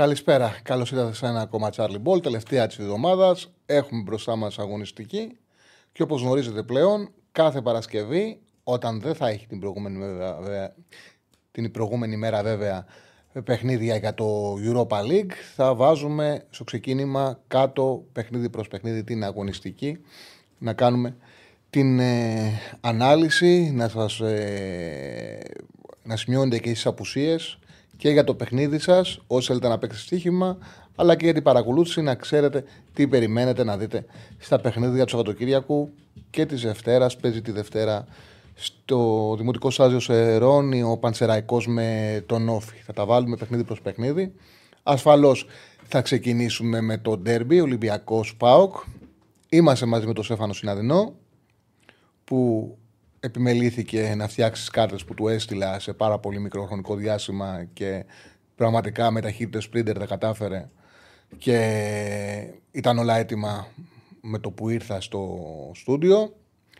Καλησπέρα. Καλώς ήρθατε σε ένα ακόμα Charlie Ball, τελευταία της εβδομάδας. Έχουμε μπροστά μας αγωνιστική. Και όπως γνωρίζετε πλέον, κάθε Παρασκευή, όταν δεν θα έχει την προηγούμενη, βέβαια, την προηγούμενη μέρα βέβαια παιχνίδια για το Europa League, θα βάζουμε στο ξεκίνημα κάτω παιχνίδι προς παιχνίδι την αγωνιστική, να κάνουμε την ε, ανάλυση, να σας ε, να σημειώνετε και τις απουσίες και για το παιχνίδι σας, όσοι θέλετε να παίξετε στοίχημα, αλλά και για την παρακολούθηση να ξέρετε τι περιμένετε να δείτε στα παιχνίδια του Σαββατοκύριακου και της Δευτέρας. Παίζει τη Δευτέρα στο Δημοτικό Στάδιο Σερώνη ο Πανσεραϊκός με τον Όφη. Θα τα βάλουμε παιχνίδι προς παιχνίδι. Ασφαλώς θα ξεκινήσουμε με το Ντέρμπι, Ολυμπιακό Πάοκ. Είμαστε μαζί με τον Σέφανο Συναδεινό, που επιμελήθηκε να φτιάξει τις κάρτες που του έστειλα σε πάρα πολύ μικρό χρονικό διάστημα και πραγματικά με ταχύτητες sprinter τα κατάφερε και ήταν όλα έτοιμα με το που ήρθα στο στούντιο.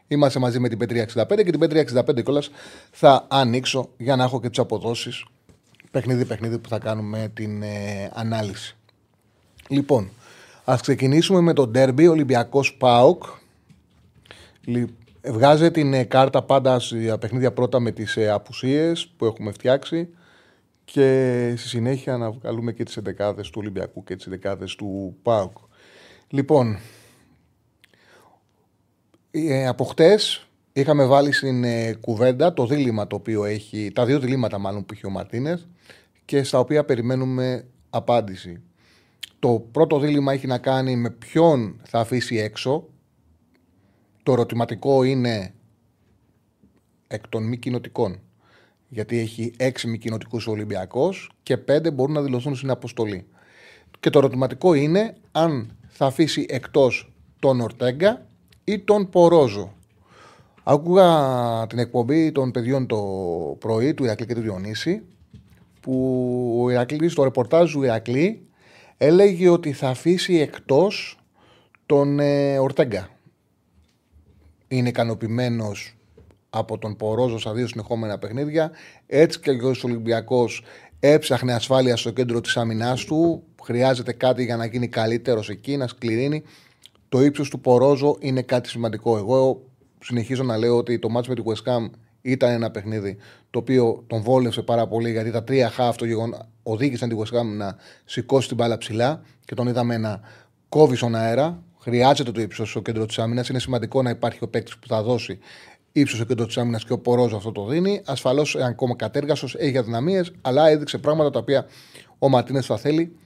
Είμαστε μαζί με την P365 και την P365 κιόλας θα ανοίξω για να έχω και τις αποδόσεις παιχνίδι-παιχνίδι που θα κάνουμε την ε, ανάλυση. Λοιπόν, ας ξεκινήσουμε με τον Derby Ολυμπιακός Πάοκ. Βγάζει την ε, κάρτα πάντα στα παιχνίδια πρώτα με τις ε, απουσίες που έχουμε φτιάξει και στη συνέχεια να βγάλουμε και τις εντεκάδες του Ολυμπιακού και τις εντεκάδες του ΠΑΟΚ. Λοιπόν, ε, από χτες είχαμε βάλει στην ε, κουβέντα το δίλημα το οποίο έχει, τα δύο διλήμματα μάλλον που έχει ο Μαρτίνε και στα οποία περιμένουμε απάντηση. Το πρώτο δίλημα έχει να κάνει με ποιον θα αφήσει έξω. Το ερωτηματικό είναι εκ των μη κοινοτικών. Γιατί έχει έξι μη κοινοτικούς Ολυμπιακός και πέντε μπορούν να δηλωθούν στην αποστολή. Και το ερωτηματικό είναι αν θα αφήσει εκτός τον Ορτέγκα ή τον Πορόζο. Άκουγα την εκπομπή των παιδιών το πρωί του Ηρακλή και του Διονύση που ο Ηρακλή, στο ρεπορτάζ του Ηρακλή έλεγε ότι θα αφήσει εκτός τον ε, Ορτέγκα. Είναι ικανοποιημένος από τον Πορόζο στα δύο συνεχόμενα παιχνίδια. Έτσι και ο Ολυμπιακός έψαχνε ασφάλεια στο κέντρο της άμυνάς του. Χρειάζεται κάτι για να γίνει καλύτερος εκεί, να σκληρύνει το ύψος του Πορόζο είναι κάτι σημαντικό. Εγώ συνεχίζω να λέω ότι το μάτσο με τη West Ham ήταν ένα παιχνίδι το οποίο τον βόλευσε πάρα πολύ γιατί τα τρία χάφ το γεγονό οδήγησαν τη West Ham να σηκώσει την μπάλα ψηλά και τον είδαμε να κόβει στον αέρα. Χρειάζεται το ύψος στο κέντρος της άμυνας. Είναι σημαντικό να υπάρχει ο παίκτης που θα δώσει ύψος στο κέντρος της άμυνας και ο Πορόζο αυτό το δίνει. Ασφαλώς, ακόμα κατέργαστο, έχει αδυναμίες, αλλά έδειξε πράγματα τα οποία ο Μαρτίνες θα θέλει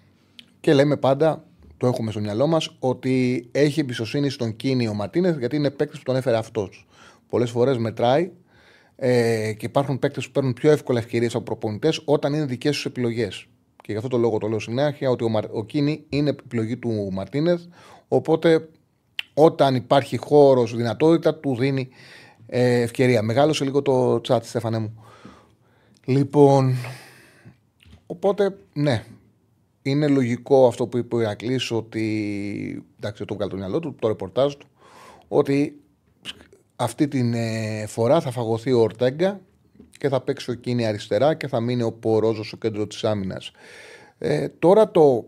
και λέμε πάντα το έχουμε στο μυαλό μας, ότι έχει εμπιστοσύνη στον Κίνη ο Μαρτίνες, γιατί είναι παίκτης που τον έφερε αυτός. Πολλές φορές μετράει ε, και υπάρχουν παίκτες που παίρνουν πιο εύκολα ευκαιρίες από προπονητές όταν είναι δικές τους επιλογές. Και γι' αυτό το λόγο το λέω συνέχεια ότι ο, Μαρ, ο Κίνη είναι επιλογή του Μαρτίνες. Οπότε όταν υπάρχει χώρος, δυνατότητα, του δίνει ε, ευκαιρία. Μεγάλωσε λίγο το chat, Στέφανε μου. Λοιπόν, οπότε ναι, είναι λογικό αυτό που είπε ο Ηρακλής ότι. Εντάξει, το βγάλει το μυαλό του, το ρεπορτάζ του, ότι αυτή την ε, φορά θα φαγωθεί ο Ορτέγκα και θα παίξει ο Κίνη αριστερά και θα μείνει ο Πορόζος στο κέντρο της άμυνας. Ε, τώρα το,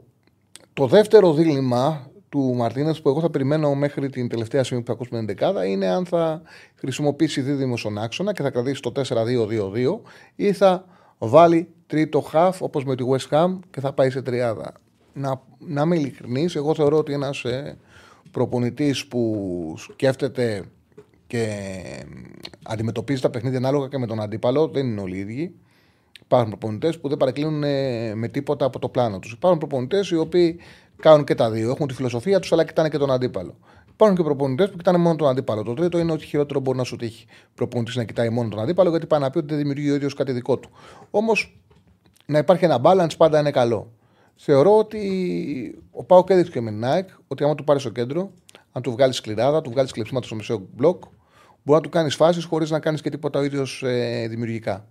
το δεύτερο δίλημα του Μαρτίνα που εγώ θα περιμένω μέχρι την τελευταία στιγμή που θα ακούσουμε την δεκάδα είναι αν θα χρησιμοποιήσει δίδυμο στον άξονα και θα κρατήσει το 4-2-2-2 ή θα βάλει τρίτο χαφ όπως με τη West Ham και θα πάει σε τριάδα. Να, να είμαι ειλικρινής, εγώ θεωρώ ότι ένας ε, προπονητής που σκέφτεται και αντιμετωπίζει τα παιχνίδια ανάλογα και με τον αντίπαλο, δεν είναι όλοι οι ίδιοι. Υπάρχουν προπονητές που δεν παρεκκλίνουν ε, με τίποτα από το πλάνο τους. Υπάρχουν προπονητές οι οποίοι κάνουν και τα δύο. Έχουν τη φιλοσοφία τους, αλλά κοιτάνε και τον αντίπαλο. Υπάρχουν και προπονητές που κοιτάνε μόνο τον αντίπαλο. Το τρίτο είναι ότι χειρότερο μπορεί να σου τύχει. Προπονητής να κοιτάει μόνο τον αντίπαλο, γιατί πάει να πει ότι δεν δημιουργεί ο ίδιος κάτι δικό του. Όμως να υπάρχει ένα balance πάντα είναι καλό. Θεωρώ ότι ο Πάοκ έδειξε και με την ΑΕΚ ότι άμα του πάρεις στο κέντρο, αν του βγάλεις σκληράδα, του βγάλεις κλεψίματα στο μεσαίο μπλοκ, μπορεί να του κάνεις φάσεις χωρίς να κάνεις και τίποτα ο ίδιος ε, δημιουργικά.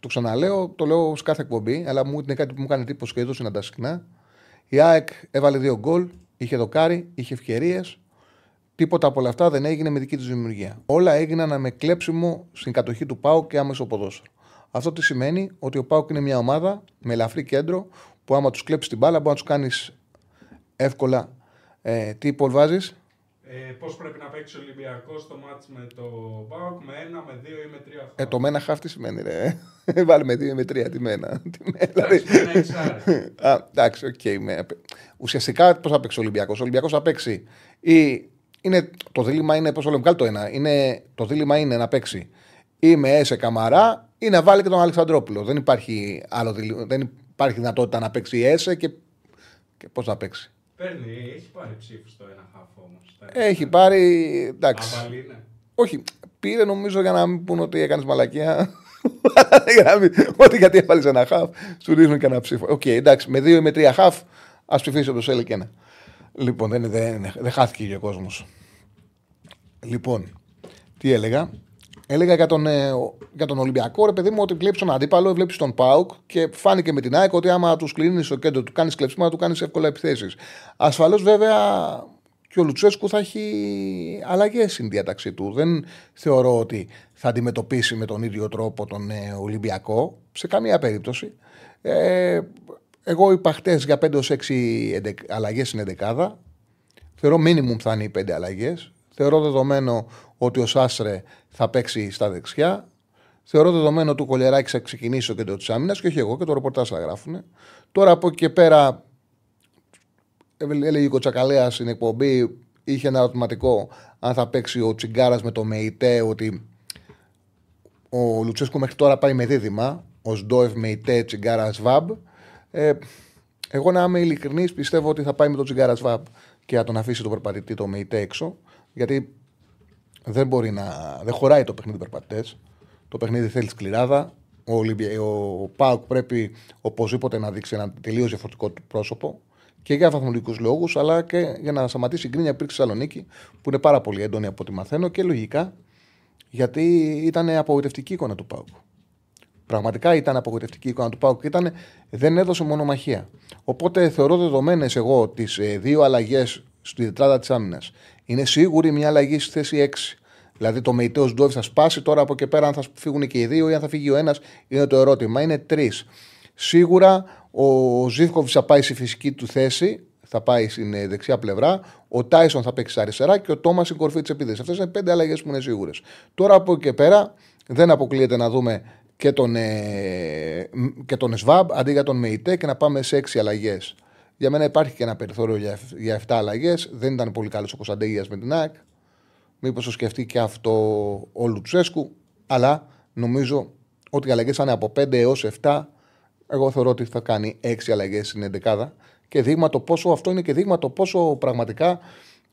Το ξαναλέω, το λέω σε κάθε εκπομπή, αλλά μου είναι κάτι που μου κάνει εντύπωση και εδώ συναντά συχνά. Η ΑΕΚ έβαλε δύο γκολ, είχε δοκάρι, είχε ευκαιρίες. Τίποτα από όλα αυτά δεν έγινε με δική της δημιουργία. Όλα έγιναν με κλέψιμο στην κατοχή του ΠΑΟΚ και άμεσο ποδόσφαιρο. Αυτό τι σημαίνει ότι ο ΠΑΟΚ είναι μια ομάδα με ελαφρύ κέντρο που άμα τους κλέψεις την μπάλα μπορεί να τους κάνεις εύκολα. Ε, τι υπόλοιπο βάζεις, ε, Πώς πρέπει να παίξει ο Ολυμπιακός στο ματς με το ΠΑΟΚ, με ένα, με δύο ή με τρία χαφ. Ε, το με ένα χαφ τι σημαίνει, ρε. Βάλει με δύο ή με τρία, τι με ένα. Εντάξει, με ένα εξάρι. Α, εντάξει, οκέι. με- Ουσιαστικά πώς θα παίξει ο Ολυμπιακός; Ο Ολυμπιακός θα παίξει. Ή, είναι, το δίλημα είναι, πώς το λέμε, βγάλει το ένα. Είναι, το δίλημα είναι να παίξει ή με Έσε Καμαρά ή να βάλει και τον Αλεξανδρόπουλο. Δεν υπάρχει, άλλο, δίλη- δεν υπάρχει δυνατότητα να παίξει η Έσε και, και πώς θα παίξει. Παίρνει, έχει πάρει ψήφους στο ένα χάφ όμως. Έχει πάρει. Εντάξει. Αβαλή είναι. Όχι, πήρε νομίζω για να μην πούνε ότι έκανες μαλακία. Για να μην- ότι γιατί έβαλες ένα χαφ, σου δίνουν και ένα ψήφο. Οκέι, εντάξει, με δύο ή με τρία χαφ, ας ψηφίσει όπως έλεγε και ένα. Λοιπόν, δεν, δεν, δεν χάθηκε και ο κόσμος. Λοιπόν, τι έλεγα; Έλεγα για τον, ε, ο- για τον Ολυμπιακό, ρε παιδί μου, ότι βλέπεις τον αντίπαλο, βλέπεις τον ΠΑΟΚ και φάνηκε με την ΑΕΚ ότι άμα τους κλείνεις στο κέντρο, τους κάνεις κλεψίματα, τους κάνεις εύκολα επιθέσεις. Ασφαλώς βέβαια και ο Λουτσέσκου θα έχει αλλαγές στην διάταξή του. Δεν θεωρώ ότι θα αντιμετωπίσει με τον ίδιο τρόπο τον ε, Ολυμπιακό σε καμία περίπτωση. Ε, εγώ είπα χτες για 5-6 αλλαγές στην 11. Θεωρώ minimum θα είναι οι 5 αλλαγές. Θεωρώ δεδομένο ότι ο Σάστρε θα παίξει στα δεξιά. Θεωρώ δεδομένο ότι ο Κολεράκη θα ξεκινήσει στο κέντρο της άμυνας και όχι εγώ και το ρεπορτάζ θα γράφουν. Τώρα από εκεί και πέρα έλεγε ο Κοτσακαλέα στην εκπομπή, είχε ένα ερωτηματικό αν θα παίξει ο Τσιγκάρας με το ΜΕΙΤΕ, ότι ο Λουτσέσκου μέχρι τώρα πάει με δίδυμα. Ο Σντόεφ ΜΕΙΤΕ Τσιγκάρας Βαμπ. Ε, εγώ να είμαι ειλικρινής, πιστεύω ότι θα πάει με τον Τσιγκάρας Βαμπ και θα τον αφήσει τον περπατητή το ΜΕΙΤΕ έξω. Γιατί δεν μπορεί να. Δεν χωράει το παιχνίδι περπατητές. Το παιχνίδι θέλει σκληράδα. Ο, Ολυμπια... ο Πάουκ πρέπει οπωσδήποτε να δείξει ένα τελείως διαφορετικό του πρόσωπο και για βαθμολογικούς λόγους, αλλά και για να σταματήσει η γκρίνια που υπήρξε στη Θεσσαλονίκη, που είναι πάρα πολύ έντονη από ό,τι μαθαίνω και λογικά γιατί ήταν απογοητευτική η εικόνα του Πάουκ. Πραγματικά ήταν απογοητευτική η εικόνα του Πάουκ. Ήταν, δεν έδωσε μονομαχία. Οπότε θεωρώ δεδομένες εγώ τις ε, δύο αλλαγές στη τετράδα της άμυνας. Είναι σίγουρη μια αλλαγή στη θέση 6. Δηλαδή το Μεϊτέος Ντόβι θα σπάσει τώρα από εκεί πέρα αν θα φύγουν και οι δύο ή αν θα φύγει ο ένας είναι το ερώτημα. Είναι τρεις. Σίγουρα ο Ζήφκοβιτς θα πάει στη φυσική του θέση, θα πάει στην ε, δεξιά πλευρά. Ο Τάισον θα παίξει στα αριστερά και ο Τόμας στην κορφή της επίθεσης. Αυτές είναι πέντε αλλαγές που είναι σίγουρες. Τώρα από εκεί και πέρα δεν αποκλείεται να δούμε και τον, ε, και τον ΣΒΑΜ αντί για τον ΜΕΙΤΕ και να πάμε σε έξι αλλαγές. Για μένα υπάρχει και ένα περιθώριο για, για 7 αλλαγές. Δεν ήταν πολύ καλός ο Κωνσταντέγια με την ΑΕΚ. Μήπως το σκεφτεί και αυτό ο Λουτσέσκου. Αλλά νομίζω ότι οι αλλαγές θα είναι από 5 έως 7. Εγώ θεωρώ ότι θα κάνει 6 αλλαγές στην 11 και δείγμα το πόσο αυτό είναι και δείγμα το πόσο πραγματικά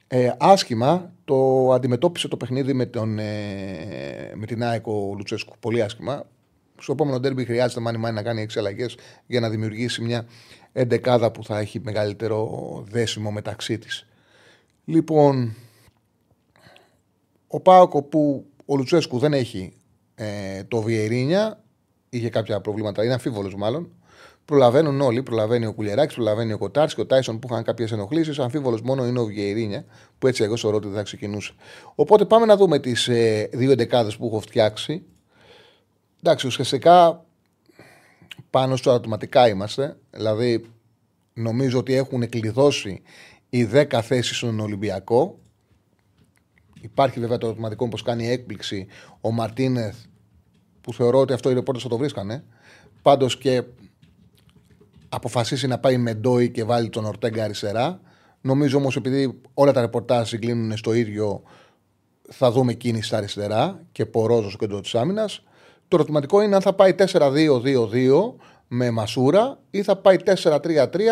ε, άσχημα το αντιμετώπισε το παιχνίδι με, τον, ε, με την ΑΕΚ ο Λουτσέσκου. Πολύ άσχημα. Στο επόμενο ντέρμπι χρειάζεται μάνι μάνι να κάνει 6 αλλαγές για να δημιουργήσει μια εντεκάδα που θα έχει μεγαλύτερο δέσιμο μεταξύ της. Λοιπόν, ο Πάοκο που ο Λουτσέσκου δεν έχει ε, το Βιερίνια, είχε κάποια προβλήματα, είναι αμφίβολος μάλλον. Προλαβαίνουν όλοι. Προλαβαίνει ο Κουλιεράκη, προλαβαίνει ο Κοτάρ και ο Τάισον που είχαν κάποιες ενοχλήσεις. Αμφίβολος μόνο είναι ο Βιερίνια, που έτσι εγώ θεωρώ ότι δεν θα ξεκινούσε. Οπότε πάμε να δούμε τις ε, δύο εντεκάδες που έχω φτιάξει. Εντάξει, ουσιαστικά πάνω στο ερωτηματικά είμαστε. Δηλαδή, νομίζω ότι έχουν κλειδώσει οι 10 θέσεις στον Ολυμπιακό. Υπάρχει βέβαια το ερωτηματικό πώ κάνει έκπληξη ο Μαρτίνεθ, που θεωρώ ότι αυτό οι ρεπόρτε θα το βρίσκανε. Πάντως και αποφασίσει να πάει με Ντόι και βάλει τον Ορτέγκα αριστερά. Νομίζω όμως επειδή όλα τα ρεπορτάζ συγκλίνουν στο ίδιο, θα δούμε κίνηση στα αριστερά και Πορόζο στο κέντρο της άμυνας. Το ερωτηματικό είναι αν θα πάει 4-2-2-2 με Μασούρα ή θα πάει 4-3-3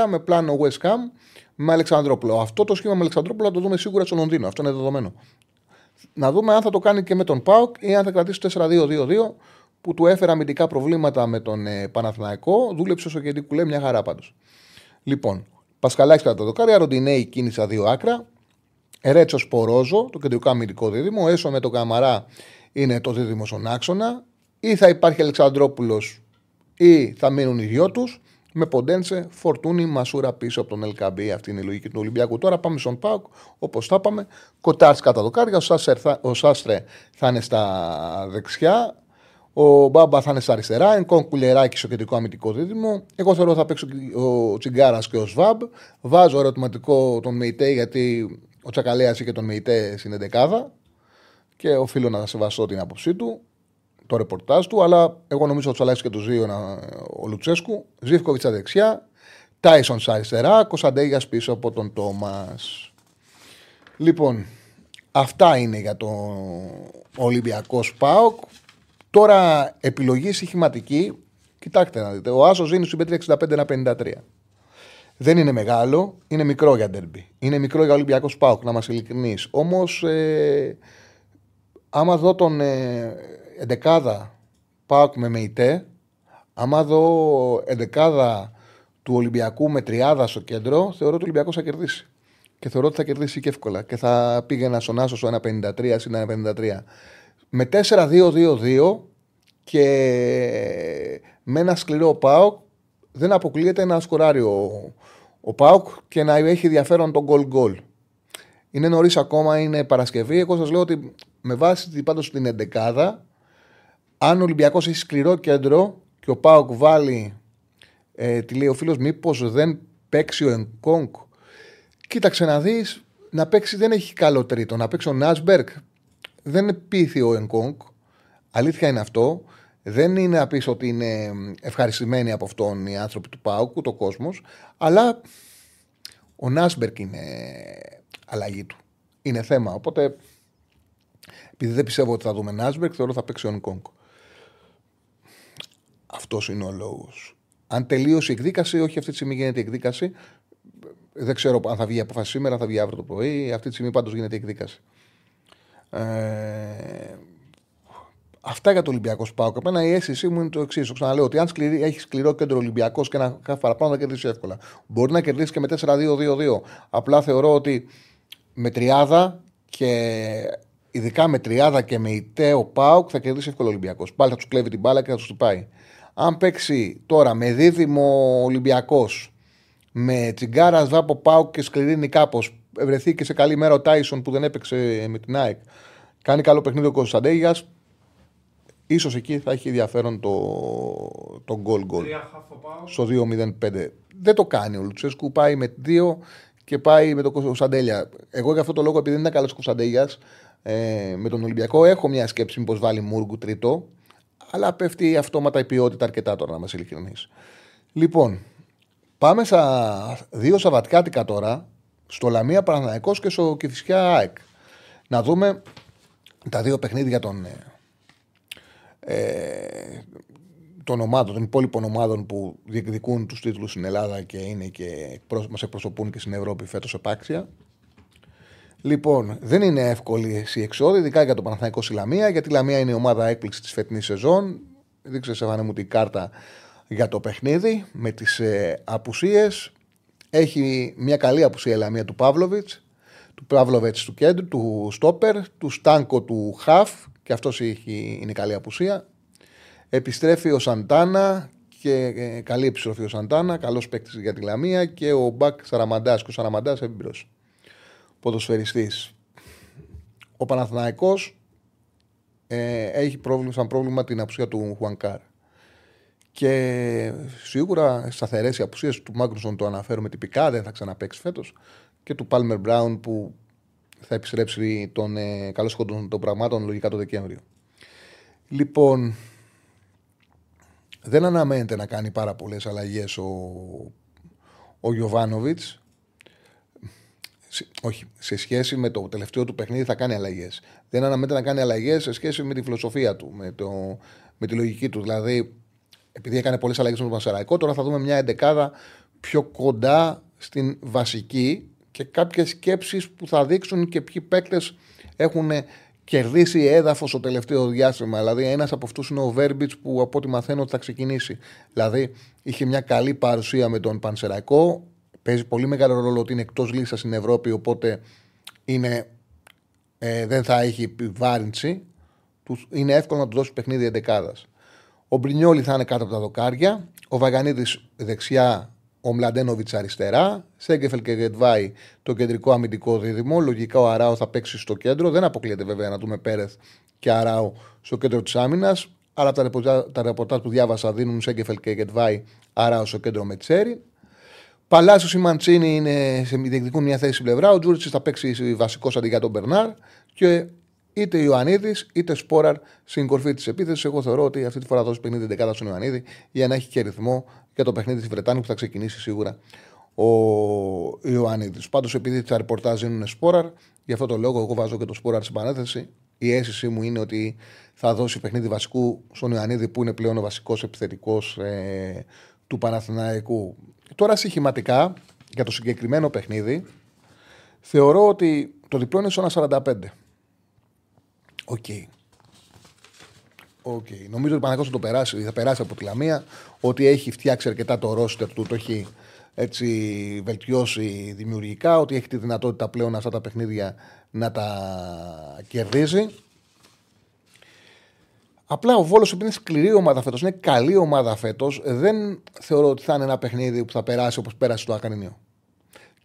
με πλάνο West Ham με Αλεξανδρόπουλο. Αυτό το σχήμα με Αλεξανδρόπουλο θα το δούμε σίγουρα στο Λονδίνο. Αυτό είναι δεδομένο. Να δούμε αν θα το κάνει και με τον Πάοκ ή αν θα κρατήσει 4-2-2-2 που του έφερε αμυντικά προβλήματα με τον ε, Παναθηναϊκό. Δούλεψε όσο και λέει μια χαρά πάντως. Λοιπόν, Πασκαλάκη κατά το δοκάρι, Ροντινέη κίνησα δύο άκρα. Ερέτσο Πορόζο, το κεντρικό αμυντικό δίδυμο. Έσω με τον Καμαρά είναι το δίδυμο στον άξονα. Ή θα υπάρχει Αλεξανδρόπουλος ή θα μείνουν οι δυο τους. Με ποντένσε, φορτούνι, μασούρα πίσω από τον Ελκαμπή. Αυτή είναι η λογική του Ολυμπιακού. Τώρα πάμε στον Πάουκ, όπως θα πάμε. Κοτάρτς κατά δοκάρια. Ο, Σάστρε θα είναι στα δεξιά. Ο Μπάμπα θα είναι στα αριστερά. Ενκόν κουλεράκι στο κεντρικό αμυντικό δίδυμο. Εγώ θεωρώ θα παίξω ο Τσιγκάρας και ο Σβάμπ. Βάζω ερωτηματικό τον Μεϊτέ γιατί ο Τσακαλέας και τον Μεϊτέ είναι δεκάδα. Και οφείλω να σεβαστώ την άποψή του, το ρεπορτάζ του. Αλλά εγώ νομίζω ότι θα αλλάξει και τους δύο ο Λουτσέσκου. Ζήφκοβιτς στα δεξιά. Τάισον στα αριστερά. Κωνσταντέγιας πίσω από τον Τόμας. Λοιπόν, αυτά είναι για το Ολυμπιακός Σπάοκ. Τώρα επιλογή συχηματική. Κοιτάξτε να δείτε. Ο Άσος δίνει στην 65-53. Δεν είναι μεγάλο, είναι μικρό για ντερμπι. Είναι μικρό για Ολυμπιακός Σπάουκ, να είμαστε ειλικρινείς. Όμως, ε, άμα δω τον ε, εντεκάδα Πάουκ με ΜΕΙΤΕ, άμα δω εντεκάδα του Ολυμπιακού με τριάδα στο κέντρο, θεωρώ ότι ο Ολυμπιακός θα κερδίσει. Και θεωρώ ότι θα κερδίσει και εύκολα. Και θα πήγαινα στον Άσο στο 1,53 συν 1,53 με 4-2-2-2 και με ένα σκληρό ΠΑΟΚ δεν αποκλείεται να σκοράρει ο, ο ΠΑΟΚ και να έχει ενδιαφέρον τον γκολ γκολ. Είναι νωρίς ακόμα, είναι Παρασκευή. Εγώ σας λέω ότι με βάση πάντως την 11 αν ο Ολυμπιακός έχει σκληρό κέντρο και ο Πάοκ βάλει, ε, τι λέει ο φίλος, μήπως δεν παίξει ο Ενκόνκ. Κοίταξε να δεις, να παίξει δεν έχει καλό τρίτο. Να παίξει ο Νάσμπεργκ δεν πείθει ο Ενκόνκ. Αλήθεια είναι αυτό. Δεν είναι να πεις ότι είναι ευχαριστημένοι από αυτόν οι άνθρωποι του Πάουκ, το κόσμος. Αλλά ο Νάσμπερκ είναι αλλαγή του. Είναι θέμα. Οπότε, επειδή δεν πιστεύω ότι θα δούμε Νάσμπερκ, θεωρώ θα παίξει ο Ενκόνκ. Αυτός είναι ο λόγος. Αν τελείωσε η εκδίκαση, όχι αυτή τη στιγμή γίνεται η εκδίκαση. Δεν ξέρω αν θα βγει η απόφαση σήμερα, θα βγει αύριο το πρωί. Αυτή τη στιγμή πάντως γίνεται η εκδίκαση. Ε, αυτά για το Ολυμπιακό Σπάουκ. Εμένα η αίσθησή μου είναι το εξής. Το ξαναλέω ότι αν σκληρή, έχεις σκληρό κέντρο Ολυμπιακός και ένα παραπάνω θα κερδίσεις εύκολα. Μπορεί να κερδίσεις και με 4-2-2-2. Απλά θεωρώ ότι με τριάδα και ειδικά με τριάδα και με ητέο Πάουκ θα κερδίσει εύκολο Ολυμπιακός. Πάλι θα τους κλέβει την μπάλα και θα τους πάει. Αν παίξει τώρα με δίδυμο Ολυμπιακός, με τσιγκάρα Βάπο Πάουκ και σκληρίνει κάπως, βρεθεί και σε καλή μέρα ο Τάισον που δεν έπαιξε με την ΑΕΚ. Κάνει καλό παιχνίδι ο Κωνσταντέγια. σω εκεί θα έχει ενδιαφέρον το, το goal goal. Στο 2-0-5. Δεν το κάνει ο Λουτσέσκου. Πάει με 2 και πάει με τον Κωνσταντέλια. Εγώ για αυτό το λόγο, επειδή δεν είναι καλός Κωνσταντέλια ε, με τον Ολυμπιακό, έχω μια σκέψη μήπως βάλει Μούργου τρίτο. Αλλά πέφτει αυτόματα η ποιότητα αρκετά τώρα, να είμαστε ειλικρινείς. Λοιπόν, πάμε στα δύο Σαββατιάτικα τώρα στο Λαμία Παναθυναϊκό και στο Κηφισιά ΑΕΚ. Να δούμε τα δύο παιχνίδια των, ε, ε των ομάδων, των υπόλοιπων ομάδων που διεκδικούν τους τίτλους στην Ελλάδα και είναι και μας εκπροσωπούν και στην Ευρώπη φέτος επάξια. Λοιπόν, δεν είναι εύκολη η εξόδη, ειδικά για το Παναθηναϊκό στη Λαμία, γιατί η Λαμία είναι η ομάδα έκπληξη της φετινής σεζόν. Δείξε σε μου την κάρτα για το παιχνίδι με τις ε, απουσίες έχει μια καλή απουσία η Λαμία του Παύλοβιτς, του Παύλοβιτς του κέντρου, του Στόπερ, του Στάνκο του Χαφ, και αυτός είναι καλή απουσία. Επιστρέφει ο Σαντάνα και ε, καλή επιστροφή ο Σαντάνα, καλός παίκτης για τη Λαμία και ο Μπακ Σαραμαντάς και ο Σαραμαντάς έμπειρος. Ποδοσφαιριστής. Ο Παναθηναϊκός ε, έχει πρόβλημα, σαν πρόβλημα την απουσία του Χουανκάρ. Και σίγουρα σταθερές οι απουσίες του Μάγκρουσον το αναφέρουμε τυπικά, δεν θα ξαναπέξει φέτος. Και του Πάλμερ Μπράουν που θα επιστρέψει τον ε, καλό σκοτών των πραγμάτων λογικά το Δεκέμβριο. Λοιπόν, δεν αναμένεται να κάνει πάρα πολλές αλλαγές ο, ο Γιωβάνοβιτς. Όχι, σε σχέση με το τελευταίο του παιχνίδι θα κάνει αλλαγές. Δεν αναμένεται να κάνει αλλαγές σε σχέση με τη φιλοσοφία του, με, το, με τη λογική του. Δηλαδή, επειδή έκανε πολλές αλλαγές με τον Πανσεραϊκό, τώρα θα δούμε μια εντεκάδα πιο κοντά στην βασική και κάποιες σκέψεις που θα δείξουν και ποιοι παίκτες έχουν κερδίσει έδαφος στο τελευταίο διάστημα. Δηλαδή, ένας από αυτούς είναι ο Βέρμπιτς που από ό,τι μαθαίνω θα ξεκινήσει. Δηλαδή, είχε μια καλή παρουσία με τον Πανσεραϊκό. Παίζει πολύ μεγάλο ρόλο ότι είναι εκτός λίστα στην Ευρώπη, οπότε είναι, ε, δεν θα έχει επιβάρυνση. Είναι εύκολο να του δώσει παιχνίδι εντεκάδας. Ο Μπρινιόλη θα είναι κάτω από τα δοκάρια. Ο Βαγανίδης δεξιά ο Μλαντένοβιτς αριστερά, Σέγκεφελ και Γετβάη το κεντρικό αμυντικό δίδυμο. Λογικά ο Αράο θα παίξει στο κέντρο. Δεν αποκλείεται βέβαια να δούμε Πέρεθ και Αράο στο κέντρο της άμυνας. Αλλά τα ρεπορτάζ που διάβασα δίνουν Σέγκεφελ και Γετβάη Αράο στο κέντρο με τσέρι. Παλάσιος ή Μαντσίνη είναι σε διεκδικούν μια θέση πλευρά. Ο Τζούρτσι θα παίξει βασικός αντί για τον Μπερνάρ. Και είτε Ιωαννίδης είτε Σπόραρ στην κορφή της επίθεσης. Εγώ θεωρώ ότι αυτή τη φορά δώσει 50 δεκάδα στον Ιωαννίδη για να έχει και ρυθμό για το παιχνίδι της Βρετάνη που θα ξεκινήσει σίγουρα ο Ιωαννίδης. Πάντως, επειδή τα ρεπορτάζ είναι Σπόραρ, γι' αυτό το λόγο εγώ βάζω και το Σπόραρ στην παρένθεση. Η αίσθησή μου είναι ότι θα δώσει παιχνίδι βασικού στον Ιωαννίδη που είναι πλέον ο βασικός επιθετικός ε, του Παναθηναϊκού. Τώρα συχηματικά για το συγκεκριμένο παιχνίδι θεωρώ ότι το διπλό είναι στο 1,45. Okay. Okay. Okay. Νομίζω ότι ο Παναγιώτο θα το περάσει, θα περάσει από τη Λαμία. Ότι έχει φτιάξει αρκετά το ρόστερ του, το έχει έτσι βελτιώσει δημιουργικά. Ότι έχει τη δυνατότητα πλέον αυτά τα παιχνίδια να τα κερδίζει. Απλά ο Βόλος, επειδή είναι σκληρή ομάδα φέτος, είναι καλή ομάδα φέτος, δεν θεωρώ ότι θα είναι ένα παιχνίδι που θα περάσει όπως πέρασε το Ακανινίο.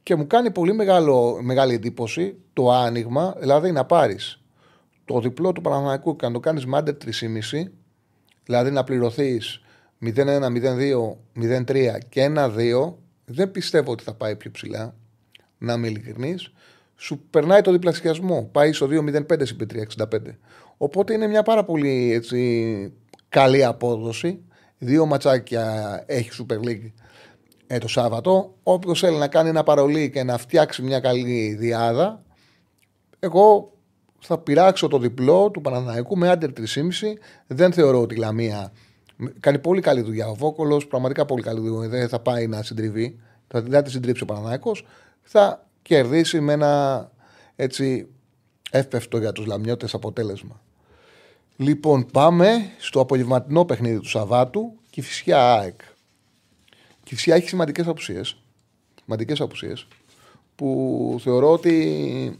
Και μου κάνει πολύ μεγάλο, μεγάλη εντύπωση το άνοιγμα, δηλαδή να πάρεις το διπλό του Παναθηναϊκού και να το κάνεις μάντερ 3,5, δηλαδή να πληρωθείς 0-1, 0-2, 0-3 και 1-2, δεν πιστεύω ότι θα πάει πιο ψηλά. Να είμαι ειλικρινής. Σου περνάει το διπλασιασμό. Πάει στο 2-0-5 συν 3-65. Οπότε είναι μια πάρα πολύ έτσι, καλή απόδοση. Δύο ματσάκια έχει Super League ε, το Σάββατο. Όποιος θέλει να κάνει ένα παρολί και να φτιάξει μια καλή διάδα, εγώ θα πειράξω το διπλό του Παναθηναϊκού με άντερ 3,5. Δεν θεωρώ ότι η Λαμία κάνει πολύ καλή δουλειά. Ο Βόκολος πραγματικά πολύ καλή δουλειά. Δεν θα πάει να συντριβεί. Θα, δεν τη συντρίψει ο Παναθηναϊκός. Θα κερδίσει με ένα έτσι εύπευτο για τους Λαμιώτες αποτέλεσμα. Λοιπόν, πάμε στο απογευματινό παιχνίδι του Σαββάτου. Κυφσιά ΑΕΚ. Κυφσιά έχει σημαντικές απουσίες. Σημαντικές απουσίες που θεωρώ ότι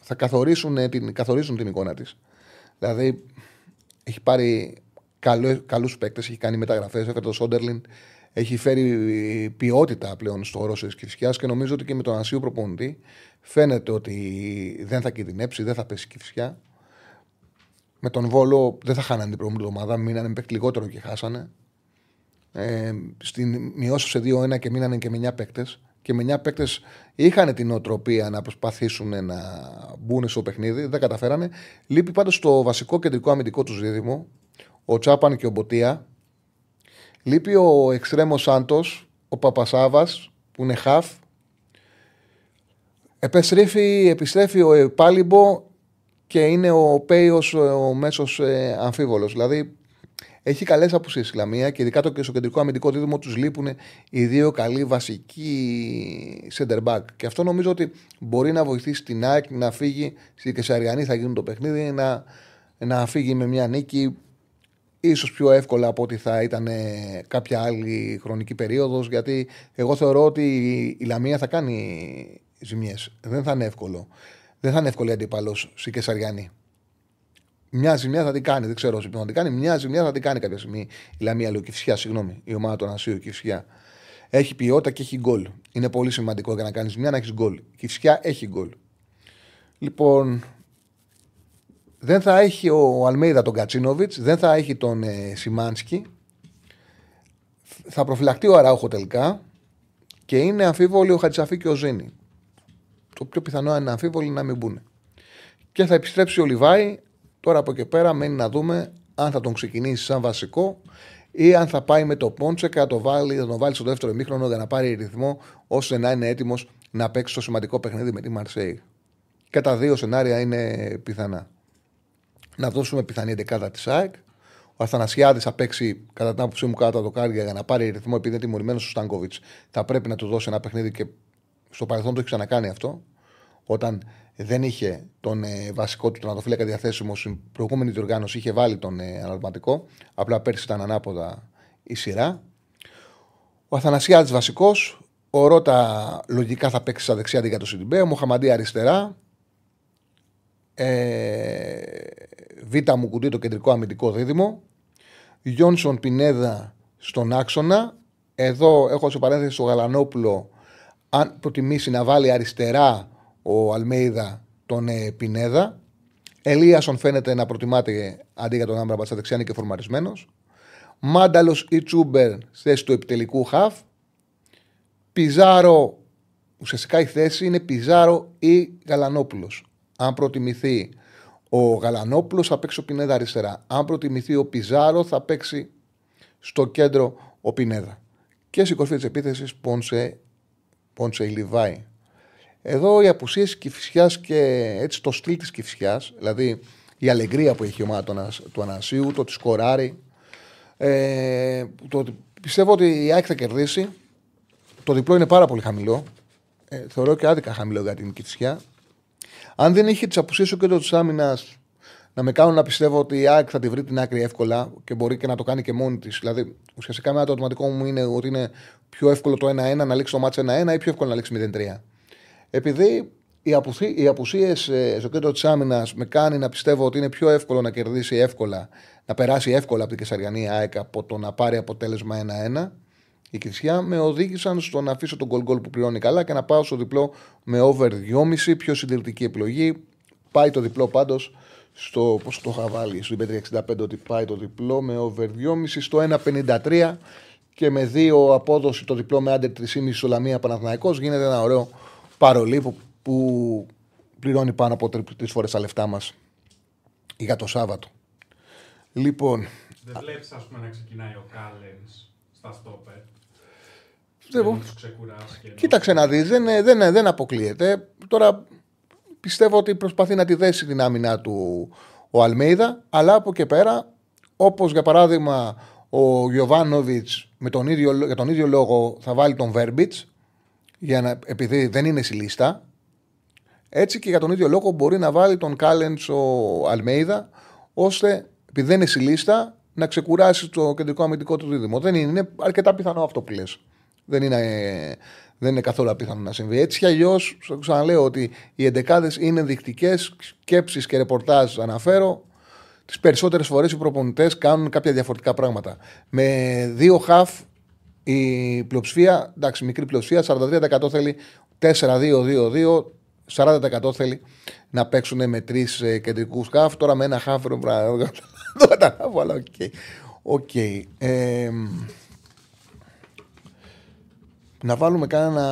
θα καθορίσουν ε, την, καθορίζουν την εικόνα της. Δηλαδή, έχει πάρει καλούς παίκτες, έχει κάνει μεταγραφές, έφερε το Σόντερλιν, έχει φέρει ποιότητα πλέον στο όροσο της Κυφσιά και νομίζω ότι και με τον Ασίου προπονητή φαίνεται ότι δεν θα κινδυνεύσει, δεν θα πέσει Κυφσιά. Με τον Βόλο δεν θα χάνανε την προηγούμενη εβδομάδα, μείνανε παίκτη λιγότερο και χάσανε. Ε, στην, μειώσω σε 2-1 και μείνανε και με 9 παίκτες και με 9 παίκτες είχαν την οτροπία να προσπαθήσουν να μπουν στο παιχνίδι, δεν καταφέρανε. Λείπει πάντως το βασικό κεντρικό αμυντικό τους δίδυμο, ο Τσάπαν και ο Μποτία. Λείπει ο Εξτρέμος Σάντος, ο Παπασάβας, που είναι χαφ. Επιστρέφει, επιστρέφει ο Επάλυμπο και είναι ο Πέιος ο μέσος ε, αμφίβολος. Δηλαδή έχει καλές απουσίες η Λαμία και ειδικά το στο κεντρικό αμυντικό δίδυμο τους λείπουν οι δύο καλοί βασικοί center back. Και αυτό νομίζω ότι μπορεί να βοηθήσει την ΑΕΚ να φύγει στη Κεσαριανή, θα γίνει το παιχνίδι, να, να φύγει με μια νίκη ίσως πιο εύκολα από ότι θα ήταν κάποια άλλη χρονική περίοδος γιατί εγώ θεωρώ ότι η Λαμία θα κάνει ζημιές. Δεν θα είναι εύκολο. Δεν θα είναι εύκολη αντίπαλος στη Κεσαριανή. Μια ζημιά θα την κάνει, δεν ξέρω πώ θα την κάνει. Μια ζημιά θα την κάνει κάποια στιγμή η Λαμία Λουκυφσιά, συγγνώμη, η ομάδα του Ανασίου Κυφσιά. Έχει ποιότητα και έχει γκολ. Είναι πολύ σημαντικό για να κάνεις μια να έχεις γκολ. Η Κυφσιά έχει γκολ. Λοιπόν, δεν θα έχει ο Αλμέιδα τον Κατσίνοβιτς, δεν θα έχει τον ε, Σιμάνσκι. Θα προφυλαχτεί ο Αράουχο τελικά και είναι αμφίβολοι ο Χατσαφή και ο Ζήνη. Το πιο πιθανό είναι αμφίβολοι να μην μπουν. Και θα επιστρέψει ο Λιβάη Τώρα από εκεί πέρα μένει να δούμε αν θα τον ξεκινήσει σαν βασικό ή αν θα πάει με το Πόντσε και θα, το βάλει, θα τον βάλει στο δεύτερο ημίχρονο για να πάρει ρυθμό ώστε να είναι έτοιμος να παίξει το σημαντικό παιχνίδι με τη Μαρσέη. Και τα δύο σενάρια είναι πιθανά. Να δώσουμε πιθανή δεκάδα της ΑΕΚ. Ο Ο Αθανασιάδης θα παίξει κατά την άποψή μου κάτω το δοκάρια για να πάρει ρυθμό επειδή είναι τιμωρημένος ο Στάνκοβιτς. Θα πρέπει να του δώσει ένα παιχνίδι και στο παρελθόν το έχει ξανακάνει αυτό. Όταν δεν είχε τον ε, βασικό του τερματοφύλακα διαθέσιμο στην προηγούμενη διοργάνωση, είχε βάλει τον ε, αναλογματικό. Απλά πέρσι ήταν ανάποδα η σειρά. Ο Αθανασιάδης βασικός. Ο Ρότα λογικά θα παίξει στα δεξιά αντί το Σιντιμπέ. Ο Μοχαμαντή αριστερά. Ε, Β' μου κουντί το κεντρικό αμυντικό δίδυμο. Γιόνσον Πινέδα στον άξονα. Εδώ έχω σε παρένθεση στο Γαλανόπουλο αν προτιμήσει να βάλει αριστερά ο Αλμέιδα τον ε, Πινέδα. Ελίασον φαίνεται να προτιμάται αντί για τον Άμπραμπατ στα δεξιά και φορμαρισμένος. Μάνταλος ή Τσούμπερ θέση του επιτελικού χαφ. Πιζάρο, ουσιαστικά η θέση είναι Πιζάρο ή Γαλανόπουλος. Αν προτιμηθεί ο Γαλανόπουλος, θα παίξει ο Πινέδα αριστερά. Αν προτιμηθεί ο Πιζάρο, θα παίξει στο κέντρο ο Πινέδα. Και στην κορφή της επίθεσης Πόνσε, Πόνσε Λιβάη. Εδώ οι απουσίες Κυφυσιάς και έτσι το στυλ της Κυφυσιάς, δηλαδή η αλεγκρία που έχει η ομάδα του Ανασίου, το ότι σκοράρει. Ε, το, πιστεύω ότι η ΑΕΚ θα κερδίσει. Το διπλό είναι πάρα πολύ χαμηλό. Ε, θεωρώ και άδικα χαμηλό για την Κυφυσιά. Αν δεν είχε τις απουσίες του κέντρο της άμυνας να με κάνουν να πιστεύω ότι η ΑΕΚ θα τη βρει την άκρη εύκολα και μπορεί και να το κάνει και μόνη της. Δηλαδή, ουσιαστικά με το autoματικό μου είναι ότι είναι πιο εύκολο το 1-1 να λήξει το μάτσα 1-1 ή πιο εύκολο να λήξει 0-3. Επειδή οι, απουσί, οι απουσίες ε, στο κέντρο της άμυνας με κάνει να πιστεύω ότι είναι πιο εύκολο να κερδίσει εύκολα, να περάσει εύκολα από την Κεσαριανή ΑΕΚ από το να πάρει αποτέλεσμα 1-1. Η Κρισιά με οδήγησαν στο να αφήσω τον γκολ γκολ που πληρώνει καλά και να πάω στο διπλό με over 2,5. Πιο συντηρητική επιλογή. Πάει το διπλό πάντως στο. Πώς το είχα βάλει, στο 65 ότι πάει το διπλό με over 2,5 στο 1,53 και με δύο απόδοση το διπλό με άντερ 3,5 στο Λαμία Παναθηναϊκός γίνεται ένα ωραίο παρολί που, που πληρώνει πάνω από τρεις φορές τα λεφτά μας για το Σάββατο. Λοιπόν. Δεν βλέπεις, ας πούμε, να ξεκινάει ο Κάλενς στα στόπερ; Πιστεύω. Κοίταξε να δεις, δεν, δεν, δεν αποκλείεται. Τώρα πιστεύω ότι προσπαθεί να τη δέσει την άμυνα του ο Αλμέιδα, αλλά από και πέρα, όπως για παράδειγμα ο Γιωβάνοβιτς για τον ίδιο λόγο θα βάλει τον Βέρμπιτς, για να, επειδή δεν είναι στη λίστα. Έτσι και για τον ίδιο λόγο μπορεί να βάλει τον Κάλεντς ο Αλμέιδα, ώστε επειδή δεν είναι στη λίστα να ξεκουράσει το κεντρικό αμυντικό του δίδυμο. Δεν είναι, είναι αρκετά πιθανό αυτό που λες. Δεν είναι, δεν είναι καθόλου απίθανο να συμβεί. Έτσι κι αλλιώς, ξαναλέω ότι οι εντεκάδες είναι ενδεικτικές σκέψεις και ρεπορτάζ αναφέρω. Τις περισσότερες φορές οι προπονητές κάνουν κάποια διαφορετικά πράγματα. Με δύο χαφ η πλειοψηφία, εντάξει, μικρή πλειοψηφία, 43% θέλει 4-2-2-2, 40% θέλει να παίξουν με τρεις ε, κεντρικούς χαφ. Τώρα με ένα χαφ δεν καταλαβαίνω, αλλά οκέι. να βάλουμε κανένα.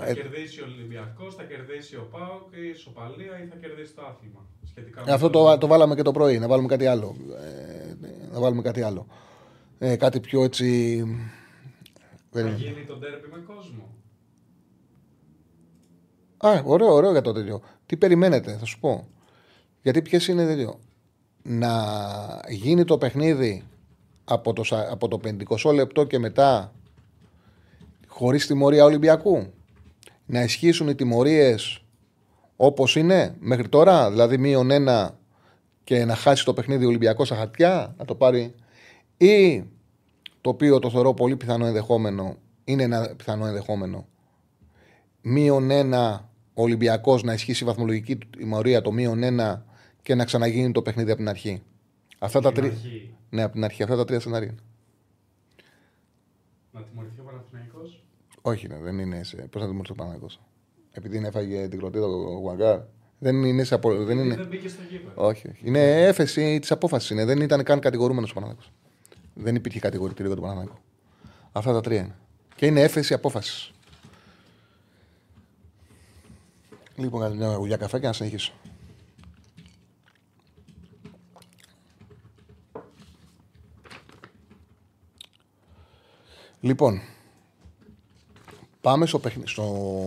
Θα ε, κερδίσει ο Ολυμπιακός, θα κερδίσει ο ΠΑΟΚ, ισοπαλία ή θα κερδίσει το άθλημα. Σχετικά Αυτό το, το, βάλαμε και το πρωί. Να βάλουμε κάτι άλλο. Ε, να βάλουμε κάτι άλλο. Ε, κάτι πιο έτσι θα γίνει το ντέρμπι με κόσμο. Α, ωραίο, ωραίο για το τέτοιο. Τι περιμένετε, θα σου πω. Γιατί ποιες είναι τέτοιο. Να γίνει το παιχνίδι από το, από το 50 λεπτό και μετά χωρίς τιμωρία Ολυμπιακού; Να ισχύσουν οι τιμωρίες όπως είναι μέχρι τώρα, δηλαδή μείον ένα και να χάσει το παιχνίδι Ολυμπιακός στα χαρτιά, να το πάρει; Ή το οποίο το θεωρώ πολύ πιθανό ενδεχόμενο, είναι ένα πιθανό ενδεχόμενο. Μείον ένα Ολυμπιακός να ισχύσει η βαθμολογική τιμωρία το μείον ένα και να ξαναγίνει το παιχνίδι από την αρχή. Αυτά τα τρία. Ναι, από την αρχή. Αυτά τα τρία σενάρια. Να τιμωρηθεί ο Παναθηναϊκός; Όχι, ναι, δεν είναι σε. Πώς να τιμωρηθεί ο Παναθηναϊκός; Επειδή είναι έφαγε την κροτίδα ο Χουάνκαρ. Δεν είναι σε απο... δεν είναι... Δεν μπήκε στο Όχι, όχι. Είναι έφεση της απόφασης. Δεν ήταν καν κατηγορούμενος ο Παναθηναϊκός. Δεν υπήρχε κατηγορητήριο για τον Παναναναϊκό. Αυτά τα τρία είναι. Και είναι έφεση απόφασης. Λοιπόν, κάνει μια γουλιά καφέ και να συνεχίσω. Λοιπόν, πάμε στο, στο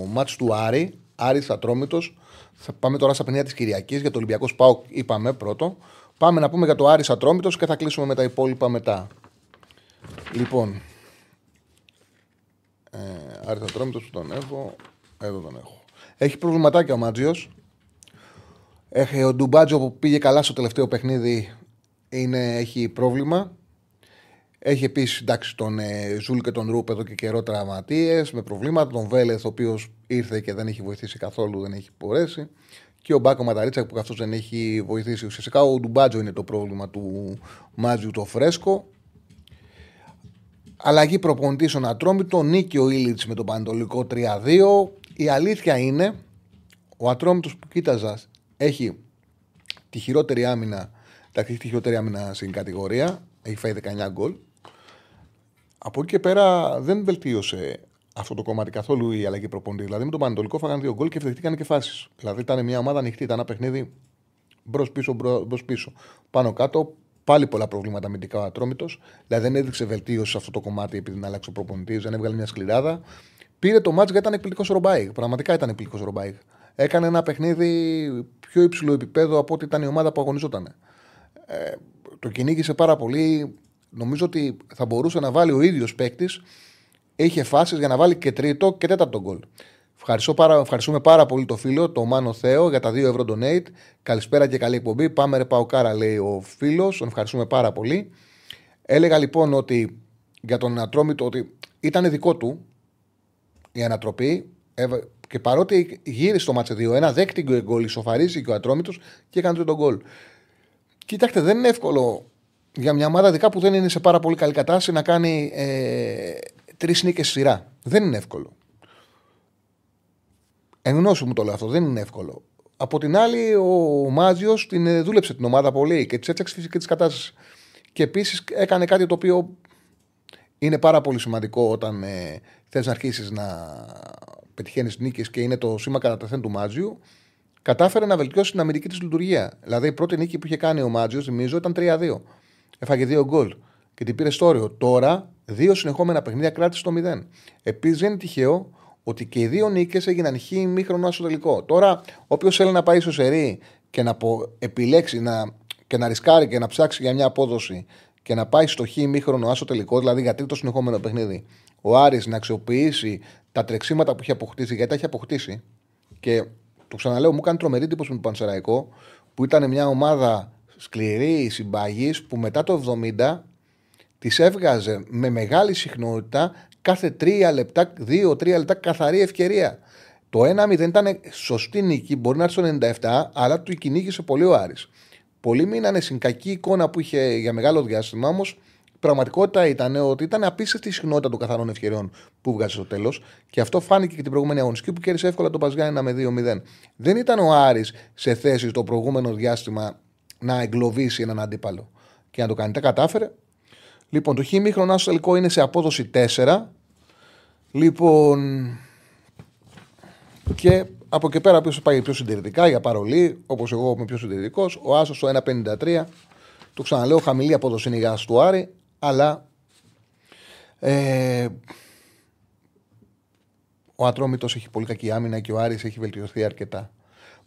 μάτς του Άρη, Άρη Ατρόμητος. Θα πάμε τώρα στα παιχνίδια της Κυριακής για το Ολυμπιακό ΣΠΑΟΚ, είπαμε πρώτο. Πάμε να πούμε για το Άρης Ατρόμητος και θα κλείσουμε με τα υπόλοιπα μετά. Λοιπόν, ε, Άρης Ατρόμητος που τον έχω, εδώ τον έχω. Έχει προβληματάκια ο Μάτζιος. Έχει ο Ντουμπάτζο που πήγε καλά στο τελευταίο παιχνίδι, είναι, έχει πρόβλημα. Έχει επίσης τον ε, Ζούλ και τον Ρούπ εδώ και καιρό τραυματίες με προβλήματα. Τον Βέλεθ, ο οποίος ήρθε και δεν έχει βοηθήσει καθόλου, δεν έχει μπορέσει. Και ο Μπάκο Ματαρίτσα που αυτό δεν έχει βοηθήσει. Ουσιαστικά ο Ντουμπάτζο είναι το πρόβλημα του Μάτζιου το φρέσκο. Αλλαγή προπονητής στον Ατρόμητο. Νίκη ο Ήλιτ με τον Πανετολικό 3-2. Η αλήθεια είναι, ο Ατρόμητο που κοίταζα έχει τη χειρότερη άμυνα. έχει τη χειρότερη άμυνα στην κατηγορία. Έχει φάει 19 γκολ. Από εκεί και πέρα δεν βελτίωσε αυτό το κομμάτι καθόλου η αλλαγή προπονητή. Δηλαδή με τον Παναιτωλικό φάγανε δύο γκολ και δεχτήκαν και φάσεις. Δηλαδή ήταν μια ομάδα ανοιχτή, ήταν ένα παιχνίδι μπρος-πίσω, μπρος-πίσω. Πάνω κάτω, πάλι πολλά προβλήματα αμυντικά ο Ατρόμητος. Δηλαδή δεν έδειξε βελτίωση σε αυτό το κομμάτι επειδή να αλλάξει ο προπονητής, δεν έβγαλε μια σκληράδα. Πήρε το ματς γιατί ήταν εκπληκτικός Ρομπάιλ. Πραγματικά ήταν εκπληκτικός Ρομπάιλ. Έκανε ένα παιχνίδι πιο υψηλό επίπεδο από ό,τι ήταν η ομάδα που αγωνιζόταν. Ε, το κυνήγησε πάρα πολύ νομίζω ότι θα μπορούσε να βάλει ο ίδιος παίκτης. Είχε φάσει για να βάλει και τρίτο και τέταρτο γκολ. Πάρα, ευχαριστούμε πάρα πολύ το φίλο, το Μάνο Θεό, για τα 2 ευρώ donate. Καλησπέρα και καλή εκπομπή. Πάμε ρε Παοκάρα, λέει ο φίλος. Τον ευχαριστούμε πάρα πολύ. Έλεγα λοιπόν ότι για τον Ατρόμητο ότι ήταν δικό του η ανατροπή και παρότι γύρισε το μάτσε 2-1, δέχτηκε γκολ, ισοφαρίζει και ο Ατρόμητος και έκανε τον γκολ. Κοιτάξτε, δεν είναι εύκολο για μια ομάδα δικά που δεν είναι σε πάρα πολύ καλή κατάσταση να κάνει ε, τρεις νίκες σειρά. Δεν είναι εύκολο. Εν γνώση μου το λέω αυτό, δεν είναι εύκολο. Από την άλλη, ο Μάζιος την ε, δούλεψε την ομάδα πολύ και τη έτσαξε φυσική τη κατάσταση. Και επίσης έκανε κάτι το οποίο είναι πάρα πολύ σημαντικό όταν ε, θες να αρχίσεις να πετυχαίνεις νίκες και είναι το σήμα κατά του Μάζιου. Κατάφερε να βελτιώσει την αμυντική της λειτουργία. Δηλαδή, η πρώτη νίκη που είχε κάνει ο Μάτζιο, θυμίζω, ήταν 3-2. Έφαγε δύο γκολ και την πήρε στο όριο. Τώρα, δύο συνεχόμενα παιχνίδια κράτησε το 0. Επίσης, δεν είναι τυχαίο ότι και οι δύο νίκες έγιναν χ μήχρονο στο τελικό. Τώρα, όποιος θέλει να πάει στο σερί και να επιλέξει να, και να ρισκάρει και να ψάξει για μια απόδοση και να πάει στο χ μήχρονο άσο τελικό, δηλαδή για τρίτο συνεχόμενο παιχνίδι, ο Άρης να αξιοποιήσει τα τρεξίματα που έχει αποκτήσει, γιατί τα έχει αποκτήσει. Και το ξαναλέω, μου κάνει τρομερή εντύπωση με τον Πανσεραϊκό, που ήταν μια ομάδα σκληρή συμπαγής που μετά το 70 τη έβγαζε με μεγάλη συχνότητα κάθε τρία λεπτά, δύο-τρία λεπτά καθαρή ευκαιρία. Το 1-0 ήταν σωστή νίκη, μπορεί να έρθει στο 97, αλλά του κυνήγησε πολύ ο Άρης. Πολλοί μείνανε στην κακή εικόνα που είχε για μεγάλο διάστημα, όμως πραγματικότητα ήταν ότι ήταν απίστευτη η συχνότητα των καθαρών ευκαιριών που βγάζει στο τέλος και αυτό φάνηκε και την προηγούμενη αγωνιστική που κέρδισε εύκολα το Παζιάννα με 2-0. Δεν ήταν ο Άρης σε θέση το προηγούμενο διάστημα να εγκλωβίσει έναν αντίπαλο και να το κάνει. Τα κατάφερε. Λοιπόν, το χ στο τελικό είναι σε απόδοση 4. Λοιπόν, και από εκεί πέρα ποιος πάει πιο συντηρητικά για παρολί, όπως εγώ είμαι πιο συντηρητικός. Ο Άσος στο 1,53. Το ξαναλέω, χαμηλή απόδοση είναι η γάση του Άρη, αλλά ε, ο Ατρόμητος έχει πολύ κακή άμυνα και ο Άρης έχει βελτιωθεί αρκετά.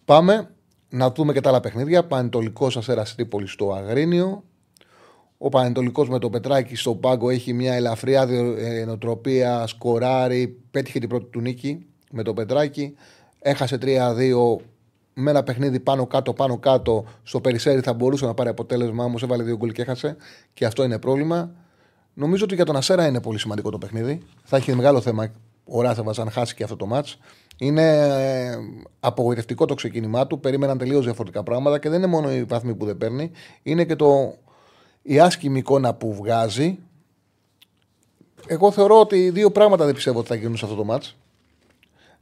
Πάμε να δούμε και τα άλλα παιχνίδια. Πανετολικό Αστέρα Τρίπολη στο Αγρίνιο. Ο Πανετολικός με το Πετράκι στο πάγκο έχει μια ελαφριά νοοτροπία, σκοράρει. Πέτυχε την πρώτη του νίκη με το Πετράκι. Έχασε 3-2 με ένα παιχνίδι πάνω κάτω, πάνω κάτω. Στο Περισσέρι θα μπορούσε να πάρει αποτέλεσμα, όμως έβαλε δύο γκολ και έχασε. Και αυτό είναι πρόβλημα. Νομίζω ότι για τον Αστέρα είναι πολύ σημαντικό το παιχνίδι. Θα έχει μεγάλο θέμα ο Ράθεβα αν χάσει και αυτό το μάτς. Είναι ε, απογοητευτικό το ξεκίνημά του. Περίμεναν τελείως διαφορετικά πράγματα και δεν είναι μόνο οι βαθμοί που δεν παίρνει. Είναι και το, η άσχημη εικόνα που βγάζει. Εγώ θεωρώ ότι δύο πράγματα δεν πιστεύω ότι θα γίνουν σε αυτό το μάτς.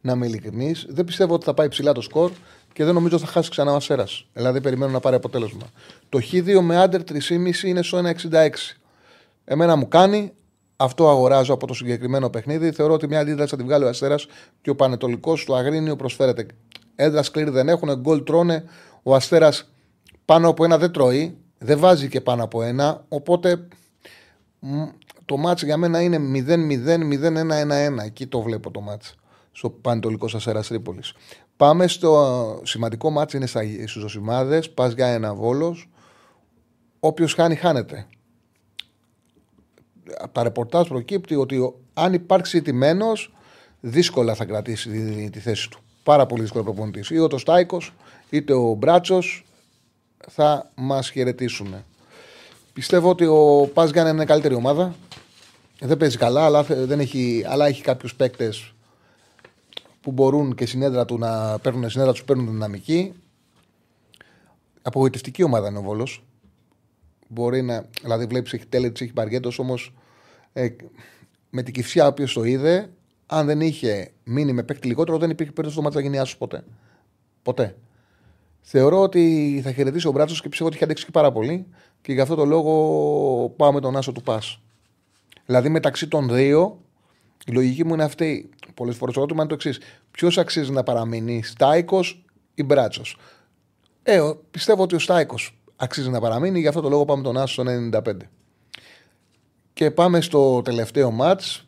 Να είμαι ειλικρινής. Δεν πιστεύω ότι θα πάει ψηλά το σκορ και δεν νομίζω ότι θα χάσει ξανά ο Αστέρας. Δηλαδή περιμένω να πάρει αποτέλεσμα. Το Χ2 με άντερ 3,5 είναι στο 1,66. Εμένα μου κάνει, αυτό αγοράζω από το συγκεκριμένο παιχνίδι. Θεωρώ ότι μια αντίδραση θα την βγάλει ο Αστέρας και ο Πανετολικός του Αγρίνιο προσφέρεται. Έδρα σκληρή δεν έχουν, γκολ τρώνε. Ο Αστέρας πάνω από ένα δεν τρώει, δεν βάζει και πάνω από ένα. Οπότε το μάτς για μένα είναι 0-0-0-1-1-1. Εκεί το βλέπω το μάτς στο Πανετολικό Αστέρα Τρίπολης. Πάμε στο σημαντικό μάτς είναι στους Ζωσιμάδε. Πας για ένα βόλος. όποιος χάνει, χάνεται. Από τα ρεπορτάζ προκύπτει ότι ο- αν υπάρξει τιμένο, δύσκολα θα κρατήσει τη, τη θέση του. Πάρα πολύ δύσκολο προπονητής. Είτε ο Στάικος, είτε ο Μπράτσος θα μας χαιρετήσουν. Πιστεύω ότι ο Πας Γιάννη είναι καλύτερη ομάδα. Δεν παίζει καλά, αλλά, θε- δεν έχει, αλλά έχει κάποιους παίκτες που μπορούν και συνέδρα του να παίρνουν, συνέδρα τους παίρνουν δυναμική. Απογοητευτική ομάδα είναι ο Βόλος. Μπορεί να. Δηλαδή, βλέπεις έχει τέλετς, έχει μπαριέτο, όμως ε, με την κυφσιά ο οποίος το είδε, αν δεν είχε μείνει με παίκτη λιγότερο, δεν υπήρχε περίπτωση στο μάτι να γίνει άσο ποτέ. Ποτέ. Θεωρώ ότι θα χαιρετήσει ο Μπράτσος και πιστεύω ότι έχει αντέξει και πάρα πολύ και γι' αυτό το λόγο πάω με τον άσο του Πας. Δηλαδή μεταξύ των δύο, η λογική μου είναι αυτή. Πολλές φορές το ερώτημα είναι το εξής. Ποιος αξίζει να παραμείνει, Στάικος ή Μπράτσος; Ε, ο- πιστεύω ότι ο Στάικος αξίζει να παραμείνει, γι' αυτό το λόγο πάμε τον Άσο στο 95. Και πάμε στο τελευταίο μάτς.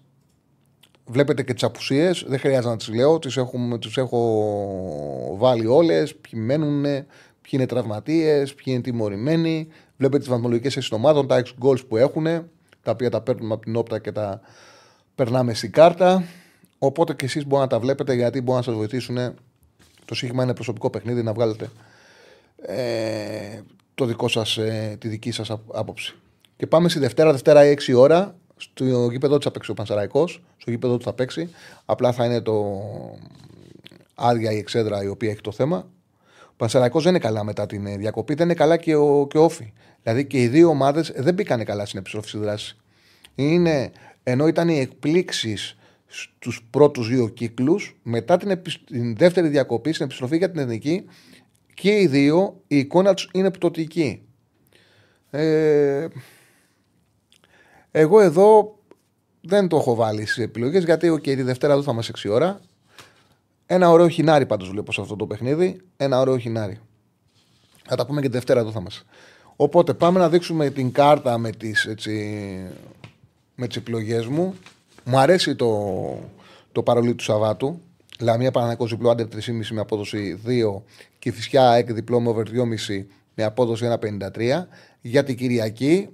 Βλέπετε και τις απουσίες. Δεν χρειάζεται να τις λέω. Τις τους έχω βάλει όλες. Ποιοι μένουν, ποιοι είναι τραυματίες, ποιοι είναι τιμωρημένοι. Βλέπετε τις βαθμολογικές θέσει των ομάδων, τα 6 goals που έχουν, τα οποία τα παίρνουμε από την όπτα και τα περνάμε στην κάρτα. Οπότε και εσείς μπορείτε να τα βλέπετε γιατί μπορούν να σας βοηθήσουν. Το σύγχυμα είναι προσωπικό παιχνίδι να βγάλετε ε, το δικό σας, ε, τη δική σας απ- άποψη. Και πάμε στη Δευτέρα, Δευτέρα 6 ώρα. Στο γήπεδο του θα παίξει ο Πανσεραϊκός. Στο γήπεδο του θα παίξει. Απλά θα είναι το άδεια η εξέδρα η οποία έχει το θέμα. Ο Πανσεραϊκός δεν είναι καλά μετά την ε, διακοπή. Δεν είναι καλά και ο, και ο Όφη. Δηλαδή και οι δύο ομάδες δεν μπήκαν καλά στην επιστροφή στη δράση. Είναι, ενώ ήταν οι εκπλήξεις στους πρώτους δύο κύκλους, μετά την, επι- την δεύτερη διακοπή, στην επιστροφή για την εθνική, και οι δύο η εικόνα τους είναι πτωτική. Ε, εγώ εδώ δεν το έχω βάλει στις επιλογές γιατί okay, τη Δευτέρα εδώ θα είμαστε 6 ώρα. Ένα ωραίο χινάρι πάντως βλέπω σε αυτό το παιχνίδι. Ένα ωραίο χινάρι. Θα τα πούμε και τη Δευτέρα εδώ θα είμαστε. Οπότε πάμε να δείξουμε την κάρτα με τις, έτσι, με τις επιλογές μου. Μου αρέσει το, το παρολί του Σαββάτου. Λαμία Παναναναϊκός διπλό άντερ 3,5 με απόδοση 2 και φυσικά ΑΕΚ διπλό με over 2,5 με απόδοση 1,53. Για την Κυριακή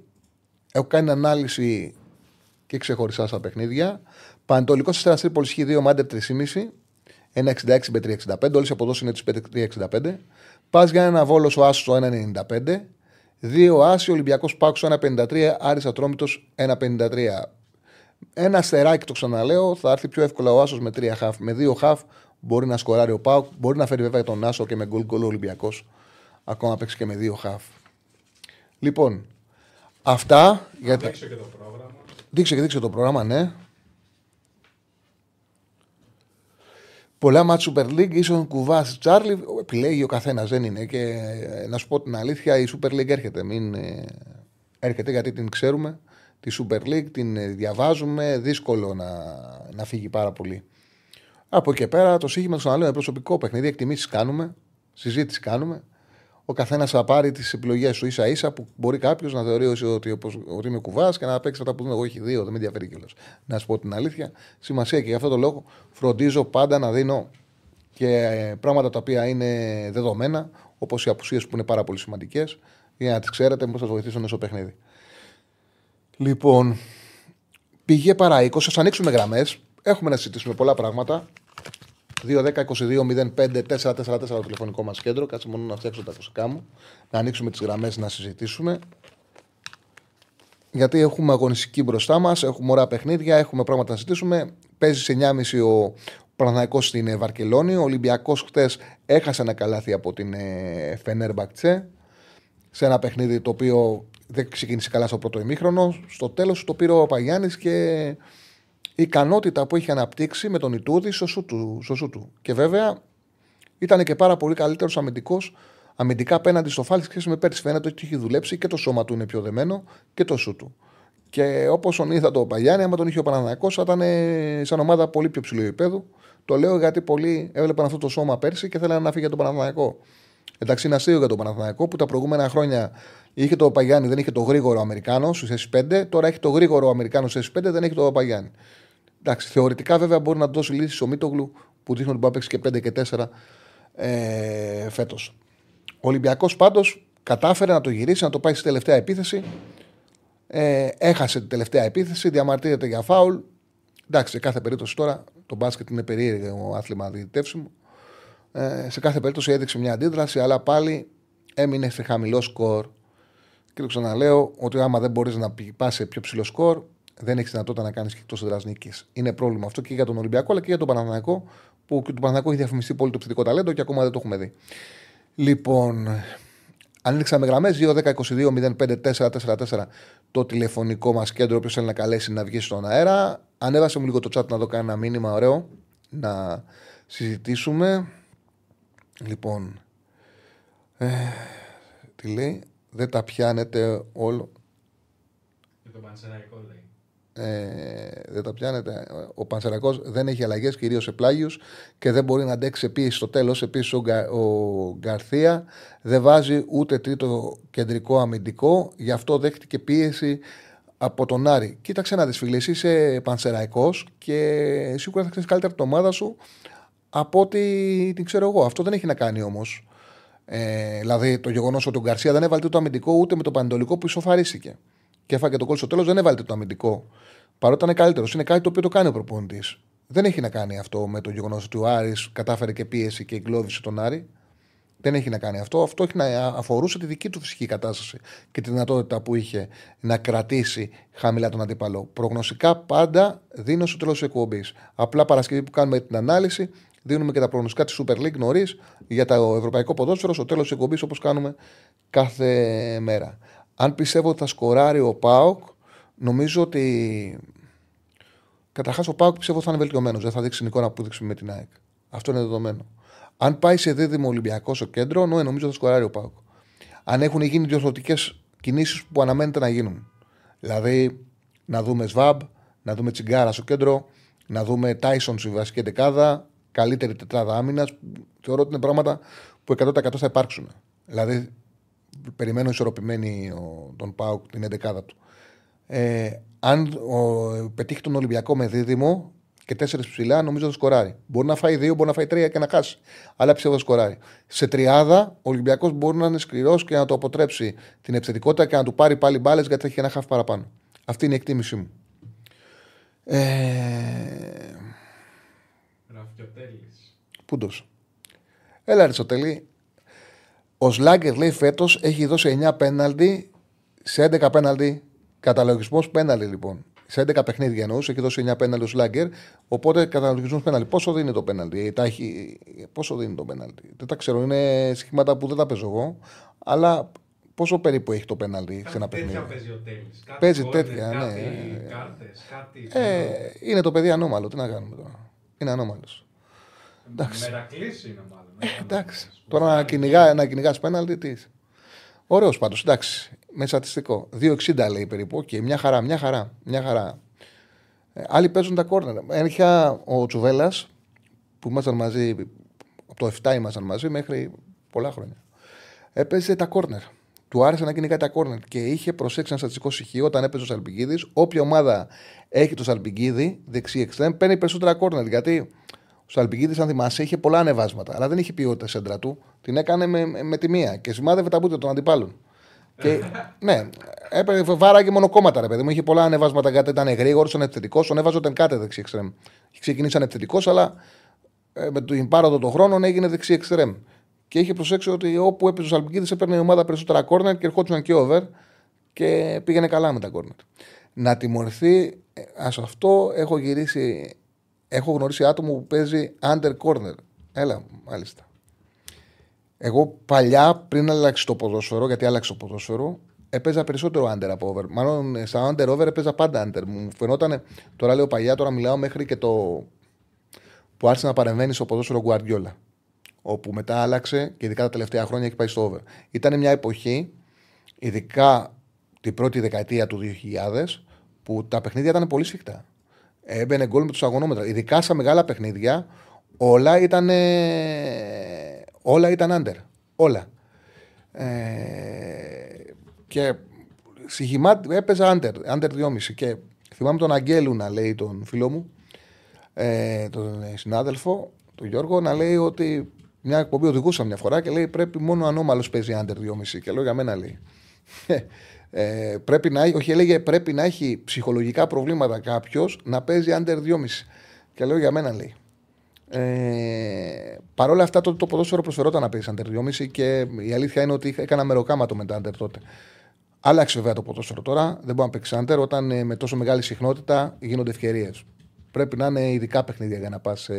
έχω κάνει ανάλυση και ξεχωριστά στα παιχνίδια. Πανετολικό Αστέρα Τρίπολη Χ2 με άντερ 3,5. 1,66 με 3,65. Όλες οι αποδόσεις είναι τι 3,65. Πας για ένα βόλος ο Άσος 1,95. Δύο Άσιο Ολυμπιακός Πάκος 1,53. Άρης Ατρόμητος 1,53. Ένα αστεράκι το ξαναλέω. Θα έρθει πιο εύκολα ο Άσος με τρία χαφ. Με δύο χαφ μπορεί να σκοράρει ο Πάουκ. Μπορεί να φέρει βέβαια τον Άσο και με γκολ γκολ ο Ολυμπιακός. Ακόμα να παίξει και με δύο χαφ. Λοιπόν, αυτά. Για τα... Δείξω και το πρόγραμμα. Δείξε και δείξε το πρόγραμμα, ναι. Πολλά μάτς Super League, ίσον κουβάς Τσάρλι, επιλέγει ο καθένας, δεν είναι. Και ε, να σου πω την αλήθεια, η Super League έρχεται. Μην, ε, έρχεται γιατί την ξέρουμε. Τη Super League την ε, διαβάζουμε. Δύσκολο να, να φύγει πάρα πολύ. Από εκεί και πέρα το σύγχυμα του ξαναλέω είναι προσωπικό παιχνίδι. Εκτιμήσεις κάνουμε, συζήτηση κάνουμε. Ο καθένας θα πάρει τις επιλογές του ίσα ίσα που μπορεί κάποιος να θεωρεί ότι, ότι, όπως- ότι είμαι κουβάς και να παίξει αυτά που δίνω εγώ. Έχει δύο, δεν με ενδιαφέρει κιόλας. Να σου πω την αλήθεια. Σημασία και γι' αυτό το λόγο φροντίζω πάντα να δίνω και ε, πράγματα τα οποία είναι δεδομένα, όπως οι απουσίες που είναι πάρα πολύ σημαντικές, για να τις ξέρετε, πώς θα σας βοηθήσουν στο παιχνίδι. Λοιπόν, πηγέ παρά 20, θα ανοίξουμε γραμμές. Έχουμε να συζητήσουμε πολλά πράγματα. 2-10-22-05-444 το τηλεφωνικό μας κέντρο. Κάτσε μόνο να φτιάξω τα ακουστικά μου. Να ανοίξουμε τις γραμμές να συζητήσουμε. Γιατί έχουμε αγωνιστική μπροστά μας, έχουμε ωραία παιχνίδια, έχουμε πράγματα να συζητήσουμε. Παίζει σε 9.30 ο Παναθηναϊκός στην ε, Βαρκελόνη. Ο Ολυμπιακός χθες έχασε ένα καλάθι από την ε, Φενέρμπακτσε σε ένα παιχνίδι το οποίο δεν ξεκίνησε καλά στο πρώτο ημίχρονο. Στο τέλος το πήρε ο Παγιάννη και η ικανότητα που είχε αναπτύξει με τον Ιτούδη στο σου του. Στο σου του. Και βέβαια ήταν και πάρα πολύ καλύτερος αμυντικός αμυντικά απέναντι στο Φάλης σχέση με πέρσι. Φαίνεται ότι έχει δουλέψει και το σώμα του είναι πιο δεμένο και το σου του. Και όπως τον είδα το Παγιάννη, άμα τον είχε ο Παναναναϊκό, θα ήταν ε, σαν ομάδα πολύ πιο ψηλού επίπεδου. Το λέω γιατί πολλοί έβλεπαν αυτό το σώμα πέρσι και θέλανε να φύγει για τον Παναναναϊκό. Εντάξει, είναι αστείο για τον Παναθηναϊκό που τα προηγούμενα χρόνια είχε το Παγιάννη, δεν είχε το γρήγορο Αμερικάνο στους S5. Τώρα έχει το γρήγορο Αμερικάνο στους S5, δεν έχει το Παγιάννη. Εντάξει, θεωρητικά βέβαια μπορεί να του δώσει λύσει ο Μίτογλου που δείχνει ότι μπορεί να παίξει και 5 και 4 ε, φέτος. Ο Ολυμπιακός πάντως κατάφερε να το γυρίσει, να το πάει στη τελευταία επίθεση. Ε, έχασε την τελευταία επίθεση, διαμαρτύρεται για φάουλ. Εντάξει, σε κάθε περίπτωση τώρα το μπάσκετ είναι περίεργο άθλημα διαιτητεύσιμο. Ε, σε κάθε περίπτωση έδειξε μια αντίδραση, αλλά πάλι έμεινε σε χαμηλό σκορ. Και το ξαναλέω ότι άμα δεν μπορείς να πας σε πιο ψηλό σκορ, δεν έχεις δυνατότητα να κάνεις και εκτός έδρας νίκης. Είναι πρόβλημα αυτό και για τον Ολυμπιακό αλλά και για τον Παναθηναϊκό, που και το Παναθηναϊκό έχει διαφημιστεί πολύ το ψηφιακό ταλέντο και ακόμα δεν το έχουμε δει. Λοιπόν, ανοίξαμε γραμμές 2-10-22-05-444 το τηλεφωνικό μας κέντρο. Όποιος θέλει να καλέσει να βγει στον αέρα. Ανέβασε μου λίγο το chat να δω κανένα μήνυμα ωραίο να συζητήσουμε. Λοιπόν, ε, τι λέει, δεν τα πιάνετε όλο. Και το Πανσεραϊκό λέει. Ε, δεν τα πιάνετε. Ο Πανσεραϊκό δεν έχει αλλαγές, κυρίως σε πλάγιους και δεν μπορεί να αντέξει πίεση στο τέλος. Επίση, ο, Γκα, ο Γκαρθία δεν βάζει ούτε τρίτο κεντρικό αμυντικό, γι' αυτό δέχτηκε πίεση από τον Άρη. Κοίταξε να δεις, φίλε, είσαι Πανσεραϊκό και σίγουρα θα ξέρεις καλύτερα την ομάδα σου από ό,τι την ξέρω εγώ. Αυτό δεν έχει να κάνει όμως. Ε, δηλαδή το γεγονός ότι ο Γκαρσία δεν έβαλε το αμυντικό ούτε με το Πανετολικό που ισοφαρίστηκε. Και έφαγε το κόλ στο τέλος, δεν έβαλε το αμυντικό. Παρότι ήταν καλύτερος. Είναι κάτι το οποίο το κάνει ο προπονητής. Δεν έχει να κάνει αυτό με το γεγονός ότι ο Άρης κατάφερε και πίεση και εγκλώβησε τον Άρη. Δεν έχει να κάνει αυτό. Αυτό έχει να αφορούσε τη δική του φυσική κατάσταση και τη δυνατότητα που είχε να κρατήσει χαμηλά τον αντίπαλο. Προγνωστικά πάντα δίνω στο τέλος της εκπομπής. Απλά Παρασκευή που κάνουμε την ανάλυση, δίνουμε και τα προγνωστικά της Super League νωρίς για το ευρωπαϊκό ποδόσφαιρο στο τέλος της εκπομπής όπως κάνουμε κάθε μέρα. Αν πιστεύω ότι θα σκοράρει ο Πάοκ, νομίζω ότι. Καταρχάς, ο Πάοκ πιστεύω θα είναι βελτιωμένος. Δεν θα δείξει την εικόνα που δείξει με την ΑΕΚ. Αυτό είναι δεδομένο. Αν πάει σε δίδυμο Ολυμπιακός στο κέντρο, ναι, νομίζω θα σκοράρει ο Πάοκ. Αν έχουν γίνει διορθωτικές κινήσεις που αναμένεται να γίνουν. Δηλαδή, να δούμε Σβάμπ, να δούμε Τσιγκάρα στο κέντρο, να δούμε Τάισον στη βασική δεκάδα, καλύτερη τετράδα άμυνας. Θεωρώ ότι είναι πράγματα που 100% θα υπάρξουν. Δηλαδή, περιμένω ισορροπημένη ο, τον Πάουκ την 11 του. Ε, αν ο, πετύχει τον Ολυμπιακό με δίδυμο και τέσσερις ψηλά, νομίζω θα σκοράρει. Μπορεί να φάει δύο, μπορεί να φάει τρία και να χάσει. Αλλά πιστεύω θα σκοράρει. Σε τριάδα, ο Ολυμπιακός μπορεί να είναι σκληρός και να το αποτρέψει την επιθετικότητα και να του πάρει πάλι μπάλες γιατί έχει ένα χάφ παραπάνω. Αυτή είναι η εκτίμησή μου. Ε... Πούντος. Έλα, Αριστοτέλη. Ο Σλάγκερ λέει φέτος έχει δώσει 9 πέναλτι σε 11 πέναλτι. Καταλογισμός πέναλτι λοιπόν. Σε 11 παιχνίδια εννοούσε, έχει δώσει 9 πέναλτι ο Σλάγκερ. Οπότε καταλογισμός πέναλτι. Πόσο δίνει το πέναλτι, έχει... πόσο δίνει το πέναλτι; Δεν τα ξέρω, είναι σχήματα που δεν τα παίζω εγώ. Αλλά πόσο περίπου έχει το πέναλτι σε ένα παιχνίδι; παίζει ο Τέλης. Κάτι Παίζει κόρνερ, τέτοια, ναι. κάτι κάρτες, κάτι... Ε, είναι το παιδί ανώμαλο. Τι να κάνουμε τώρα; Είναι ανώμαλος. εντάξει. Μερακλής είναι μάλλον. Εντάξει. Τώρα να κυνηγά, να κυνηγάς πέναλτι, τι. είσαι. Ωραίος πάντως, εντάξει. Με στατιστικό. 2,60 λέει περίπου. Και μια χαρά, μια χαρά. Μια χαρά. Ε, άλλοι παίζουν τα κόρνερ. Έρχεται ο Τσουβέλλα που ήμασταν μαζί, από το 7 ήμασταν μαζί μέχρι πολλά χρόνια. Έπαιζε τα κόρνερ. Του άρεσε να κυνηγάει τα κόρνερ και είχε προσέξει ένα στατιστικό στοιχείο όταν έπαιζε ο Σαλπιγκίδη. Όποια ομάδα έχει το Σαλπιγκίδη, δεξί εξτρέμ, παίρνει περισσότερα κόρνερ. Γιατί ο Σαλπιγκίδη, αν θυμάσαι, είχε πολλά ανεβάσματα, αλλά δεν είχε ποιότητα σέντρα του. Την έκανε με, με, με τη μία και σημάδευε τα μπούτια των αντιπάλων. Και, ναι, έπαιρνε βάραγε μονοκόμματα, ρε παιδί μου. Είχε πολλά ανεβάσματα γιατί ήταν γρήγορος, ήταν επιθετικό. Τον έβαζε όταν κάτε δεξί εξτρέμ. Είχε ξεκινήσει επιθετικό, αλλά ε, με την πάροδο των χρόνων έγινε δεξί εξτρέμ. Και είχε προσέξει ότι όπου έπαιζε ο Σαλπιγκίδη έπαιρνε η ομάδα περισσότερα κόρνερ και ερχόντουσαν και over και πήγαινε καλά με τα κόρνερ. Να τιμωρηθεί, ας αυτό έχω γυρίσει έχω γνωρίσει άτομο που παίζει under corner. Έλα, μάλιστα. Εγώ παλιά, πριν αλλάξει το ποδόσφαιρο, γιατί άλλαξε το ποδόσφαιρο, έπαιζα περισσότερο under από over. Μάλλον στα under over έπαιζα πάντα under. Μου φαινόταν, τώρα λέω παλιά, τώρα μιλάω μέχρι και το που άρχισε να παρεμβαίνει στο ποδόσφαιρο Guardiola. Όπου μετά άλλαξε και ειδικά τα τελευταία χρόνια έχει πάει στο over. Ήταν μια εποχή, ειδικά την πρώτη δεκαετία του 2000, που τα παιχνίδια ήταν πολύ σφιχτά έμπαινε γκολ με τους αγωνόμετρα. Ειδικά στα μεγάλα παιχνίδια όλα ήταν. Όλα ήταν under. Όλα. Ε, και συγχυμά έπαιζα under, under 2,5. Και θυμάμαι τον Αγγέλου να λέει τον φίλο μου, ε, τον συνάδελφο, τον Γιώργο, να λέει ότι μια εκπομπή οδηγούσα μια φορά και λέει πρέπει μόνο ανώμαλος παίζει άντερ 2,5. Και λέω για μένα λέει. Ε, πρέπει να, όχι, έλεγε πρέπει να έχει ψυχολογικά προβλήματα κάποιος να παίζει άντερ 2,5. Και λέω για μένα λέει. Ε, Παρ' όλα αυτά, το, το ποδόσφαιρο προσφερόταν να παίζει άντερ 2,5 και η αλήθεια είναι ότι έκανα μεροκάματο με τα άντερ τότε. Άλλαξε βέβαια το ποδόσφαιρο τώρα. Δεν μπορεί να παίξει άντερ όταν ε, με τόσο μεγάλη συχνότητα γίνονται ευκαιρίες. Πρέπει να είναι ειδικά παιχνίδια για να πας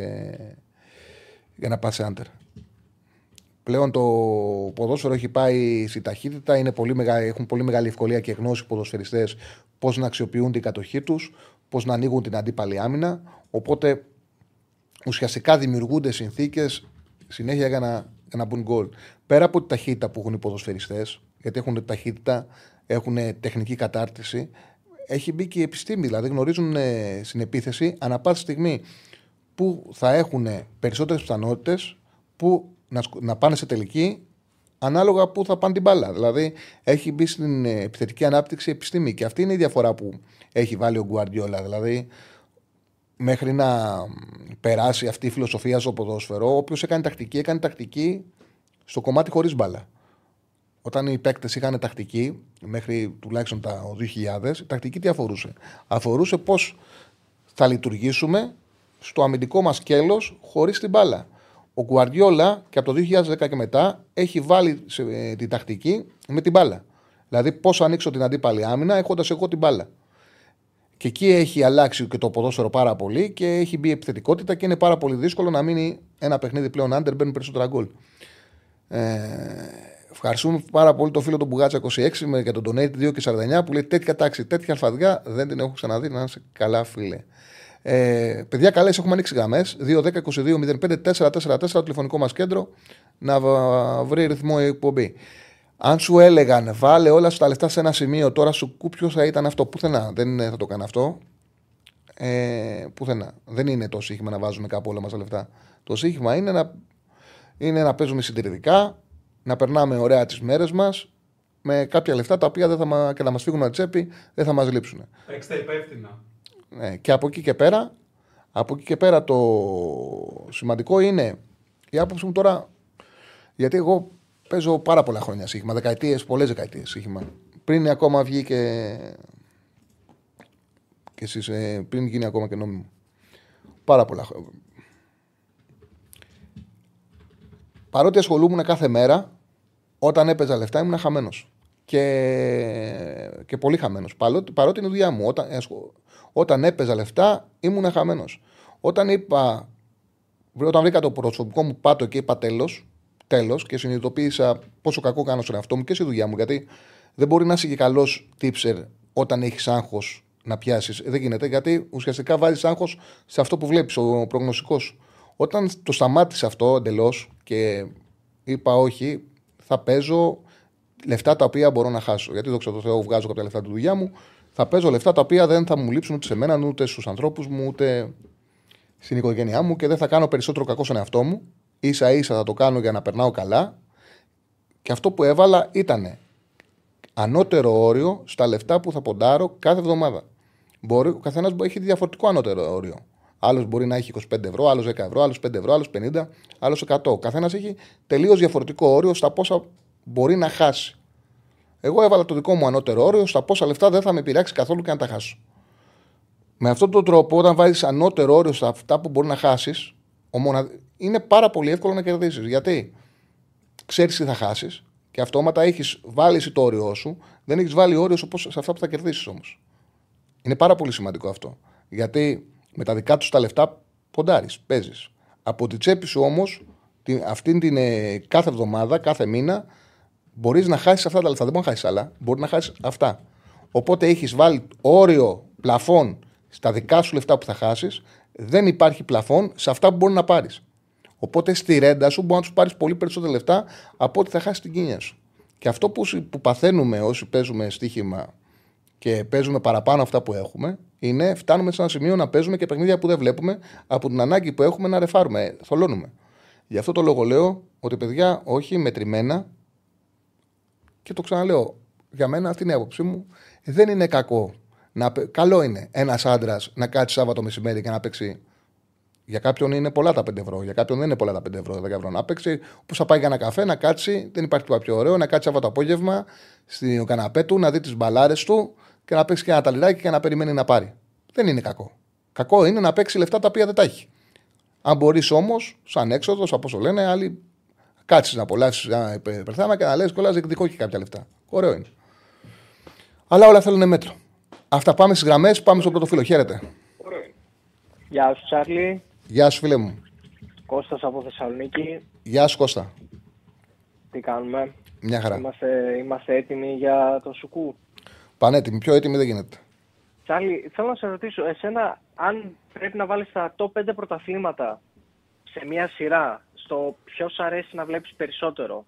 για να πας σε άντερ. Πλέον το ποδόσφαιρο έχει πάει στη ταχύτητα, είναι πολύ μεγάλη, έχουν πολύ μεγάλη ευκολία και γνώση οι ποδοσφαιριστές πώς να αξιοποιούν την κατοχή τους, πώς να ανοίγουν την αντίπαλη άμυνα. Οπότε ουσιαστικά δημιουργούνται συνθήκες συνέχεια για να, για να μπουν γκολ. Πέρα από τη ταχύτητα που έχουν οι ποδοσφαιριστές, γιατί έχουν ταχύτητα, έχουν τεχνική κατάρτιση, έχει μπει και η επιστήμη. Δηλαδή γνωρίζουν ε, στην επίθεση ανά πάση στιγμή που θα έχουν περισσότερες πιθανότητες που να, να πάνε σε τελική ανάλογα που θα πάνε την μπάλα. Δηλαδή έχει μπει στην ε, επιθετική ανάπτυξη επιστήμη και αυτή είναι η διαφορά που έχει βάλει ο Γκουαρδιόλα. Δηλαδή μέχρι να περάσει αυτή η φιλοσοφία στο ποδόσφαιρο, όποιο έκανε τακτική, έκανε τακτική στο κομμάτι χωρίς μπάλα. Όταν οι παίκτες είχαν τακτική, μέχρι τουλάχιστον τα 2000, η τακτική τι αφορούσε; Αφορούσε πώς θα λειτουργήσουμε στο αμυντικό μας σκέλος χωρίς την μπάλα. Ο Γκουαρδιόλα και από το 2010 και μετά έχει βάλει σε, ε, την τακτική με την μπάλα. Δηλαδή, πώς ανοίξω την αντίπαλη άμυνα έχοντας εγώ την μπάλα. Και εκεί έχει αλλάξει και το ποδόσφαιρο πάρα πολύ και έχει μπει επιθετικότητα και είναι πάρα πολύ δύσκολο να μείνει ένα παιχνίδι πλέον άντερ, μπαίνουν περισσότερα γκολ. Ε, ευχαριστούμε πάρα πολύ το φίλο του Μπουγάτσα 26 και τον Donate 2 και 49 που λέει τέτοια τάξη, τέτοια αλφαδιά δεν την έχω ξαναδεί. Να είσαι καλά, φίλε. Ε, παιδιά, καλές, έχουμε ανοίξει γραμμές. 2-10-22-05-444 το τηλεφωνικό μας κέντρο να βρει ρυθμό η εκπομπή. Αν σου έλεγαν βάλε όλα σου τα λεφτά σε ένα σημείο, τώρα σου ποιος θα ήταν αυτό. Πουθενά. Δεν θα το κάνω αυτό. Ε, πουθενά. Δεν είναι το σύγχυμα να βάζουμε κάπου όλα μας τα λεφτά. Το σύγχυμα είναι να, είναι να παίζουμε συντηρητικά, να περνάμε ωραία τις μέρες μας με κάποια λεφτά τα οποία δεν θα, και να μας φύγουν από τσέπη δεν θα μας λείψουν. Παίξτε υπεύθυνα. Ναι, και από εκεί και πέρα, από εκεί και πέρα το σημαντικό είναι η άποψη μου τώρα. Γιατί εγώ παίζω πάρα πολλά χρόνια σύγχυμα, δεκαετίες, πολλές δεκαετίες σύγχυμα. Πριν ακόμα βγει και. και εσείς, ε, πριν γίνει ακόμα και νόμιμο. Πάρα πολλά χρόνια. Παρότι ασχολούμουν κάθε μέρα, όταν έπαιζα λεφτά ήμουν χαμένος. Και, και πολύ χαμένος. Παρότι, παρότι είναι δουλειά μου. Όταν, όταν έπαιζα λεφτά, ήμουν χαμένος. Όταν είπα, όταν βρήκα το προσωπικό μου πάτο και είπα τέλος, τέλος, και συνειδητοποίησα πόσο κακό κάνω στον εαυτό μου και στη δουλειά μου, γιατί δεν μπορεί να είσαι και καλός τύψερ όταν έχεις άγχος να πιάσεις. Δεν γίνεται, γιατί ουσιαστικά βάζεις άγχος σε αυτό που βλέπεις, ο προγνωστικός. Όταν το σταμάτησε αυτό εντελώς και είπα όχι, θα παίζω λεφτά τα οποία μπορώ να χάσω. Γιατί δόξα τω Θεώ βγάζω κάποια λεφτά τη δουλειά μου θα παίζω λεφτά τα οποία δεν θα μου λείψουν ούτε σε μένα, ούτε στους ανθρώπους μου, ούτε στην οικογένειά μου και δεν θα κάνω περισσότερο κακό στον εαυτό μου. Σα ίσα θα το κάνω για να περνάω καλά. Και αυτό που έβαλα ήταν ανώτερο όριο στα λεφτά που θα ποντάρω κάθε εβδομάδα. Μπορεί, ο καθένας έχει διαφορετικό ανώτερο όριο. Άλλος μπορεί να έχει 25 ευρώ, άλλος 10 ευρώ, άλλος 5 ευρώ, άλλος 50, άλλος 100. Ο καθένας έχει τελείως διαφορετικό όριο στα πόσα μπορεί να χάσει. Εγώ έβαλα το δικό μου ανώτερο όριο στα πόσα λεφτά δεν θα με επηρεάξει καθόλου και να τα χάσω. Με αυτόν τον τρόπο, όταν βάζεις ανώτερο όριο στα αυτά που μπορεί να χάσεις, είναι πάρα πολύ εύκολο να κερδίσεις. Γιατί; Ξέρεις τι θα χάσεις και αυτόματα έχεις βάλει το όριό σου, δεν έχεις βάλει όριο σε αυτά που θα κερδίσεις όμως. Είναι πάρα πολύ σημαντικό αυτό. Γιατί με τα δικά τους τα λεφτά ποντάρεις, παίζεις. Από τη τσέπη σου όμως, αυτήν την ε, κάθε εβδομάδα, κάθε μήνα, Μπορείς να χάσεις αυτά τα λεφτά. Δεν μπορεί να χάσεις άλλα. Μπορείς να χάσεις αυτά. Οπότε έχεις βάλει όριο πλαφόν στα δικά σου λεφτά που θα χάσεις. Δεν υπάρχει πλαφόν σε αυτά που μπορεί να πάρεις. Οπότε στη ρέντα σου μπορεί να τους πάρεις πολύ περισσότερα λεφτά από ό,τι θα χάσεις την κίνια σου. Και αυτό που, που παθαίνουμε όσοι παίζουμε στοίχημα και παίζουμε παραπάνω αυτά που έχουμε, είναι φτάνουμε σε ένα σημείο να παίζουμε και παιχνίδια που δεν βλέπουμε από την ανάγκη που έχουμε να ρεφάρουμε, θολώνουμε. Γι' αυτό το λόγο λέω ότι παιδιά, όχι μετρημένα, και το ξαναλέω, για μένα αυτή είναι η άποψή μου. Δεν είναι κακό. Να, καλό είναι ένας άντρας να κάτσει Σάββατο μεσημέρι και να παίξει Για κάποιον είναι πολλά τα 5 ευρώ. Για κάποιον δεν είναι πολλά τα 5 ευρώ, 10 ευρώ. Να παίξει, που θα πάει για ένα καφέ, να κάτσει, δεν υπάρχει τίποτα πιο ωραίο, να κάτσει αυτό το απόγευμα στην καναπέ του, να δει τις μπαλάρες του και να παίξει και ένα ταλιράκι και να περιμένει να πάρει. Δεν είναι κακό. Κακό είναι να παίξει λεφτά τα οποία δεν τα έχει. Αν μπορείς όμως, σαν έξοδος, από όσο λένε, άλλοι κάτσεις να απολαύσεις ένα υπερθάμα και να λες κολλάς διεκδικώ και κάποια λεφτά. Ωραίο είναι. Αλλά όλα θέλουν μέτρο. Αυτά πάμε στις γραμμές, πάμε στο πρώτο φίλο. Χαίρετε. Γεια σου, Τσάρλι. Γεια σου, φίλε μου. Κώστας από Θεσσαλονίκη. Γεια σου, Κώστα. Τι κάνουμε; Μια χαρά. Είμαστε, είμαστε έτοιμοι για το Σουκού; Πανέτοιμοι. Πιο έτοιμοι δεν γίνεται. Τσάρλι, θέλω να σε ρωτήσω, εσένα αν πρέπει να βάλεις τα top 5 πρωταθλήματα σε μια σειρά, στο ποιος σ' αρέσει να βλέπεις περισσότερο;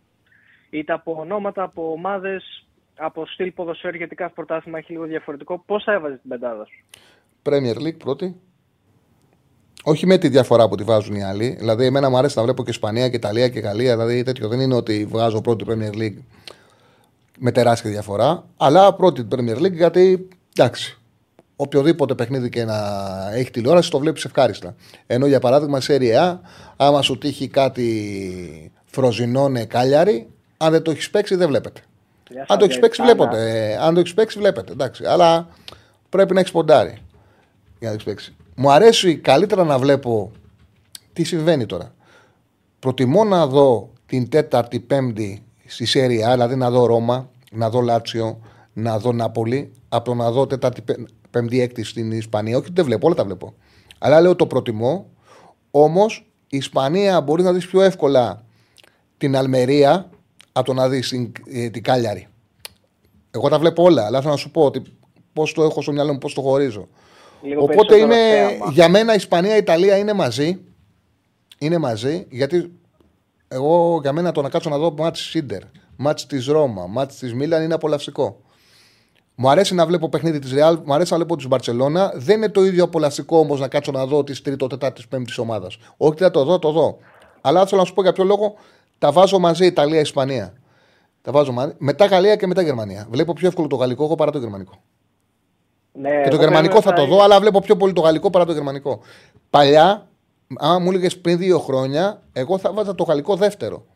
Είτε από ονόματα, από ομάδες, από στυλ ποδοσφαίρου, γιατί κάθε πρωτάθλημα έχει λίγο διαφορετικό. Πώς θα έβαζες την πεντάδα σου; Premier League πρώτη. Όχι με τη διαφορά που τη βάζουν οι άλλοι. Δηλαδή, εμένα μου αρέσει να βλέπω και Ισπανία και Ιταλία και Γαλλία. Δηλαδή, τέτοιο δεν είναι ότι βγάζω πρώτη Premier League με τεράστια διαφορά. Αλλά πρώτη Premier League γιατί εντάξει. Οποιοδήποτε παιχνίδι και να έχει τηλεόραση το βλέπεις ευχάριστα. Ενώ για παράδειγμα σε A, άμα σου τύχει κάτι φροζινόνε κάλιαρη, αν δεν το έχεις παίξει δεν βλέπετε. Αν το έχεις παίξει, βλέπετε. Αν το έχεις παίξει, βλέπετε. Εντάξει. Αλλά πρέπει να έχεις ποντάρει για να το έχεις παίξει. Μου αρέσει καλύτερα να βλέπω τι συμβαίνει τώρα. Προτιμώ να δω την τέταρτη, πέμπτη στη Σέρια, δηλαδή να δω Ρώμα, να δω Λάτσιο, να δω Νάπολη, από το να δω τέταρτη, πέμπτη, έκτη στην Ισπανία. Όχι, δεν βλέπω, όλα τα βλέπω. Αλλά λέω το προτιμώ. Όμως η Ισπανία μπορεί να δεις πιο εύκολα την Αλμερία από το να δεις την, ε, την Κάλιαρη. Εγώ τα βλέπω όλα, αλλά θέλω να σου πω ότι πώς το έχω στο μυαλό μου, πώς το χωρίζω. Λίγο Οπότε είναι, περισσότερο θέαμα. για μένα η Ισπανία η Ιταλία είναι μαζί. Είναι μαζί, γιατί εγώ για μένα το να κάτσω να δω μάτς Σίντερ, μάτς της Ρώμα, μάτς της Μίλαν είναι απολαυστικό. Μου αρέσει να βλέπω παιχνίδι της Ρεάλ, μου αρέσει να βλέπω της Μπαρσελόνα. Δεν είναι το ίδιο απολαυστικό όμως να κάτσω να δω τη τρίτο, τετάρτης, πέμπτης ομάδας. Όχι, θα το δω, το δω. Αλλά θέλω να σου πω για ποιο λόγο τα βάζω μαζί Ιταλία-Ισπανία. Τα βάζω μαζί. Μετά Γαλλία και μετά Γερμανία. Βλέπω πιο εύκολο το γαλλικό εγώ παρά το γερμανικό. Ναι, Και το εγώ γερμανικό θα περίμενα το δω, αλλά βλέπω πιο πολύ το γαλλικό παρά το γερμανικό. Παλιά, άμα μου έλεγες πριν δύο χρόνια, εγώ θα βάζα το γαλλικό δεύτερο.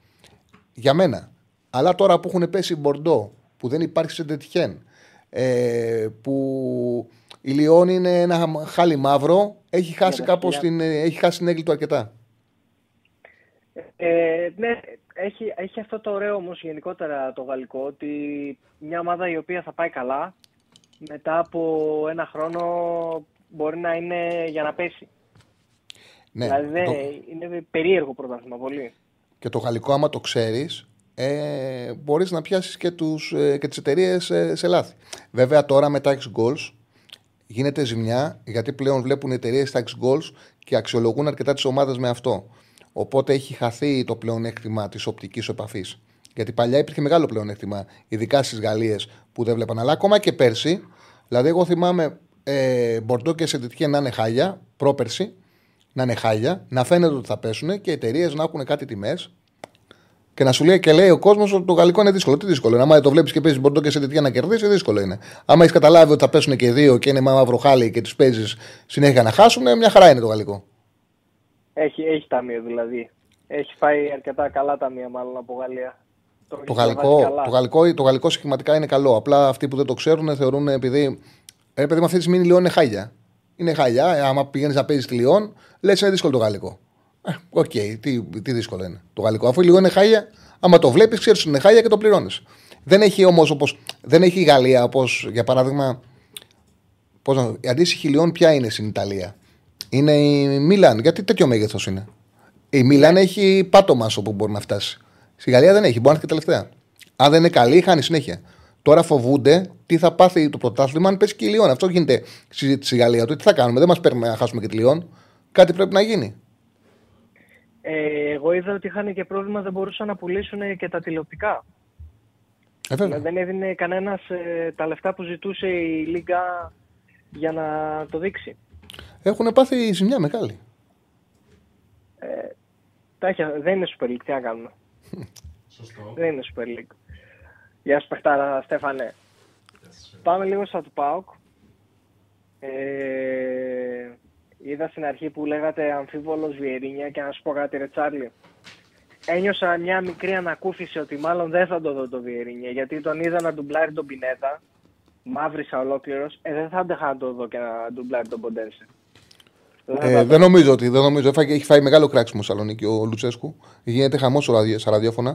Για μένα. Αλλά τώρα που έχουν πέσει Μπορντό, που δεν υπάρχει σε Τετιχέν, ε, που η Λιόν είναι ένα χάλι μαύρο, έχει χάσει τα κάπως σκυλιά. την, ε, έχει χάσει την έγκλη του αρκετά. Ε, ναι, έχει, έχει αυτό το ωραίο όμως γενικότερα το γαλλικό, ότι μια ομάδα η οποία θα πάει καλά, μετά από ένα χρόνο μπορεί να είναι για να πέσει. Ναι, δηλαδή δεν- το- είναι περίεργο πρωτάθλημα πολύ. Και το γαλλικό, άμα το ξέρεις, ε, μπορείς να πιάσεις και, τους, ε, και τις εταιρείες ε, σε λάθη. Βέβαια, τώρα με τα X Goals γίνεται ζημιά γιατί πλέον βλέπουν οι εταιρείες τα X Goals και αξιολογούν αρκετά τις ομάδες με αυτό. Οπότε έχει χαθεί το πλεονέκτημα της οπτικής επαφής. Γιατί παλιά υπήρχε μεγάλο πλεονέκτημα, ειδικά στις Γαλλίες που δεν βλέπαν. Αλλά ακόμα και πέρσι, δηλαδή, εγώ θυμάμαι ε, Μπορντό και Σεντιτιέ να είναι χάλια, πρόπερσι, να είναι χάλια, να φαίνεται ότι θα πέσουν και οι εταιρείες να έχουν κάτι τιμές και να σου λέει και λέει ο κόσμος ότι το γαλλικό είναι δύσκολο. Τι δύσκολο είναι. Άμα το βλέπεις και παίζεις Μπορντό και Σεντιτιέ να κερδίσεις, δύσκολο είναι. Άμα έχεις καταλάβει ότι θα πέσουν και οι δύο και είναι μαύρο χάλι και του παίζεις συνέχεια να χάσουν, μια χαρά είναι το γαλλικό. Έχει, έχει ταμείο δηλαδή. Έχει πάει αρκετά καλά ταμεία μάλλον από Γαλλία. Το έχει γαλλικό, διαβάσει καλά. το, γαλλικό, το γαλλικό σχηματικά είναι καλό. Απλά αυτοί που δεν το ξέρουν θεωρούν επειδή. Ρε παιδί μου, αυτή τη στιγμή η Λιόν είναι χάλια. Είναι χάλια. Ε, άμα πηγαίνεις να παίζεις τη Λιόν, λες είναι δύσκολο το γαλλικό. Ε, Οκ, τι, τι δύσκολο είναι το γαλλικό. Αφού η Λιόν είναι χάλια, άμα το βλέπεις, ξέρεις ότι είναι χάλια και το πληρώνεις. Δεν έχει όμως όπως. Δεν έχει η Γαλλία όπως για παράδειγμα. Πώς να, η αντίστοιχη Λιόν ποια είναι στην Ιταλία; Είναι η Μίλαν. Γιατί τέτοιο μέγεθος είναι; Η Μίλαν έχει πάτωμα όπου μπορεί να φτάσει. Στη Γαλλία δεν έχει, μπορεί να έρθει και τελευταία. Αν δεν είναι καλή, χάνει συνέχεια. Τώρα φοβούνται τι θα πάθει το πρωτάθλημα αν πέσει και η Λιόν. Αυτό γίνεται συζήτηση στη Γαλλία. Τότε τι θα κάνουμε, δεν μας παίρνουμε να χάσουμε και τη Λιόν. Κάτι πρέπει να γίνει. Ε, εγώ είδα ότι είχαν και πρόβλημα, δεν μπορούσαν να πουλήσουν και τα τηλεοπτικά. Ε, βέβαια. Δηλαδή, δεν έδινε κανένας τα λεφτά που ζητούσε η Λίγκα για να το δείξει. Έχουν πάθει ζημιά μεγάλη. Τα έχει, δεν είναι Super League, τι να κάνουμε. Σωστό. Δεν είναι Super League. Γεια σου Πεχτάρα, Στέφανε. Πάμε λίγο στα του ΠΑΟΚ. Ε, η είδα στην αρχή που λέγατε αμφίβολος Βιερίνια και να σου πω κάτι ρε Τσάρλι. Ένιωσα μια μικρή ανακούφιση ότι μάλλον δεν θα το δω το Βιερίνια γιατί τον είδα να ντουμπλάρει τον Πινέτα. Μαύρισα ολόκληρος. Ε, δεν θα άντεχα να το δω και να ντουμπλάρει τον Ποντένσε. Ε, δεν νομίζω ότι. Δεν νομίζω. Έφαγε, έχει φάει μεγάλο κράξιμο Σαλονίκη ο Λουτσέσκου. Γίνεται χαμός στα ραδιόφωνα.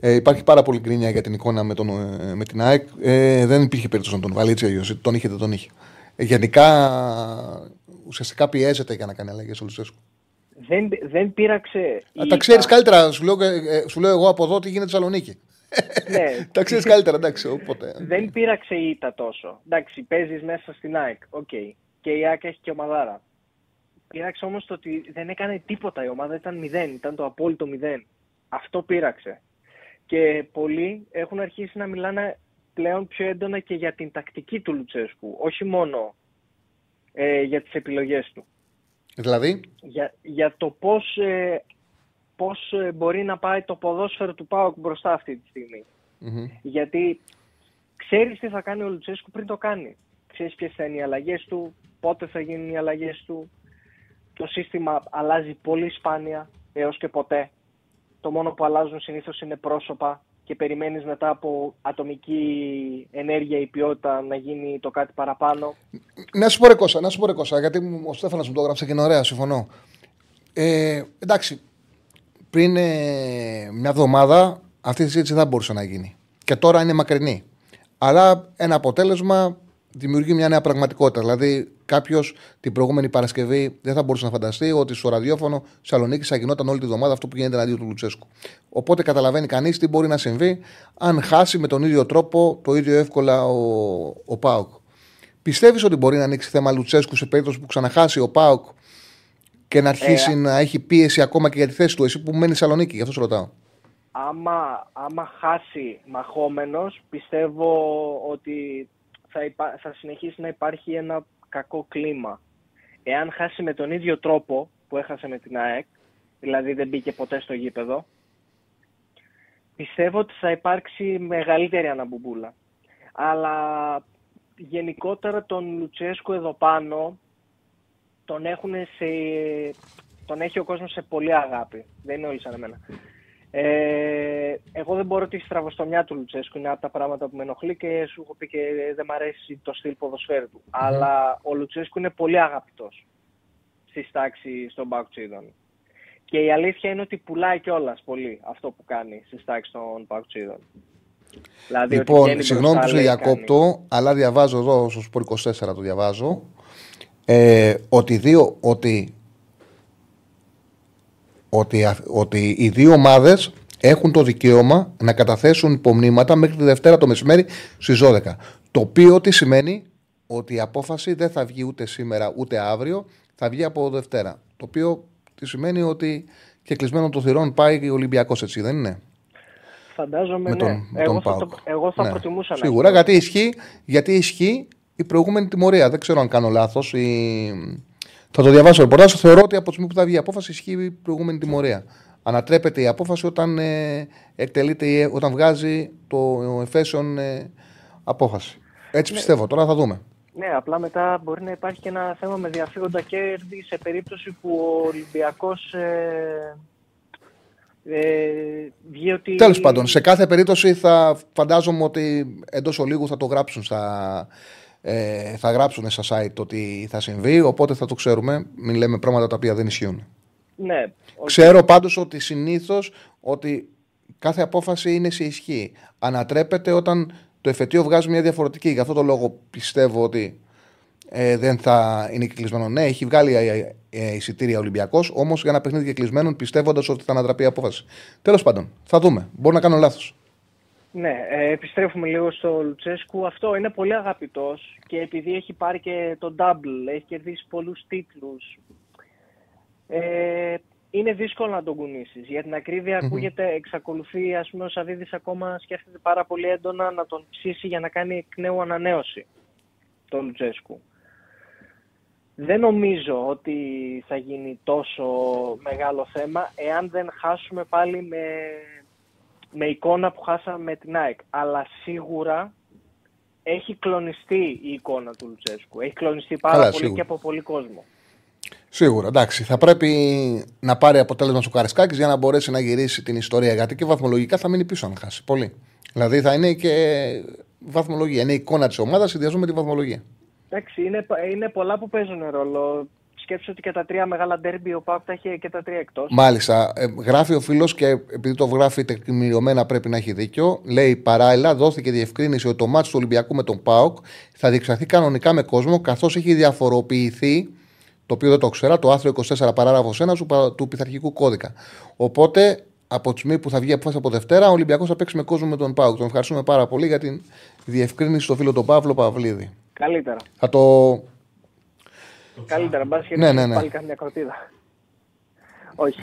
Ε, υπάρχει πάρα πολύ γκρίνια για την εικόνα με, τον, ε, με την ΑΕΚ. Ε, δεν υπήρχε περίπτωση να τον βάλει έτσι αλλιώς. Τον είχε, δεν τον είχε. Ε, γενικά ουσιαστικά πιέζεται για να κάνει αλλαγές ο Λουτσέσκου. Δεν, δεν πείραξε. Α, τα ξέρεις καλύτερα. Σου λέω, ε, σου λέω εγώ από εδώ τι γίνεται Σαλονίκη. Ναι. τα ξέρεις καλύτερα, εντάξει. Οπότε. Δεν πείραξε η ήττα τόσο. Εντάξει, παίζεις μέσα στην ΑΕΚ. Okay. Και η ΑΕΚ έχει και ομαδάρα. Πείραξε όμως το ότι δεν έκανε τίποτα η ομάδα. Ήταν μηδέν. Ήταν το απόλυτο μηδέν. Αυτό πείραξε. Και πολλοί έχουν αρχίσει να μιλάνε πλέον πιο έντονα και για την τακτική του Λουτσέσκου. Όχι μόνο ε, για τις επιλογές του. Δηλαδή; Για, για το πώς, ε, πώς ε, μπορεί να πάει το ποδόσφαιρο του ΠΑΟΚ μπροστά αυτή τη στιγμη Γιατί ξέρεις τι θα κάνει ο Λουτσέσκου πριν το κάνει. Ξέρεις ποιες θα είναι οι αλλαγές του, πότε θα γίνουν οι αλλαγές του. Το σύστημα αλλάζει πολύ σπάνια έως και ποτέ. Το μόνο που αλλάζουν συνήθως είναι πρόσωπα και περιμένεις μετά από ατομική ενέργεια ή ποιότητα να γίνει το κάτι παραπάνω. Να σου πω ρε Κώστα, να σου πω ρε Κώστα, γιατί ο Στέφανας μου το έγραψε και είναι ωραία, συμφωνώ. Ε, εντάξει, πριν ε, μια εβδομάδα αυτή η συζήτηση δεν μπορούσε να γίνει. Και τώρα είναι μακρινή. Αλλά ένα αποτέλεσμα δημιουργεί μια νέα πραγματικότητα. Δηλαδή, κάποιος την προηγούμενη Παρασκευή δεν θα μπορούσε να φανταστεί ότι στο ραδιόφωνο Σαλονίκη θα γινόταν όλη τη βδομάδα αυτό που γίνεται εναντίον του Λουτσέσκου. Οπότε καταλαβαίνει κανείς τι μπορεί να συμβεί αν χάσει με τον ίδιο τρόπο το ίδιο εύκολα ο, ο Πάουκ. Πιστεύεις ότι μπορεί να ανοίξει θέμα Λουτσέσκου σε περίπτωση που ξαναχάσει ο Πάουκ και να αρχίσει ε, να έχει πίεση ακόμα και για τη θέση του, εσύ που μένεις Σαλονίκη, γι' αυτό σου ρωτάω. Άμα, άμα χάσει μαχόμενος, πιστεύω ότι θα, θα συνεχίσει να υπάρχει ένα κακό κλίμα. Εάν χάσει με τον ίδιο τρόπο που έχασε με την ΑΕΚ, δηλαδή δεν μπήκε ποτέ στο γήπεδο, πιστεύω ότι θα υπάρξει μεγαλύτερη αναμπουμπούλα. Αλλά γενικότερα τον Λουτσέσκο εδώ πάνω τον, έχουν σε, τον έχει ο κόσμος σε πολύ αγάπη. Δεν είναι όλοι σαν εμένα. Ε, εγώ δεν μπορώ τη στραβοστομιά του Λουτσέσκου. Είναι από τα πράγματα που με ενοχλεί και σου έχω πει και δεν μ' αρέσει το στυλ ποδοσφαίρου του. Αλλά ο Λουτσέσκου είναι πολύ αγαπητός στη στάξη των Παουτσίδων. Και η αλήθεια είναι ότι πουλάει κιόλας πολύ αυτό που κάνει στη στάξη των Παουτσίδων. Δηλαδή λοιπόν, συγγνώμη που σε διακόπτω, αλλά διαβάζω εδώ στο Σπορ 24 το διαβάζω. Ε, ότι, δύο, ότι ότι, ότι οι δύο ομάδες έχουν το δικαίωμα να καταθέσουν υπομνήματα μέχρι τη Δευτέρα το μεσημέρι στις 12. Το οποίο τι σημαίνει; Ότι η απόφαση δεν θα βγει ούτε σήμερα ούτε αύριο, θα βγει από Δευτέρα. Το οποίο τι σημαίνει ότι και κλεισμένο το θυρών πάει ο Ολυμπιακός, έτσι δεν είναι; Φαντάζομαι, με τον, ναι. Με εγώ, θα το, εγώ θα ναι. προτιμούσα να Σίγουρα, γιατί ισχύει, γιατί ισχύει η προηγούμενη τιμωρία. Δεν ξέρω αν κάνω λάθος. Η... Θα το διαβάσω ρεπορτάζ. Θεωρώ ότι από τη στιγμή που θα βγει η απόφαση ισχύει η προηγούμενη τιμωρία. Ανατρέπεται η απόφαση όταν, ε, εκτελείται, όταν βγάζει το εφέσεων ε, απόφαση. Έτσι ναι. πιστεύω. Τώρα θα δούμε. Ναι, απλά μετά μπορεί να υπάρχει και ένα θέμα με διαφύγοντα κέρδη σε περίπτωση που ο Ολυμπιακός. Ε, ε, βγει ότι... Τέλος πάντων, σε κάθε περίπτωση θα φαντάζομαι ότι εντός ολίγου θα το γράψουν στα, ε, θα γράψουν στα site ότι θα συμβεί, οπότε θα το ξέρουμε. Μην λέμε πράγματα τα οποία δεν ισχύουν. Ναι. Ξέρω πάντως ότι συνήθως ότι κάθε απόφαση είναι σε ισχύ. Ανατρέπεται όταν το εφετείο βγάζει μια διαφορετική. Γι' αυτό το λόγο πιστεύω ότι ε, δεν θα είναι κυκλισμένο. Ναι, έχει βγάλει ε, ε, εισιτήρια Ολυμπιακός, όμως για ένα παιχνίδι κυκλισμένο πιστεύοντας ότι θα ανατραπεί η απόφαση. Τέλος πάντων, θα δούμε. Μπορεί να κάνω λάθος. Ναι, ε, επιστρέφουμε λίγο στο Λουτσέσκου. Αυτό είναι πολύ αγαπητός και επειδή έχει πάρει και το double, έχει κερδίσει πολλούς τίτλους, ε, είναι δύσκολο να τον κουνήσεις. Για την ακρίβεια ακούγεται, εξακολουθεί, ας πούμε, ο Σαββίδης ακόμα σκέφτεται πάρα πολύ έντονα να τον ψήσει για να κάνει εκ νέου ανανέωση το Λουτσέσκου. Δεν νομίζω ότι θα γίνει τόσο μεγάλο θέμα εάν δεν χάσουμε πάλι με με εικόνα που χάσαμε με την ΑΕΚ. Αλλά σίγουρα έχει κλονιστεί η εικόνα του Λουτσέσκου. Έχει κλονιστεί πάρα πολύ και από πολύ κόσμο. Σίγουρα, εντάξει. Θα πρέπει να πάρει αποτέλεσμα στο Καρισκάκης για να μπορέσει να γυρίσει την ιστορία. Γιατί και βαθμολογικά θα μείνει πίσω αν χάσει. Πολύ. Δηλαδή θα είναι και βαθμολογία. Είναι η εικόνα της ομάδας συνδυασμό με τη βαθμολογία. Εντάξει, είναι, είναι πολλά που παίζουν ρόλο. Σκέψω ότι και τα τρία μεγάλα ντέρμπι ο Πάουκ τα έχει και τα τρία εκτός. Μάλιστα. Ε, γράφει ο φίλος και επειδή το γράφει τεκμηριωμένα πρέπει να έχει δίκιο. Λέει παράλληλα, δόθηκε διευκρίνηση ότι το μάτσο του Ολυμπιακού με τον Πάοκ θα διεξαχθεί κανονικά με κόσμο καθώς έχει διαφοροποιηθεί το οποίο δεν το ξέρα, το άρθρο 24 παράγραφος 1 του, του πειθαρχικού κώδικα. Οπότε από τη στιγμή που θα βγει απόφαση από Δευτέρα, ο Ολυμπιακός θα παίξει με κόσμο με τον Πάουκ. Τον ευχαριστούμε πάρα πολύ για την διευκρίνηση στο φίλο τον Παύλο Παυλίδη. Καλύτερα. Θα το. Καλύτερα, μπα και ναι, ναι, ναι. πάλι καμιά κροτίδα. όχι.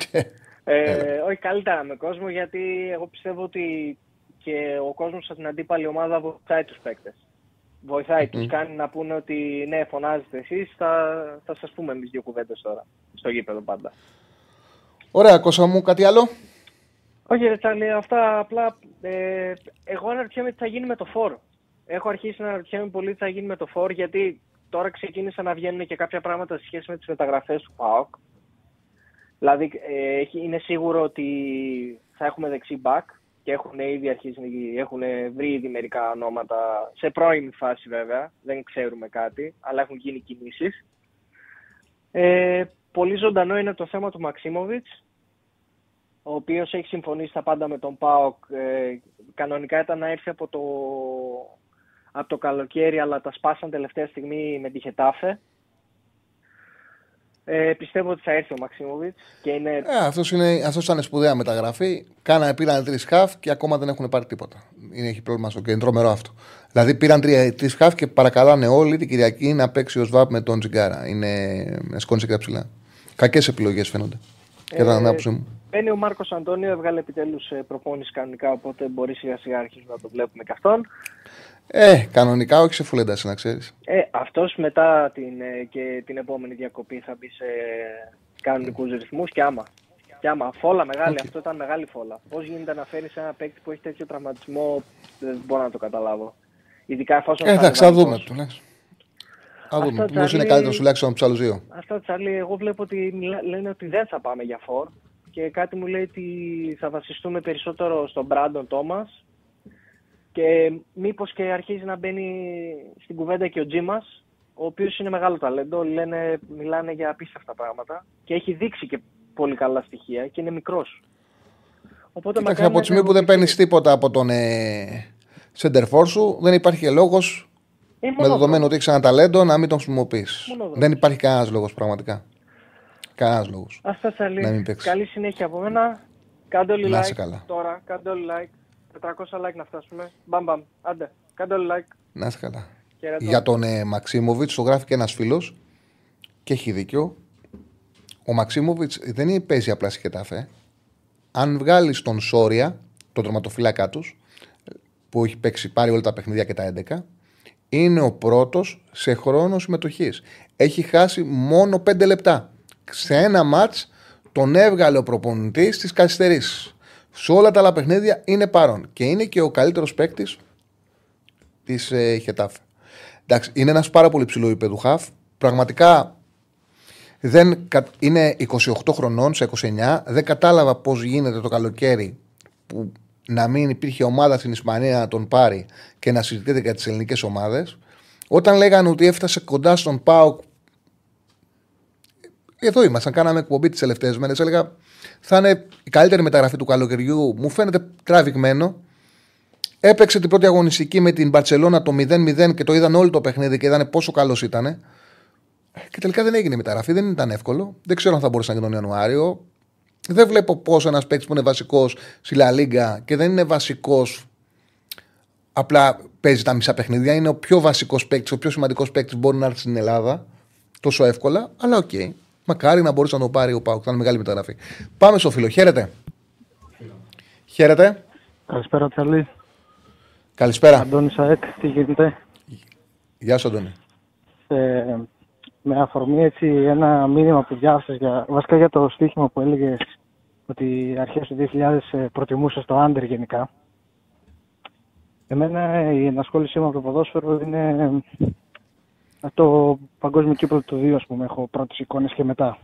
ε, όχι, καλύτερα με κόσμο γιατί εγώ πιστεύω ότι και ο κόσμος από την αντίπαλη ομάδα βοηθάει τους παίκτες. Βοηθάει, mm. του κάνει να πούνε ότι ναι, φωνάζετε εσείς, θα, θα σας πούμε εμείς δύο κουβέντες τώρα. Στο γήπεδο πάντα. Ωραία, Κώστα μου, κάτι άλλο; Όχι, ρε Τσάρλι, αυτά απλά. Ε, εγώ αναρωτιέμαι τι θα γίνει με το φόρ. Έχω αρχίσει να αναρωτιέμαι πολύ τι θα γίνει με το φόρ, γιατί τώρα ξεκίνησαν να βγαίνουν και κάποια πράγματα σε σχέση με τις μεταγραφές του ΠΑΟΚ. Δηλαδή, ε, είναι σίγουρο ότι θα έχουμε δεξί back και έχουν ήδη αρχίσει, έχουν βρει ήδη μερικά ονόματα σε πρώιμη φάση βέβαια, δεν ξέρουμε κάτι, αλλά έχουν γίνει κινήσεις. Ε, πολύ ζωντανό είναι το θέμα του Μαξίμοβιτς, ο οποίος έχει συμφωνήσει τα πάντα με τον ΠΑΟΚ. Ε, κανονικά ήταν να έρθει από το, από το καλοκαίρι, αλλά τα σπάσαν τελευταία στιγμή με τη Χετάφε. Ε, πιστεύω ότι θα έρθει ο Μαξίμοβιτς. Είναι... Ε, αυτός είναι, αυτός ήταν σπουδαία μεταγραφή. Κάνανε, πήραν τρεις χαφ και ακόμα δεν έχουν πάρει τίποτα. Είναι, έχει πρόβλημα στο κέντρο, τρομερό αυτό. Δηλαδή πήραν τρεις χαφ και παρακαλάνε όλοι την Κυριακή να παίξει ο Σβάπ με τον Τζιγκάρα. Είναι με σκόνη και ψηλά. Κακές επιλογές φαίνονται. Ε, Κατά την άποψή μου. Μπαίνει ο Μάρκος Αντώνιο, έβγαλε επιτέλους ε, προπόνηση κανονικά, οπότε μπορεί σιγά σιγά αρχίσουμε να το βλέπουμε και αυτόν. Ε, κανονικά όχι σε φουλένταση, να ξέρεις. Ε, αυτός μετά την, ε, και την επόμενη διακοπή θα μπει σε κανονικούς ρυθμούς και άμα. Και άμα. Φόλα μεγάλη, αυτό ήταν μεγάλη φόλα. Πώς γίνεται να φέρεις ένα παίκτη που έχει τέτοιο τραυματισμό, δεν μπορώ να το καταλάβω. Ειδικά εφόσον. Ε, εντάξει, θα δούμε τουλάχιστον. Θα δούμε. Μήπως είναι καλύτερο τουλάχιστον από του άλλου δύο. Αυτό, Τσαρλί, εγώ βλέπω ότι λένε ότι δεν θα πάμε για φόρ και κάτι μου λέει ότι θα βασιστούμε περισσότερο στον Μπράντον Τόμας και μήπως και αρχίζει να μπαίνει στην κουβέντα και ο Τζίμας, ο οποίος είναι μεγάλο ταλέντο, λένε, μιλάνε για απίστευτα πράγματα και έχει δείξει και πολύ καλά στοιχεία και είναι μικρός. Οπότε Κοίταξε, από τη στιγμή που δεν παίρνεις τίποτα από τον ε, σεντερφόρ σου, δεν υπάρχει λόγος με δεδομένο ότι έχεις ένα ταλέντο να μην τον χρησιμοποιείς. Δεν υπάρχει κανένας λόγος πραγματικά. Κανένας λόγος. Αυτά Καλή συνέχεια από μένα. Κάντε όλοι like καλά. τώρα. Κάντε όλοι like. 400 like να φτάσουμε. Μπαμ μπαμ. Άντε. Κάντε όλοι like. Να είσαι καλά. Για τον ε, Μαξίμοβιτς το γράφει και ένας φίλος και έχει δίκιο. Ο Μαξίμοβιτς δεν παίζει απλά στη Χετάφε. Αν βγάλεις τον Σόρια, τον τροματοφύλακά τους, που έχει παίξει πάρει όλα τα παιχνίδια και τα 11, είναι ο πρώτος σε χρόνο συμμετοχής. Έχει χάσει μόνο 5 λεπτά σε ένα μάτς τον έβγαλε ο προπονητής της καθυστερήσει. Σε όλα τα άλλα παιχνίδια είναι παρόν και είναι και ο καλύτερος παίκτης της ε, Χετάφ. Εντάξει, είναι ένας πάρα πολύ ψηλό επίπεδο χαφ. Πραγματικά δεν, είναι 28 χρονών σε 29. Δεν κατάλαβα πώς γίνεται το καλοκαίρι που να μην υπήρχε ομάδα στην Ισπανία να τον πάρει και να συζητείτε για τις ελληνικές ομάδες. Όταν λέγανε ότι έφτασε κοντά στον Πάοκ εδώ ήμασταν, κάναμε εκπομπή τις τελευταίες μέρες. Έλεγα θα είναι η καλύτερη μεταγραφή του καλοκαιριού. Μου φαίνεται τραβηγμένο. Έπαιξε την πρώτη αγωνιστική με την Μπαρσελόνα το 0-0 και το είδαν όλο το παιχνίδι και είδαν πόσο καλός ήταν. Και τελικά δεν έγινε η μεταγραφή, δεν ήταν εύκολο. Δεν ξέρω αν θα μπορούσε να γίνει τον Ιανουάριο. Δεν βλέπω πώς ένας παίκτης που είναι βασικός στη Λα Λίγκα και δεν είναι βασικός απλά παίζει τα μισά παιχνίδια. Είναι ο πιο βασικός παίκτης, ο πιο σημαντικός παίκτης που μπορεί να έρθει στην Ελλάδα τόσο εύκολα. Αλλά OK. Okay. Μακάρι να μπορούσε να το πάρει ο ΠΑΟΚ. Θα είναι μεγάλη μεταγραφή. Πάμε στο φίλο. Χαίρετε. Χαίρετε. Καλησπέρα, Τσαλή. Καλησπέρα. Αντώνη Σαέκ, τι γίνεται; Γεια σου, Αντώνη. Ε, με αφορμή έτσι ένα μήνυμα που διάβασα για, βασικά για το στοίχημα που έλεγες ότι αρχές του 2000 ε, προτιμούσες το άντερ γενικά. Εμένα η ενασχόλησή μου από το ποδόσφαιρο είναι το παγκόσμιο κύπελο του 2, ας πούμε, έχω πρώτες εικόνες και μετά.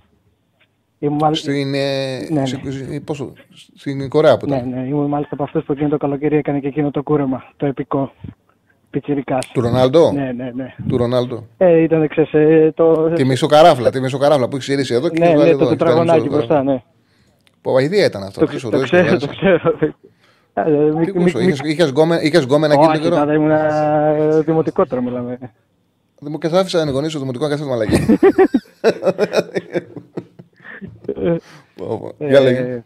Ήμουν μάλιστα... Στην, ε, ναι, ναι. Πόσο, στην Κορέα που ήταν. Ναι, ναι, ήμουν μάλιστα από αυτούς που εκείνο το καλοκαίρι έκανε και εκείνο το κούρεμα, το επικό. Πιτσιρικάς. Του Ρονάλντο; Ναι, ναι, ναι. Του Ρονάλντο. Ε, ήταν, ξέρεις, ε, το... Τη μισοκαράφλα, τη μισοκαράφλα που έχεις γυρίσει εδώ και ναι, ναι, το τετραγωνάκι μπροστά, ναι. Ποπαϊδία ήταν αυτό. Το, το, ξέρω, το ξέρω. Είχες γκόμενα εκείνο τον καιρό. Όχι, ήμουν ε, δημοτικότερο μιλάμε. Και θα άφησα να γονίσω δημοτικό να κάνεις μαλακή. Για λέγε.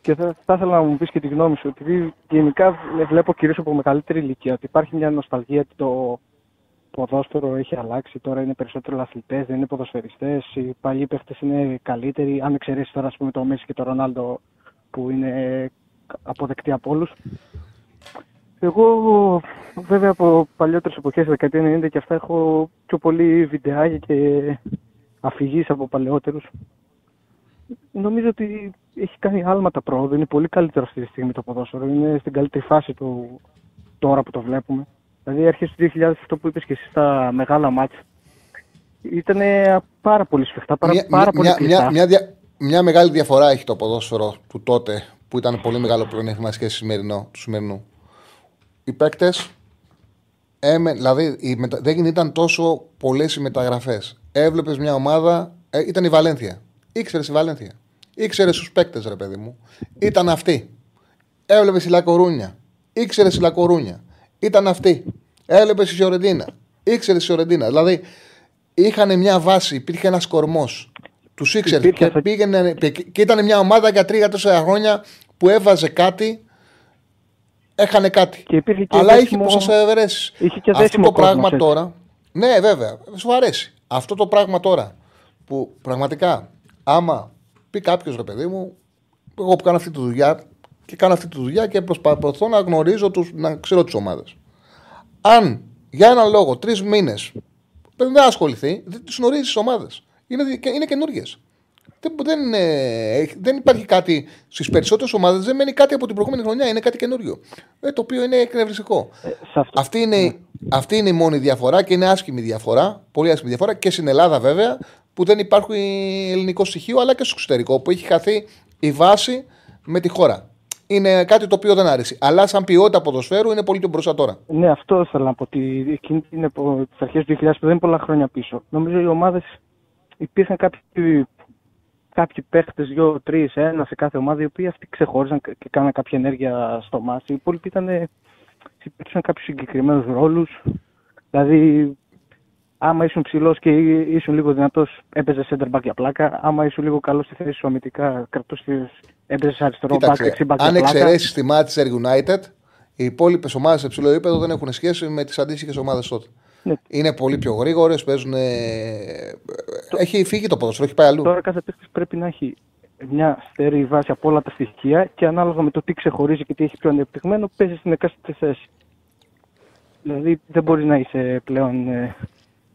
Και θα, θα ήθελα να μου πεις και τη γνώμη σου, επειδή γενικά βλέπω κυρίως από μεγαλύτερη ηλικία ότι υπάρχει μια νοσταλγία ότι το ποδόσφαιρο έχει αλλάξει. Τώρα είναι περισσότερο αθλητές, δεν είναι ποδοσφαιριστές. Οι παλιοί παίχτες είναι καλύτεροι. Αν εξαιρέσεις τώρα ας πούμε, το Μέση και το Ρονάλντο που είναι αποδεκτοί από όλους. Εγώ, βέβαια, από παλιότερες εποχές, δεκαετία 90 και αυτά, έχω πιο πολύ βιντεάγια και αφηγήσεις από παλαιότερους νομίζω ότι έχει κάνει άλματα πρόοδο. Είναι πολύ καλύτερο αυτή τη στιγμή το ποδόσφαιρο. Είναι στην καλύτερη φάση του τώρα που το βλέπουμε. Δηλαδή, αρχές του 2000, αυτό που είπες και εσύ στα μεγάλα μάτια, ήταν πάρα πολύ σφιχτά, πάρα, μια, πάρα πολύ μια, μια, μια, μια, μεγάλη διαφορά έχει το ποδόσφαιρο του τότε, που ήταν πολύ μεγάλο πλεονέκτημα σχέση του σημερινού. Οι παίκτες, δηλαδή δεν ήταν τόσο πολλές οι μεταγραφές. Έβλεπες μια ομάδα, ε, ήταν η Βαλένθια. Ήξερες η Βαλένθια. Ήξερες τους παίκτες, ρε παιδί μου. Ήταν αυτή. Έβλεπες η Λακορούνια. Ήξερες η Λακορούνια. Ήταν αυτή. Έβλεπες η Σιωρεντίνα. Ήξερες η Σιωρεντίνα. Δηλαδή είχαν μια βάση, υπήρχε ένας κορμός. Τους ήξερε και, πήγαινε, και ήταν μια ομάδα για τρία-τέσσερα χρόνια που έβαζε κάτι. Έχανε κάτι. Και και Αλλά είχε πόσε ευρέσει. Αυτό το πράγμα τώρα. Ναι, βέβαια. Σου αρέσει. Αυτό το πράγμα τώρα που πραγματικά άμα πει κάποιος ρε παιδί μου, εγώ που κάνω αυτή τη δουλειά και κάνω αυτή τη δουλειά και προσπαθώ να γνωρίζω, τους, να ξέρω τις ομάδες. Αν για έναν λόγο τρεις μήνες δεν ασχοληθεί, δεν τις γνωρίζεις τις ομάδες. Είναι, είναι καινούργιες. Δεν, δεν, δεν υπάρχει κάτι στις περισσότερες ομάδες, δεν μένει κάτι από την προηγούμενη χρονιά, είναι κάτι καινούριο. Ε, το οποίο είναι εκνευριστικό. Ε, αυτή, είναι, ναι. αυτή είναι η μόνη διαφορά και είναι άσχημη διαφορά, πολύ άσχημη διαφορά και στην Ελλάδα βέβαια που δεν υπάρχει ελληνικό στοιχείο, αλλά και στο εξωτερικό, που έχει χαθεί η βάση με τη χώρα. Είναι κάτι το οποίο δεν άρεσε. Αλλά σαν ποιότητα ποδοσφαίρου είναι πολύ πιο μπροστά τώρα. Ναι, αυτό ήθελα να πω. Ότι εκείνη είναι από τις αρχές του 2000 που δεν είναι πολλά χρόνια πίσω. Νομίζω οι ομάδες υπήρχαν κάποιοι, κάποιοι παίχτες, δύο, τρεις, ένα σε κάθε ομάδα, οι οποίοι αυτοί ξεχώριζαν και κάναν κάποια ενέργεια στο μάτι. Οι υπόλοιποι ήταν. Υπήρξαν κάποιους συγκεκριμένους ρόλους. Δηλαδή, Άμα ήσουν ψηλός και ήσουν λίγο δυνατός, έπαιζες center back για πλάκα. Άμα ήσουν λίγο καλός στη θέση σου αμυντικά, κρατούσες, έπαιζες αριστερό back, δεξί back Αν εξαιρέσεις τη Manchester United, οι υπόλοιπες ομάδες σε ψηλό επίπεδο δεν έχουν σχέση με τις αντίστοιχες ομάδες τότε. Ναι. Είναι πολύ πιο γρήγορες, παίζουν. Το... Έχει φύγει το ποδόσφαιρο, έχει πάει αλλού. Τώρα κάθε παίκτης πρέπει να έχει μια στέρεη βάση από όλα τα στοιχεία και ανάλογα με το τι ξεχωρίζει και τι έχει πιο ανεπτυγμένο, παίζει στην εκάστοτε θέση. Δηλαδή δεν μπορεί να είσαι πλέον ε,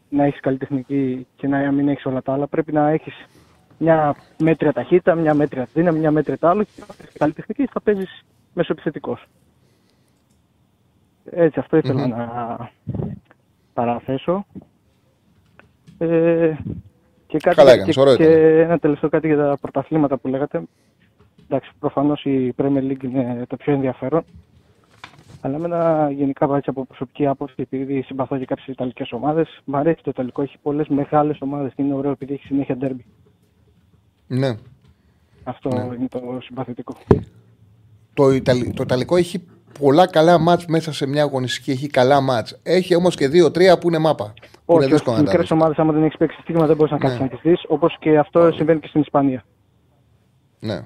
να έχεις καλλιτεχνική και να μην έχεις όλα τα άλλα. Πρέπει να έχεις μια μέτρια ταχύτητα, μια μέτρια δύναμη, μια μέτρια τα άλλο και καλλιτεχνική θα παίζεις μεσοεπιθετικός. Έτσι, αυτό να παραθέσω. Ε, και, κάτι, Καλά, και, και, και ένα τελευταίο κάτι για τα πρωταθλήματα που λέγατε. Εντάξει, προφανώς η Premier League είναι το πιο ενδιαφέρον. Αλλά εμένα γενικά έτσι από προσωπική άποψη, επειδή συμπαθώ και κάποιες Ιταλικές ομάδες, μου αρέσει το Ιταλικό. Έχει πολλές μεγάλες ομάδες και είναι ωραίο επειδή έχει συνέχεια ντέρμπι. Ναι. Αυτό ναι. είναι το συμπαθητικό. Το, Ιταλ... το Ιταλικό έχει πολλά καλά μάτς μέσα σε μια αγωνιστική. Έχει καλά μάτς. Έχει όμως και δύο-τρία που είναι μάπα. Όχι, στις μικρές ομάδες, άμα δεν έχεις παίξει στοίχημα, δεν μπορείς να κάτσει ναι. να τη δει. Όπως και αυτό συμβαίνει και στην Ισπανία. Ναι.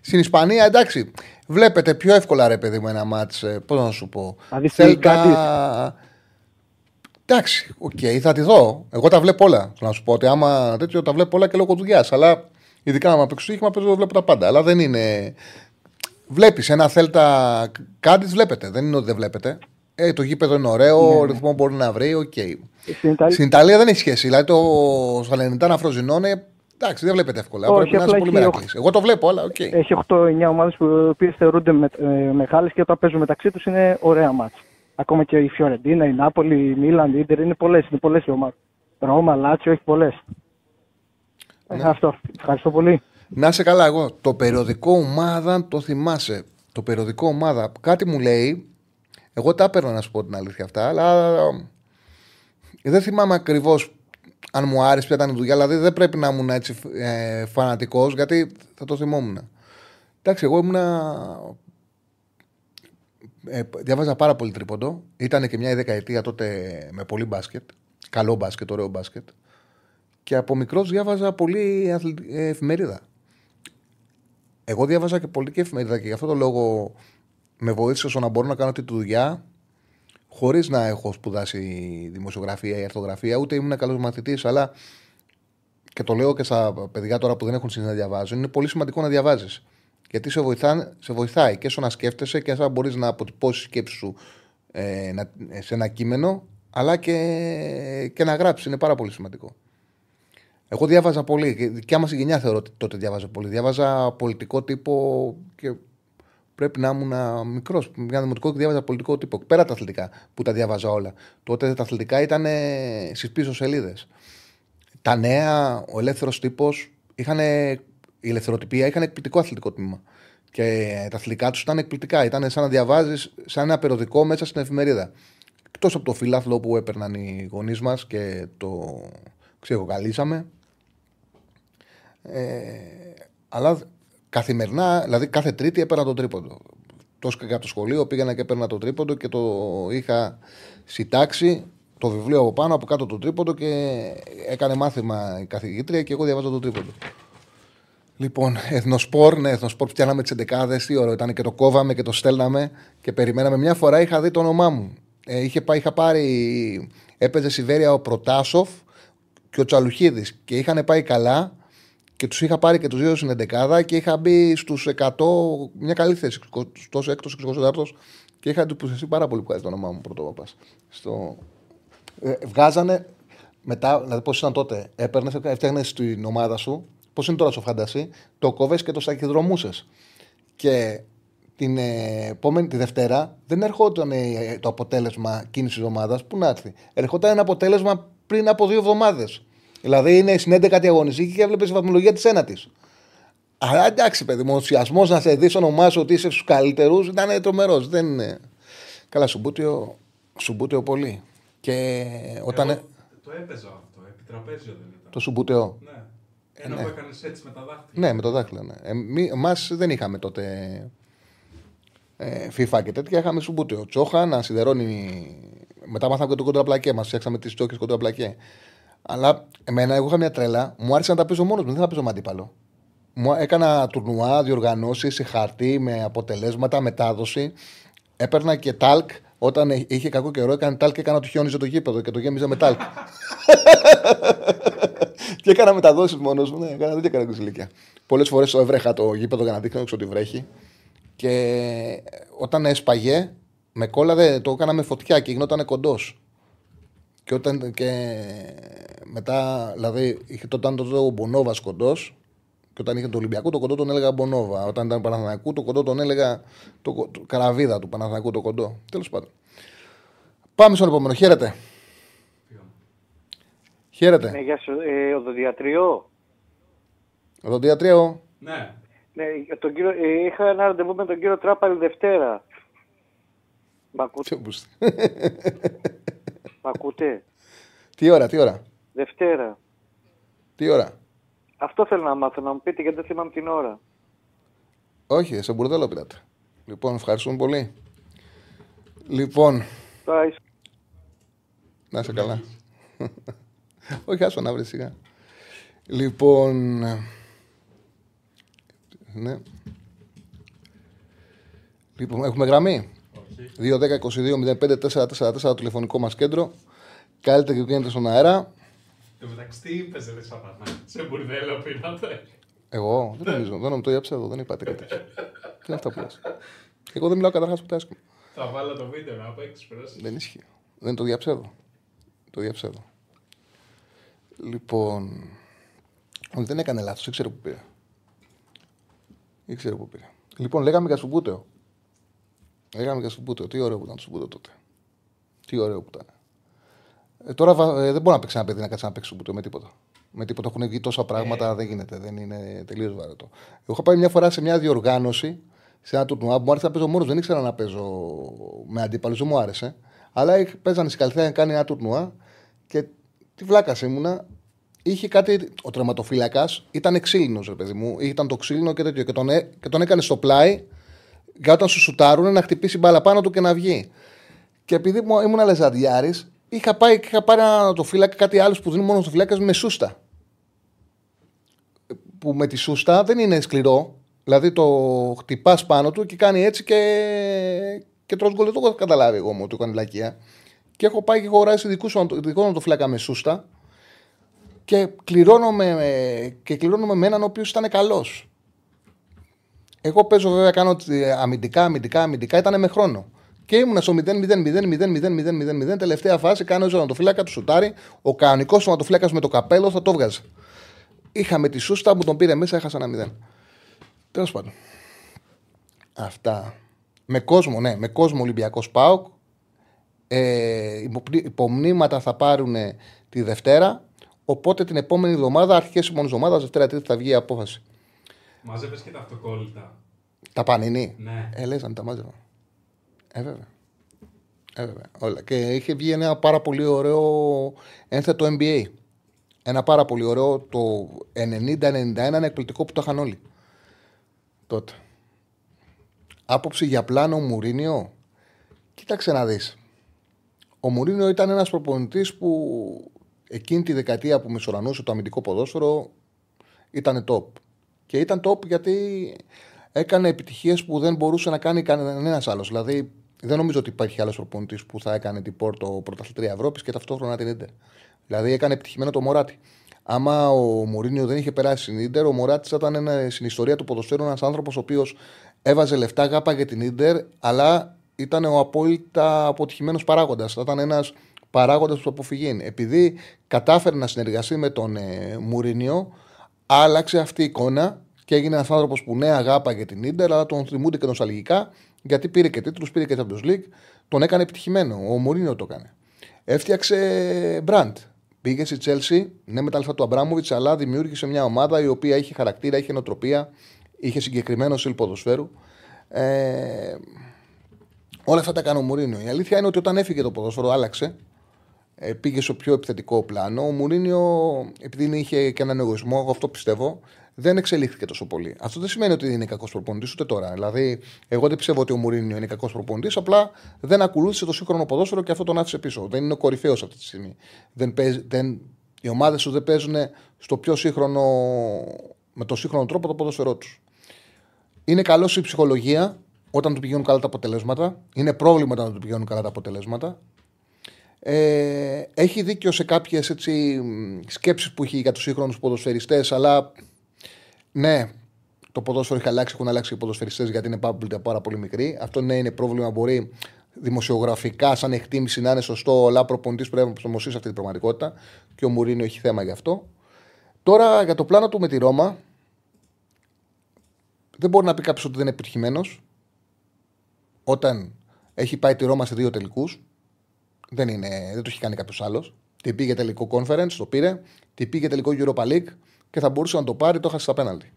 Στην Ισπανία, εντάξει, βλέπετε πιο εύκολα ρε παιδί μου ένα μάτς, ε, πώς να σου πω. Θέλτα... Εντάξει, OK, okay, θα τη δω. Εγώ τα βλέπω όλα. Να σου πω ότι άμα τέτοιο τα βλέπω όλα και λόγω δουλειά. Αλλά ειδικά άμα παίξω στοίχημα, παίζω βλέπω τα πάντα. Αλλά δεν είναι. Βλέπεις ένα Θέλτα κάτι, βλέπετε. Δεν είναι ότι δεν βλέπετε. Ε, το γήπεδο είναι ωραίο, ναι, ο ναι. ρυθμό μπορεί να βρει, OK. Okay. Στην, Ιταλία... δεν έχει σχέση. Δηλαδή το Σαλενιτάνα Φροζινόνε Εντάξει, δεν βλέπετε εύκολα. Όχι, Πρέπει να είσαι πολύ μερακλής. Εγώ το βλέπω, αλλά OK. Okay. Έχει 8-9 ομάδες που θεωρούνται με, ε, μεγάλες και όταν παίζουν μεταξύ τους είναι ωραία μάτσα. Ακόμα και η Φιωρεντίνα, η Νάπολη, η Μίλαν, η Ίντερ είναι πολλές είναι πολλές οι ομάδες. Ρώμα, Λάτσιο, έχει πολλές. Ναι. αυτό. Ευχαριστώ πολύ. Να είσαι καλά, εγώ. Το περιοδικό ομάδα το θυμάσαι. Το περιοδικό ομάδα κάτι μου λέει. Εγώ τα έπαιρνα να σου πω την αλήθεια αυτά, αλλά ε, δεν θυμάμαι ακριβώς αν μου άρεσε ποια ήταν η δουλειά. Δηλαδή δεν πρέπει να ήμουν έτσι ε, φανατικός, γιατί θα το θυμόμουν. Εντάξει, εγώ ήμουνα. Ε, διάβαζα πάρα πολύ τρίποντο. Ήταν και μια δεκαετία τότε με πολύ μπάσκετ. Καλό μπάσκετ, ωραίο μπάσκετ. Και από μικρός διάβαζα πολύ αθλη- ε, εφημερίδα. Εγώ διάβαζα και πολύ και εφημερίδα και γι' αυτό το λόγο με βοήθησε στο να μπορώ να κάνω τη δουλειά χωρίς να έχω σπουδάσει δημοσιογραφία ή αρθογραφία, ούτε ήμουν καλός μαθητής, αλλά και το λέω και στα παιδιά τώρα που δεν έχουν συνήθω να διαβάζουν, είναι πολύ σημαντικό να διαβάζεις. Γιατί σε, βοηθά, σε βοηθάει και στο να σκέφτεσαι και σαν μπορείς να αποτυπώσεις τη σκέψη σου ε, να, σε ένα κείμενο, αλλά και, και να γράψεις. Είναι πάρα πολύ σημαντικό. Εγώ διάβαζα πολύ. Και η δικιά μα γενιά θεωρώ ότι τότε διάβαζα πολύ. Διάβαζα πολιτικό τύπο και πρέπει να ήμουν μικρός. Μια δημοτικό και διάβαζα πολιτικό τύπο. Πέρα τα αθλητικά που τα διάβαζα όλα. Τότε τα αθλητικά ήταν στις πίσω σελίδες. Τα νέα, ο ελεύθερος τύπος, η ελευθεροτυπία είχαν εκπληκτικό αθλητικό τμήμα. Και τα αθλητικά τους ήταν εκπληκτικά. Ήταν σαν να διαβάζεις σαν ένα περιοδικό μέσα στην εφημερίδα. Εκτός από το φιλάθλο που έπαιρναν οι γονείς μας και το ξεχοκαλίσαμε. Ε, αλλά καθημερινά, δηλαδή κάθε Τρίτη έπαιρνα το τρίποντο. Τόσο και από το σχολείο πήγαινα και έπαιρνα το τρίποντο και το είχα συντάξει το βιβλίο από πάνω, από κάτω το τρίποντο και έκανε μάθημα η καθηγήτρια και εγώ διαβάζω το τρίποντο. Λοιπόν, εθνοσπορ, ναι, εθνοσπορ πιάναμε τις 11 τι ώρα ήταν και το κόβαμε και το στέλναμε και περιμέναμε. Μια φορά είχα δει το όνομά μου. Ε, είχε, πάει, είχα πάρει, έπαιζε Σιβέρια ο Προτάσοφ και ο Τσαλουχίδης και είχαν πάει καλά και τους είχα πάρει και τους δύο στην 11 και είχα μπει στους 100, μια καλή θέση, τόσο έκτο, 24 και είχα εντυπωσιαστεί πάρα πολύ που βγάζει το όνομά μου πρωτόπαπα. Στο... Ε, βγάζανε μετά, δηλαδή πώς ήταν τότε, έπαιρνες, έφτιαχνες στην ομάδα σου, πώς είναι τώρα στο φάντασι, το κόβες και το σταχυδρομούσες. Και την ε, επόμενη, τη Δευτέρα, δεν ερχόταν ε, το αποτέλεσμα κίνησης τη ομάδας. Πού να έρθει. Ερχόταν ένα αποτέλεσμα πριν από δύο εβδομάδες. Δηλαδή είναι στην 11η αγωνιστική και έβλεπες η βαθμολογία της ένατης. Αλλά εντάξει, παιδί μου, ο ενθουσιασμό να σε δεις όνομά σου ότι είσαι στους καλύτερους ήταν τρομερός. Δεν είναι. Καλά, σουμπούτιο, σουμπούτιο πολύ. Και όταν. Εγώ το έπαιζα αυτό, επιτραπέζιο δεν ήταν. Το σουμπούτιο. Ναι. Ένα ναι. που έκανε έτσι με τα δάχτυλα. Ναι, με το δάχτυλο. Ναι. Εμάς δεν είχαμε τότε ε, FIFA και τέτοια. Είχαμε σουμπούτιο. Τσόχα να σιδερώνει. Μετά μάθαμε και το κοντραπλακέ. Μας φτιάξαμε τις τσόχε κοντραπλακέ. Αλλά εμένα, εγώ είχα μια τρέλα. Μου άρεσε να τα παίζω μόνος μου. Δεν θα τα παίζω με αντίπαλο. Μου έκανα τουρνουά, διοργανώσεις σε χαρτί με αποτελέσματα, μετάδοση. Έπαιρνα και τάλκ. Όταν είχε κακό καιρό, έκανε τάλκ και έκανα ότι χιόνιζε το γήπεδο και το γέμιζα με τάλκ. και έκανα μεταδόσεις μόνος μου. Ναι, έκανα τέτοια καραγκούζ ηλικία. Πολλές φορές το έβρεχα το γήπεδο για να δείχνω έξω ότι βρέχει. Και όταν έσπαγε, με κόλλαδε, το έκανα με φωτιά και γινόταν κοντός. Και, όταν, και μετά, δηλαδή, είχε τότε ήταν το Μπονόβας κοντός. Και όταν είχε το Ολυμπιακό, το κοντό τον έλεγα Μπονόβα. Όταν ήταν Παναθανακού, το κοντό τον έλεγα το, το, Καραβίδα του Παναθανακού, το κοντό. Τέλος πάντων. Πάμε στον επόμενο. Χαίρετε. Χαίρετε. Ναι, γεια σου. Ε, οδοδιατρίο. Οδοδιατρίο. Ναι. Ναι, τον κύριο, ε, είχα ένα ραντεβού με τον κύριο Τράπαλη Δευτέρα. Μ' ακούτε. Μ' ακούτε; Τι ώρα, τι ώρα; Δευτέρα. Τι ώρα; Αυτό θέλω να μάθω, να μου πείτε γιατί δεν θυμάμαι την ώρα. Όχι, σε μπουρδέλο πήρατε. Λοιπόν, ευχαριστούμε πολύ. Λοιπόν, Τώρα είσαι- να είσαι καλά. Όχι, άσο να βρεις σιγά. Λοιπόν. Ναι. Λοιπόν, έχουμε γραμμή. Όχι. 2-10-22-05-444 το τηλεφωνικό μας κέντρο. Καλύτερα και γίνεται στον αέρα. Το μεταξύ τι είπες ρε Σαββάνα. Σε μπουρδέλο πήρατε. Εγώ δεν νομίζω, δεν νομίζω το διαψεύδω, δεν είπατε κάτι τέτοιο. Τι είναι αυτά που λες; Εγώ δεν μιλάω καταρχάς ποτέ άσχημα. Θα βάλω το βίντεο να παίξεις προς. Δεν ισχύει. Δεν το διαψεύδω. Το διαψεύδω. Λοιπόν. Όχι, δεν έκανε λάθος, ήξερε που πήρε. Ήξερε που πήρε. Λοιπόν, λέγαμε για Σουμπούτεο. Λέγαμε για Σουμπούτεο. Τι ωραίο που ήταν το Σουμπούτεο τότε. Τι ωραίο που ήταν. Ε, τώρα βα- ε, δεν μπορεί να παίξει ένα παιδί να κάτσει να παίξει σούπτο με τίποτα. Με τίποτα έχουν βγει τόσα πράγματα, δεν γίνεται. Δεν είναι τελείως βαρετό. Εγώ είχα πάει μια φορά σε μια διοργάνωση σε ένα τουρνουά που μου άρεσε να παίζω μόνος. Δεν ήξερα να παίζω με αντίπαλους, δεν μου άρεσε. Αλλά είχ- παίζανε στην Καλυθέα να κάνει ένα τουρνουά και τη βλάκα ήμουνα. Είχε κάτι. Ο τερματοφύλακας ήταν ξύλινο, ρε παιδί μου. Ήταν το ξύλινο και τέτοιο. Και τον, έ- και τον έκανε στο πλάι για όταν σου σουτάρουν να χτυπήσει μπάλα πάνω του και να βγει. Και επειδή μου- ήμουν αλεζαντιάρη, είχα πάει και είχα πάρει ένα το φύλακα, κάτι άλλος που δίνει μόνο το φύλακα με σούστα. Που με τη σούστα δεν είναι σκληρό. Δηλαδή το χτυπάς πάνω του και κάνει έτσι και, και τρως γκολ. Δεν το έχω καταλάβει εγώ μου ότι έκανε βλακεία. Και έχω πάει και έχω αγοράσει δικούς σου- δικό μου το φύλακα με σούστα. Και κληρώνομαι, με- και κληρώνομαι με έναν ο οποίος ήταν καλός. Εγώ παίζω βέβαια, κάνω ότι αμυντικά, αμυντικά, αμυντικά, ήταν με χρόνο. Και ήμουν στο 0-0-0-0-0-0-0-0. Τελευταία φάση κάνω ζωματοφύλακα του σουτάρι. Ο κανονικός σωματοφύλακα με το καπέλο θα το βγάζει. Είχαμε τη σούστα μου τον πήρε μέσα, έχασα ένα 0. Τέλος πάντων. Αυτά. Με κόσμο, ναι, με κόσμο Ολυμπιακός Πάοκ. Ε, υποπνί- υπομνήματα θα πάρουν τη Δευτέρα. Οπότε την επόμενη εβδομάδα, αρχές επόμενη εβδομάδας, Δευτέρα Τρίτη θα βγει η απόφαση. Μάζευες και τα αυτοκόλλητα. Τα πανινή. Ναι. Ε, λες, αν τα μάζευα. Ε, βέβαια. Ε, βέβαια. Όλα. Και είχε βγει ένα πάρα πολύ ωραίο ένθετο NBA. Ένα πάρα πολύ ωραίο το 90-91, ένα εκπληκτικό που το είχαν όλοι. Τότε. Άποψη για πλάνο Μουρίνιο. Κοίταξε να δεις. Ο Μουρίνιο ήταν ένας προπονητής που εκείνη τη δεκαετία που μισορανούσε το αμυντικό ποδόσφαιρο ήταν top. Και ήταν top γιατί έκανε επιτυχίες που δεν μπορούσε να κάνει κανένας άλλος. Δηλαδή, δεν νομίζω ότι υπάρχει άλλος προπονητής που θα έκανε την Πόρτο πρωταθλητρία Ευρώπης και ταυτόχρονα την Ιντερ. Δηλαδή, έκανε επιτυχημένο το Μωράτη. Άμα ο Μουρίνιο δεν είχε περάσει στην Ιντερ, ο Μωράτη θα ήταν ένα, στην ιστορία του ποδοσφαίρου ένας άνθρωπος ο οποίος έβαζε λεφτά, γάπαγε την Ιντερ, αλλά ήταν ο απόλυτα αποτυχημένος παράγοντας. Θα ήταν ένας παράγοντας που αποφυγεί. Επειδή κατάφερε να συνεργαστεί με τον ε, Μουρίνιο, άλλαξε αυτή η εικόνα και έγινε ένας άνθρωπος που ναι, αγάπαγε την ντερ, αλλά τον θυμούνται και νοσταλγικά γιατί πήρε και τίτλους, πήρε και Champions League. Τον έκανε επιτυχημένο. Ο Μουρίνιο το έκανε. Έφτιαξε μπραντ. Πήγε στη Τσέλσι, ναι, με τα λεφτά του Αμπράμοβιτς, αλλά δημιούργησε μια ομάδα η οποία είχε χαρακτήρα, είχε νοοτροπία, είχε συγκεκριμένο στυλ ποδοσφαίρου. Ε, όλα αυτά τα κάνει ο Μουρίνιο. Η αλήθεια είναι ότι όταν έφυγε το ποδόσφαιρο, άλλαξε. Ε, πήγε στο πιο επιθετικό πλάνο. Ο Μουρίνιο, επειδή είχε και έναν εγωισμό, εγώ αυτό πιστεύω, δεν εξελίχθηκε τόσο πολύ. Αυτό δεν σημαίνει ότι είναι κακός προπονητής ούτε τώρα. Δηλαδή, εγώ δεν πιστεύω ότι ο Μουρίνιο είναι κακός προπονητής, απλά δεν ακολούθησε το σύγχρονο ποδόσφαιρο και αυτό τον άφησε πίσω. Δεν είναι ο κορυφαίος αυτή τη στιγμή. Δεν παίζει, δεν, οι ομάδες του δεν παίζουν στο πιο σύγχρονο, με το σύγχρονο τρόπο το ποδόσφαιρό τους. Είναι καλός η ψυχολογία όταν του πηγαίνουν καλά τα αποτελέσματα. Είναι πρόβλημα όταν του πηγαίνουν καλά τα αποτελέσματα. Ε, έχει δίκιο σε κάποιες σκέψεις που έχει για τους σύγχρονους ποδοσφαιριστές, αλλά ναι, το ποδόσφαιρο έχει αλλάξει, έχουν αλλάξει οι ποδοσφαιριστές γιατί είναι πάρα, πάρα πολύ μικροί. Αυτό ναι, είναι πρόβλημα. Μπορεί δημοσιογραφικά, σαν εκτίμηση να είναι σωστό, αλλά προπονητής πρέπει να προσαρμοστεί αυτή την πραγματικότητα. Και ο Μουρίνιο έχει θέμα γι' αυτό. Τώρα για το πλάνο του με τη Ρώμα, δεν μπορεί να πει κάποιος ότι δεν είναι επιτυχημένος όταν έχει πάει τη Ρώμα σε δύο τελικούς. Δεν, είναι, δεν το έχει κάνει κάποιος άλλος. Την πήγε τελικό conference, το πήρε. Την πήγε τελικό Europa League και θα μπορούσε να το πάρει, το έχασε στα πέναλτι.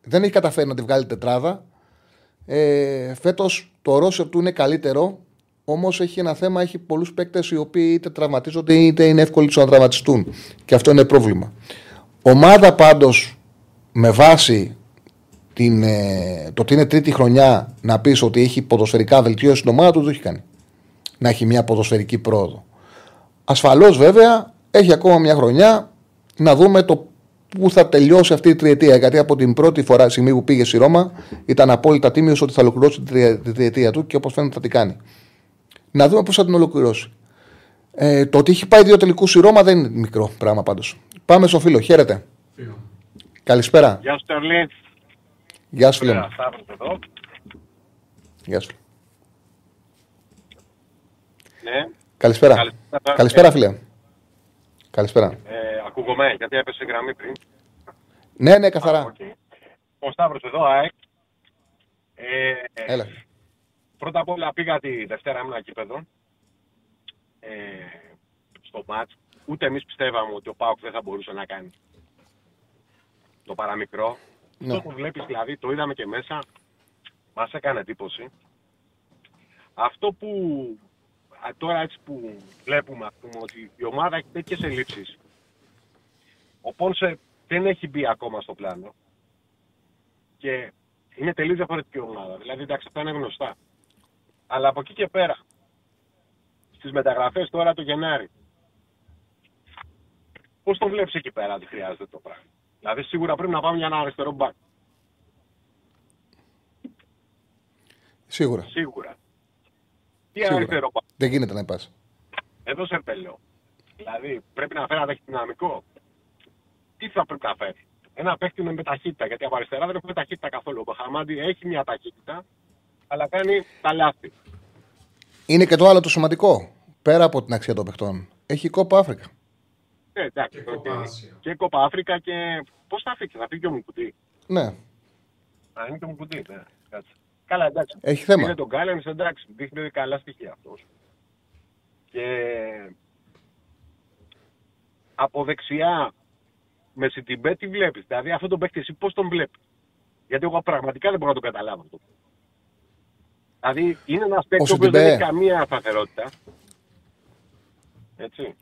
Δεν έχει καταφέρει να τη βγάλει τετράδα. Ε, Φέτος το ρόσερ του είναι καλύτερο, όμως έχει ένα θέμα, έχει πολλούς παίκτες οι οποίοι είτε τραυματίζονται είτε είναι εύκολοι τους να τραυματιστούν. Και αυτό είναι πρόβλημα. Ομάδα πάντως με βάση την, ε, το ότι είναι τρίτη χρονιά να πεις ότι έχει ποδοσφαιρικά βελτίωση στην ομάδα του, δεν το έχει κάνει. Να έχει μια ποδοσφαιρική πρόοδο. Ασφαλώς βέβαια έχει ακόμα μια χρονιά να δούμε το πού θα τελειώσει αυτή η τριετία. Γιατί από την πρώτη φορά στιγμή που πήγε στη Ρώμα ήταν απόλυτα τίμιος ότι θα ολοκληρώσει την τριετία του και όπως φαίνεται θα την κάνει. Να δούμε πώς θα την ολοκληρώσει. Ε, το ότι έχει πάει δύο τελικούς στη Ρώμα δεν είναι μικρό πράγμα πάντως. Πάμε στο φίλο. Χαίρετε. Φίλο. Καλησπέρα. Γεια σου, Τσάρλι. Γεια σου, φίλε. μου. Σταύρος εδώ. Γεια σου. Ναι. Καλησπέρα. Καλησπέρα. Καλησπέρα, φίλε. Καλησπέρα. Ε, ακούγομαι, γιατί έπεσε η γραμμή πριν. Ναι, ναι, καθαρά. Οκ. Ο Σταύρος εδώ, ΑΕΚ. Ε, Έλα. πρώτα απ' όλα πήγα τη Δευτέρα, ήμουν γήπεδο. ε, στο μάτς, ούτε εμείς πιστεύαμε ότι ο Πάοκ δεν θα μπορούσε να κάνει το παραμικρό. Ναι. Αυτό που βλέπεις δηλαδή, το είδαμε και μέσα, μας έκανε εντύπωση. Αυτό που α, τώρα έτσι που βλέπουμε, ας πούμε, ότι η ομάδα έχει τέτοιες ελλείψεις. Ο Πόνσε δεν έχει μπει ακόμα στο πλάνο και είναι τελείως διαφορετική ομάδα. Δηλαδή, εντάξει, αυτά είναι γνωστά. Αλλά από εκεί και πέρα, στις μεταγραφές τώρα το Γενάρη, πώς το βλέπεις εκεί πέρα ότι χρειάζεται το πράγμα; Δηλαδή, σίγουρα πρέπει να πάμε για ένα αριστερό μπακ. Σίγουρα. Σίγουρα. Τι Σίγουρα. αριστερό μπακ. Δεν γίνεται να πας. Εδώ σε πελαιώ. Δηλαδή, πρέπει να φέρει ένα παίχτη δυναμικό. Τι θα πρέπει να φέρει; Ένα παίχτη με ταχύτητα. Γιατί από αριστερά δεν έχουμε ταχύτητα καθόλου. Ο Χαμάντι έχει μια ταχύτητα, αλλά κάνει τα λάθη. Είναι και το άλλο το σημαντικό. Πέρα από την αξία των παιχτών. Έχει Κόπα Άφρικα. Ε, εντάξει, Και οκ. Κόπα Άσια. Και Κόπα Άφρικα και. Πώς θα φύγει, θα φύγει και ο Μουκουντί; Ναι. Α, είναι και ο Μουκουντί, ναι. Κάτσε. Καλά, εντάξει. Έχει θέμα. Είναι τον Κάλενς, εντάξει, δείχνει καλά στοιχεία αυτός. Και από δεξιά με Σιντιμπέ τι βλέπεις; Δηλαδή αυτό τον παίκτη εσύ πώς τον βλέπεις; Γιατί εγώ πραγματικά δεν μπορώ να το καταλάβω αυτό. Δηλαδή είναι ένας παίκτης Ο που δεν Σιτιμπέ. έχει καμία σταθερότητα. Έτσι.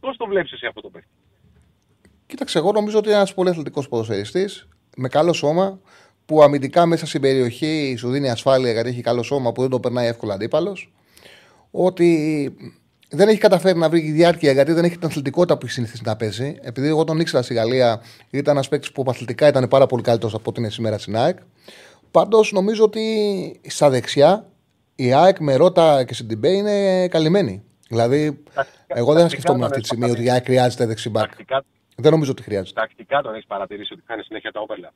Πώς το βλέπεις εσύ αυτό το παίκτη; Κοίταξε, εγώ νομίζω ότι είναι ένας πολύ αθλητικός ποδοσφαιριστής με καλό σώμα που αμυντικά μέσα στην περιοχή σου δίνει ασφάλεια γιατί έχει καλό σώμα που δεν το περνάει εύκολα αντίπαλος. Ότι δεν έχει καταφέρει να βρει διάρκεια γιατί δεν έχει την αθλητικότητα που έχει συνηθίσει να παίζει. Επειδή εγώ τον ήξερα στη Γαλλία, ήταν ένας παίκτης που αθλητικά ήταν πάρα πολύ καλύτερος από ό,τι είναι σήμερα στην ΑΕΚ. Πάντως νομίζω ότι στα δεξιά η ΑΕΚ με Ρότα και Σιντιμπέ είναι καλυμμένη. Δηλαδή, εγώ δεν θα σκεφτόμουν αυτή τη στιγμή ότι η ΑΕΚ χρειάζεται δεξιμπάκ. Τακτικά, Δεν νομίζω ότι χρειάζεται. τακτικά τον έχεις παρατηρήσει ότι κάνει συνέχεια τα overlap.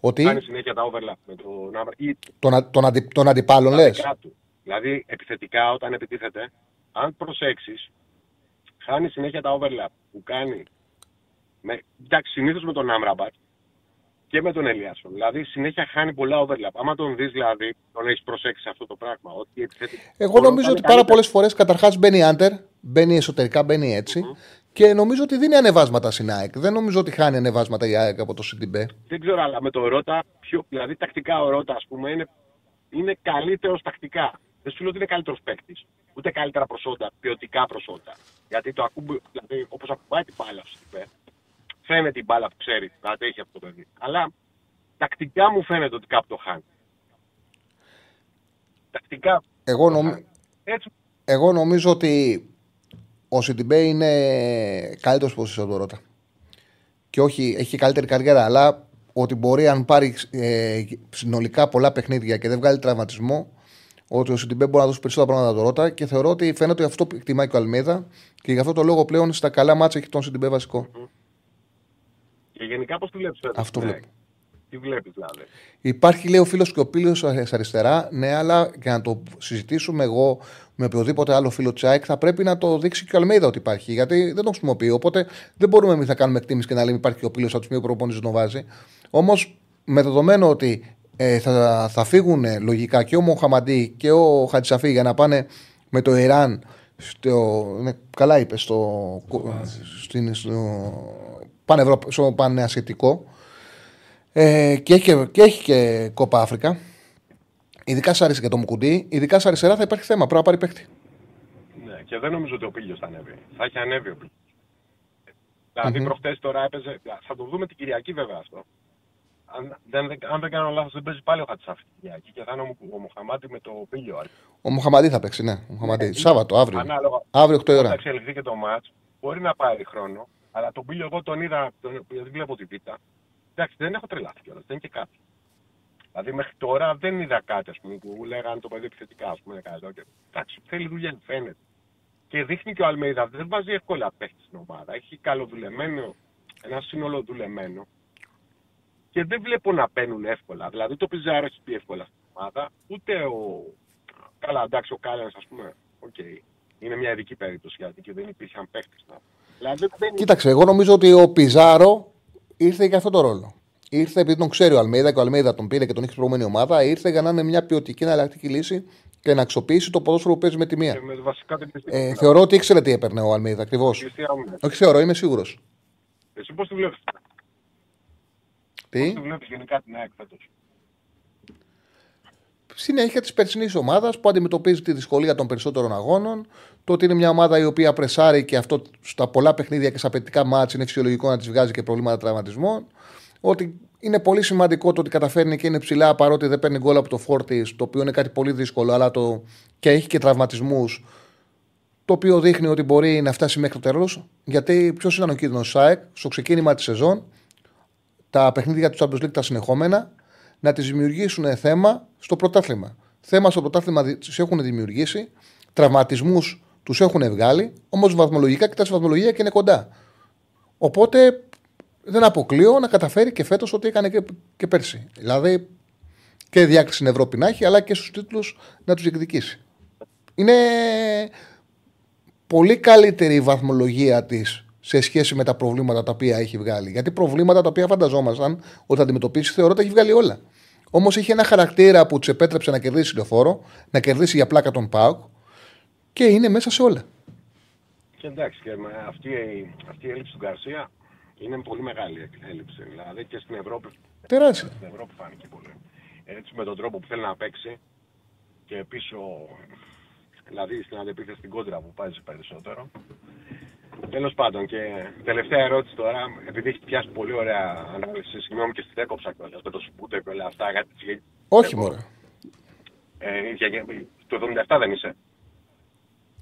Ότι Κάνει συνέχεια τα overlap με τον Άβρα. Ή των, α- των, αντι, των αντιπάλων λες. δικά του. Δηλαδή, επιθετικά όταν επιτίθεται, αν προσέξεις, χάνει συνέχεια τα overlap που κάνει. Με, εντάξει, συνήθως με τον Άμραμπατ και με τον Ελιάσον. Δηλαδή, συνέχεια χάνει πολλά overlap. Άμα τον δεις, δηλαδή, τον έχεις προσέξει σε αυτό το πράγμα. Ότι επιθετικά. Εγώ νομίζω ότι πάρα πολλές φορές καταρχάς μπαίνει άντερ, μπαίνει εσωτερικά, μπαίνει έτσι. Και νομίζω ότι δίνει ανεβάσματα στην ΑΕΚ. Δεν νομίζω ότι χάνει ανεβάσματα η ΑΕΚ από το Σιντιμπέ. Δεν ξέρω, αλλά με τον Ρότα, πιο, δηλαδή τακτικά ο Ρότα, ας πούμε, είναι, είναι καλύτερος τακτικά. Δεν σου λέω ότι είναι καλύτερος παίκτης. Ούτε καλύτερα προσόντα, ποιοτικά προσόντα. Γιατί το ακούμπι, δηλαδή, όπως ακουμπάει την μπάλα σου, είπε, φαίνεται την μπάλα που ξέρει να αντέχει αυτό το παιδί. Αλλά τακτικά μου φαίνεται ότι κάπου το χάνει. Τακτικά. Εγώ, το νομ... χάνει. Έτσι, Εγώ νομίζω ότι ο Σιντιμπέ είναι καλύτερος ποδοσφαιριστής από τον Ρώτα. Και όχι, έχει καλύτερη καριέρα, αλλά ότι μπορεί αν πάρει ε, συνολικά πολλά παιχνίδια και δεν βγάλει τραυματισμό, ότι ο Σιντιμπέ μπορεί να δώσει περισσότερα πράγματα από τον Ρότα και θεωρώ ότι φαίνεται ότι αυτό που εκτιμάει και ο Αλμέιδα και γι' αυτό το λόγο πλέον στα καλά μάτσα έχει τον Σιντιμπέ βασικό. και γενικά πώς τη βλέπεις φέτος, Αυτό ναι. βλέπω. Τι βλέπεις δηλαδή. Υπάρχει, λέει ο φίλος και ο Πήλιο αριστερά. Ναι, αλλά για να το συζητήσουμε εγώ με οποιοδήποτε άλλο φίλο της ΑΕΚ, θα πρέπει να το δείξει και ο Αλμέιδα ότι υπάρχει. Γιατί δεν το χρησιμοποιεί. Οπότε δεν μπορούμε εμείς να κάνουμε εκτίμηση και να λέμε υπάρχει και ο πύλιο από τη στιγμή που προπονητή τον βάζει. Όμως με δεδομένο ότι ε, θα, θα φύγουν ε, λογικά και ο Μοχαμαντή και ο Χατσαφή για να πάνε με το Ιράν. Στο, ναι, καλά είπες, στο, στην, στο, πανευρω, στο πανεασιατικό. Ε, και, έχει, και, και έχει και κόπα Αφρικα. Ειδικά σ' άρεσε και το Μουκουντή. Ειδικά σ' αριστερά θα υπάρχει θέμα. Πρέπει να πάρει παίχτη. Ναι, και δεν νομίζω ότι ο Πίλιο θα ανέβει. Θα έχει ανέβει ο Πίλιο. Δηλαδή, Μμμ. προχτές τώρα έπαιζε. Θα το δούμε την Κυριακή βέβαια αυτό. Αν δεν, δεν- αν δεν κάνω λάθος, δεν παίζει πάλι ο Χατσάφη την Κυριακή και θα είναι ο, Μου- ο Μοχαμάτη με το Πίλιο. Ο Μοχαμαντή θα παίξει, ναι. Ο Μοχαμαντή. Ναι, Σάββατο, αύριο. Ανάλογα. Αύριο 8 η Όταν ώρα. εξελιχθεί και το μάτ, μπορεί να πάρει χρόνο. Αλλά τον Πίλιο εγώ τον είδα, τον, γιατί βλέπω τη Β. Εντάξει, δεν έχω τρελαθεί κιόλας, δεν είναι και κάτι. Δηλαδή μέχρι τώρα δεν είδα κάτι ας πούμε, που λέγανε το παιδί επιθετικά. Ας πούμε, καλό. Και, εντάξει, θέλει δουλειά, φαίνεται. Και δείχνει και ο Αλμέιδα δεν βάζει εύκολα παίχτη στην ομάδα. Έχει καλοδουλεμένο, ένα σύνολο δουλεμένο. Και δεν βλέπω να μπαίνουν εύκολα. Δηλαδή το Πιζάρο έχει μπει εύκολα στην ομάδα. Ούτε ο. Καλά, εντάξει, ο Κάλενς, ας πούμε. Οκ. Είναι μια ειδική περίπτωση γιατί και δεν υπήρχαν παίχτες. Δηλαδή δεν Κοίταξε, εγώ νομίζω ότι ο Πιζάρο ήρθε για αυτό το ρόλο. Ήρθε επειδή τον ξέρει ο Αλμέιδα και ο Αλμέιδα τον πήρε και τον έχει στην προηγούμενη ομάδα. Ήρθε για να είναι μια ποιοτική εναλλακτική λύση και να αξιοποιήσει το ποδόσφαιρο που παίζει με τη μία. Και με βασικά την Ε, θεωρώ ότι ήξερε τι έπαιρνε ο Αλμίδα ακριβώς. Όχι, θεωρώ, είμαι σίγουρος. Εσύ πώς τη βλέπεις; Τι; Πώς τη βλέπεις γενικά την ΑΕΚ φέτος; Συνέχεια της περσινής ομάδας που αντιμετωπίζει τη δυσκολία των περισσότερων αγώνων. Το ότι είναι μια ομάδα η οποία πρεσάρει και αυτό στα πολλά παιχνίδια και στα απαιτητικά μάτια είναι φυσιολογικό να της βγάζει και προβλήματα τραυματισμών. Ότι είναι πολύ σημαντικό το ότι καταφέρνει και είναι ψηλά παρότι δεν παίρνει γκολ από το φόρτι, το οποίο είναι κάτι πολύ δύσκολο, αλλά το... και έχει και τραυματισμούς. Το οποίο δείχνει ότι μπορεί να φτάσει μέχρι το τέλος. Γιατί ποιος ήταν ο κίνδυνος ΣΑΕΚ στο ξεκίνημα της σεζόν, τα παιχνίδια του Champions League τα συνεχόμενα, να τη δημιουργήσουν θέμα στο πρωτάθλημα. Θέμα στο πρωτάθλημα τους έχουν δημιουργήσει, τραυματισμούς τους έχουν βγάλει, όμως βαθμολογικά κοιτά βαθμολογία και είναι κοντά. Οπότε δεν αποκλείω να καταφέρει και φέτος ό,τι έκανε και, και πέρσι. Δηλαδή και διάκριση στην Ευρώπη να έχει, αλλά και στους τίτλους να τους διεκδικήσει. Είναι πολύ καλύτερη η βαθμολογία της σε σχέση με τα προβλήματα τα οποία έχει βγάλει. Γιατί προβλήματα τα οποία φανταζόμασταν ότι θα αντιμετωπίσει θεωρώ ότι έχει βγάλει όλα. Όμως είχε ένα χαρακτήρα που τους επέτρεψε να κερδίσει λεωφόρο, να κερδίσει για πλάκα τον Πάουκ και είναι μέσα σε όλα. Και εντάξει, και με αυτή, η- αυτή η έλλειψη του Γκαρσία είναι πολύ μεγάλη έλλειψη. Δηλαδή και στην Ευρώπη. Τεράστια. Στην Ευρώπη φάνηκε πολύ. Έτσι με τον τρόπο που θέλει να παίξει και πίσω, δηλαδή στην αντεπίθεση στην κόντρα που παίζει περισσότερο. Τέλος πάντων, και τελευταία ερώτηση τώρα, επειδή έχει πιάσει πολύ ωραία ανάλυση, συγγνώμη και στην έκοψα κιόλας με το Σουπούτε και όλα αυτά. γιατί- Όχι εγώ- μόνο. Ε, για- για- το 77 δεν είσαι.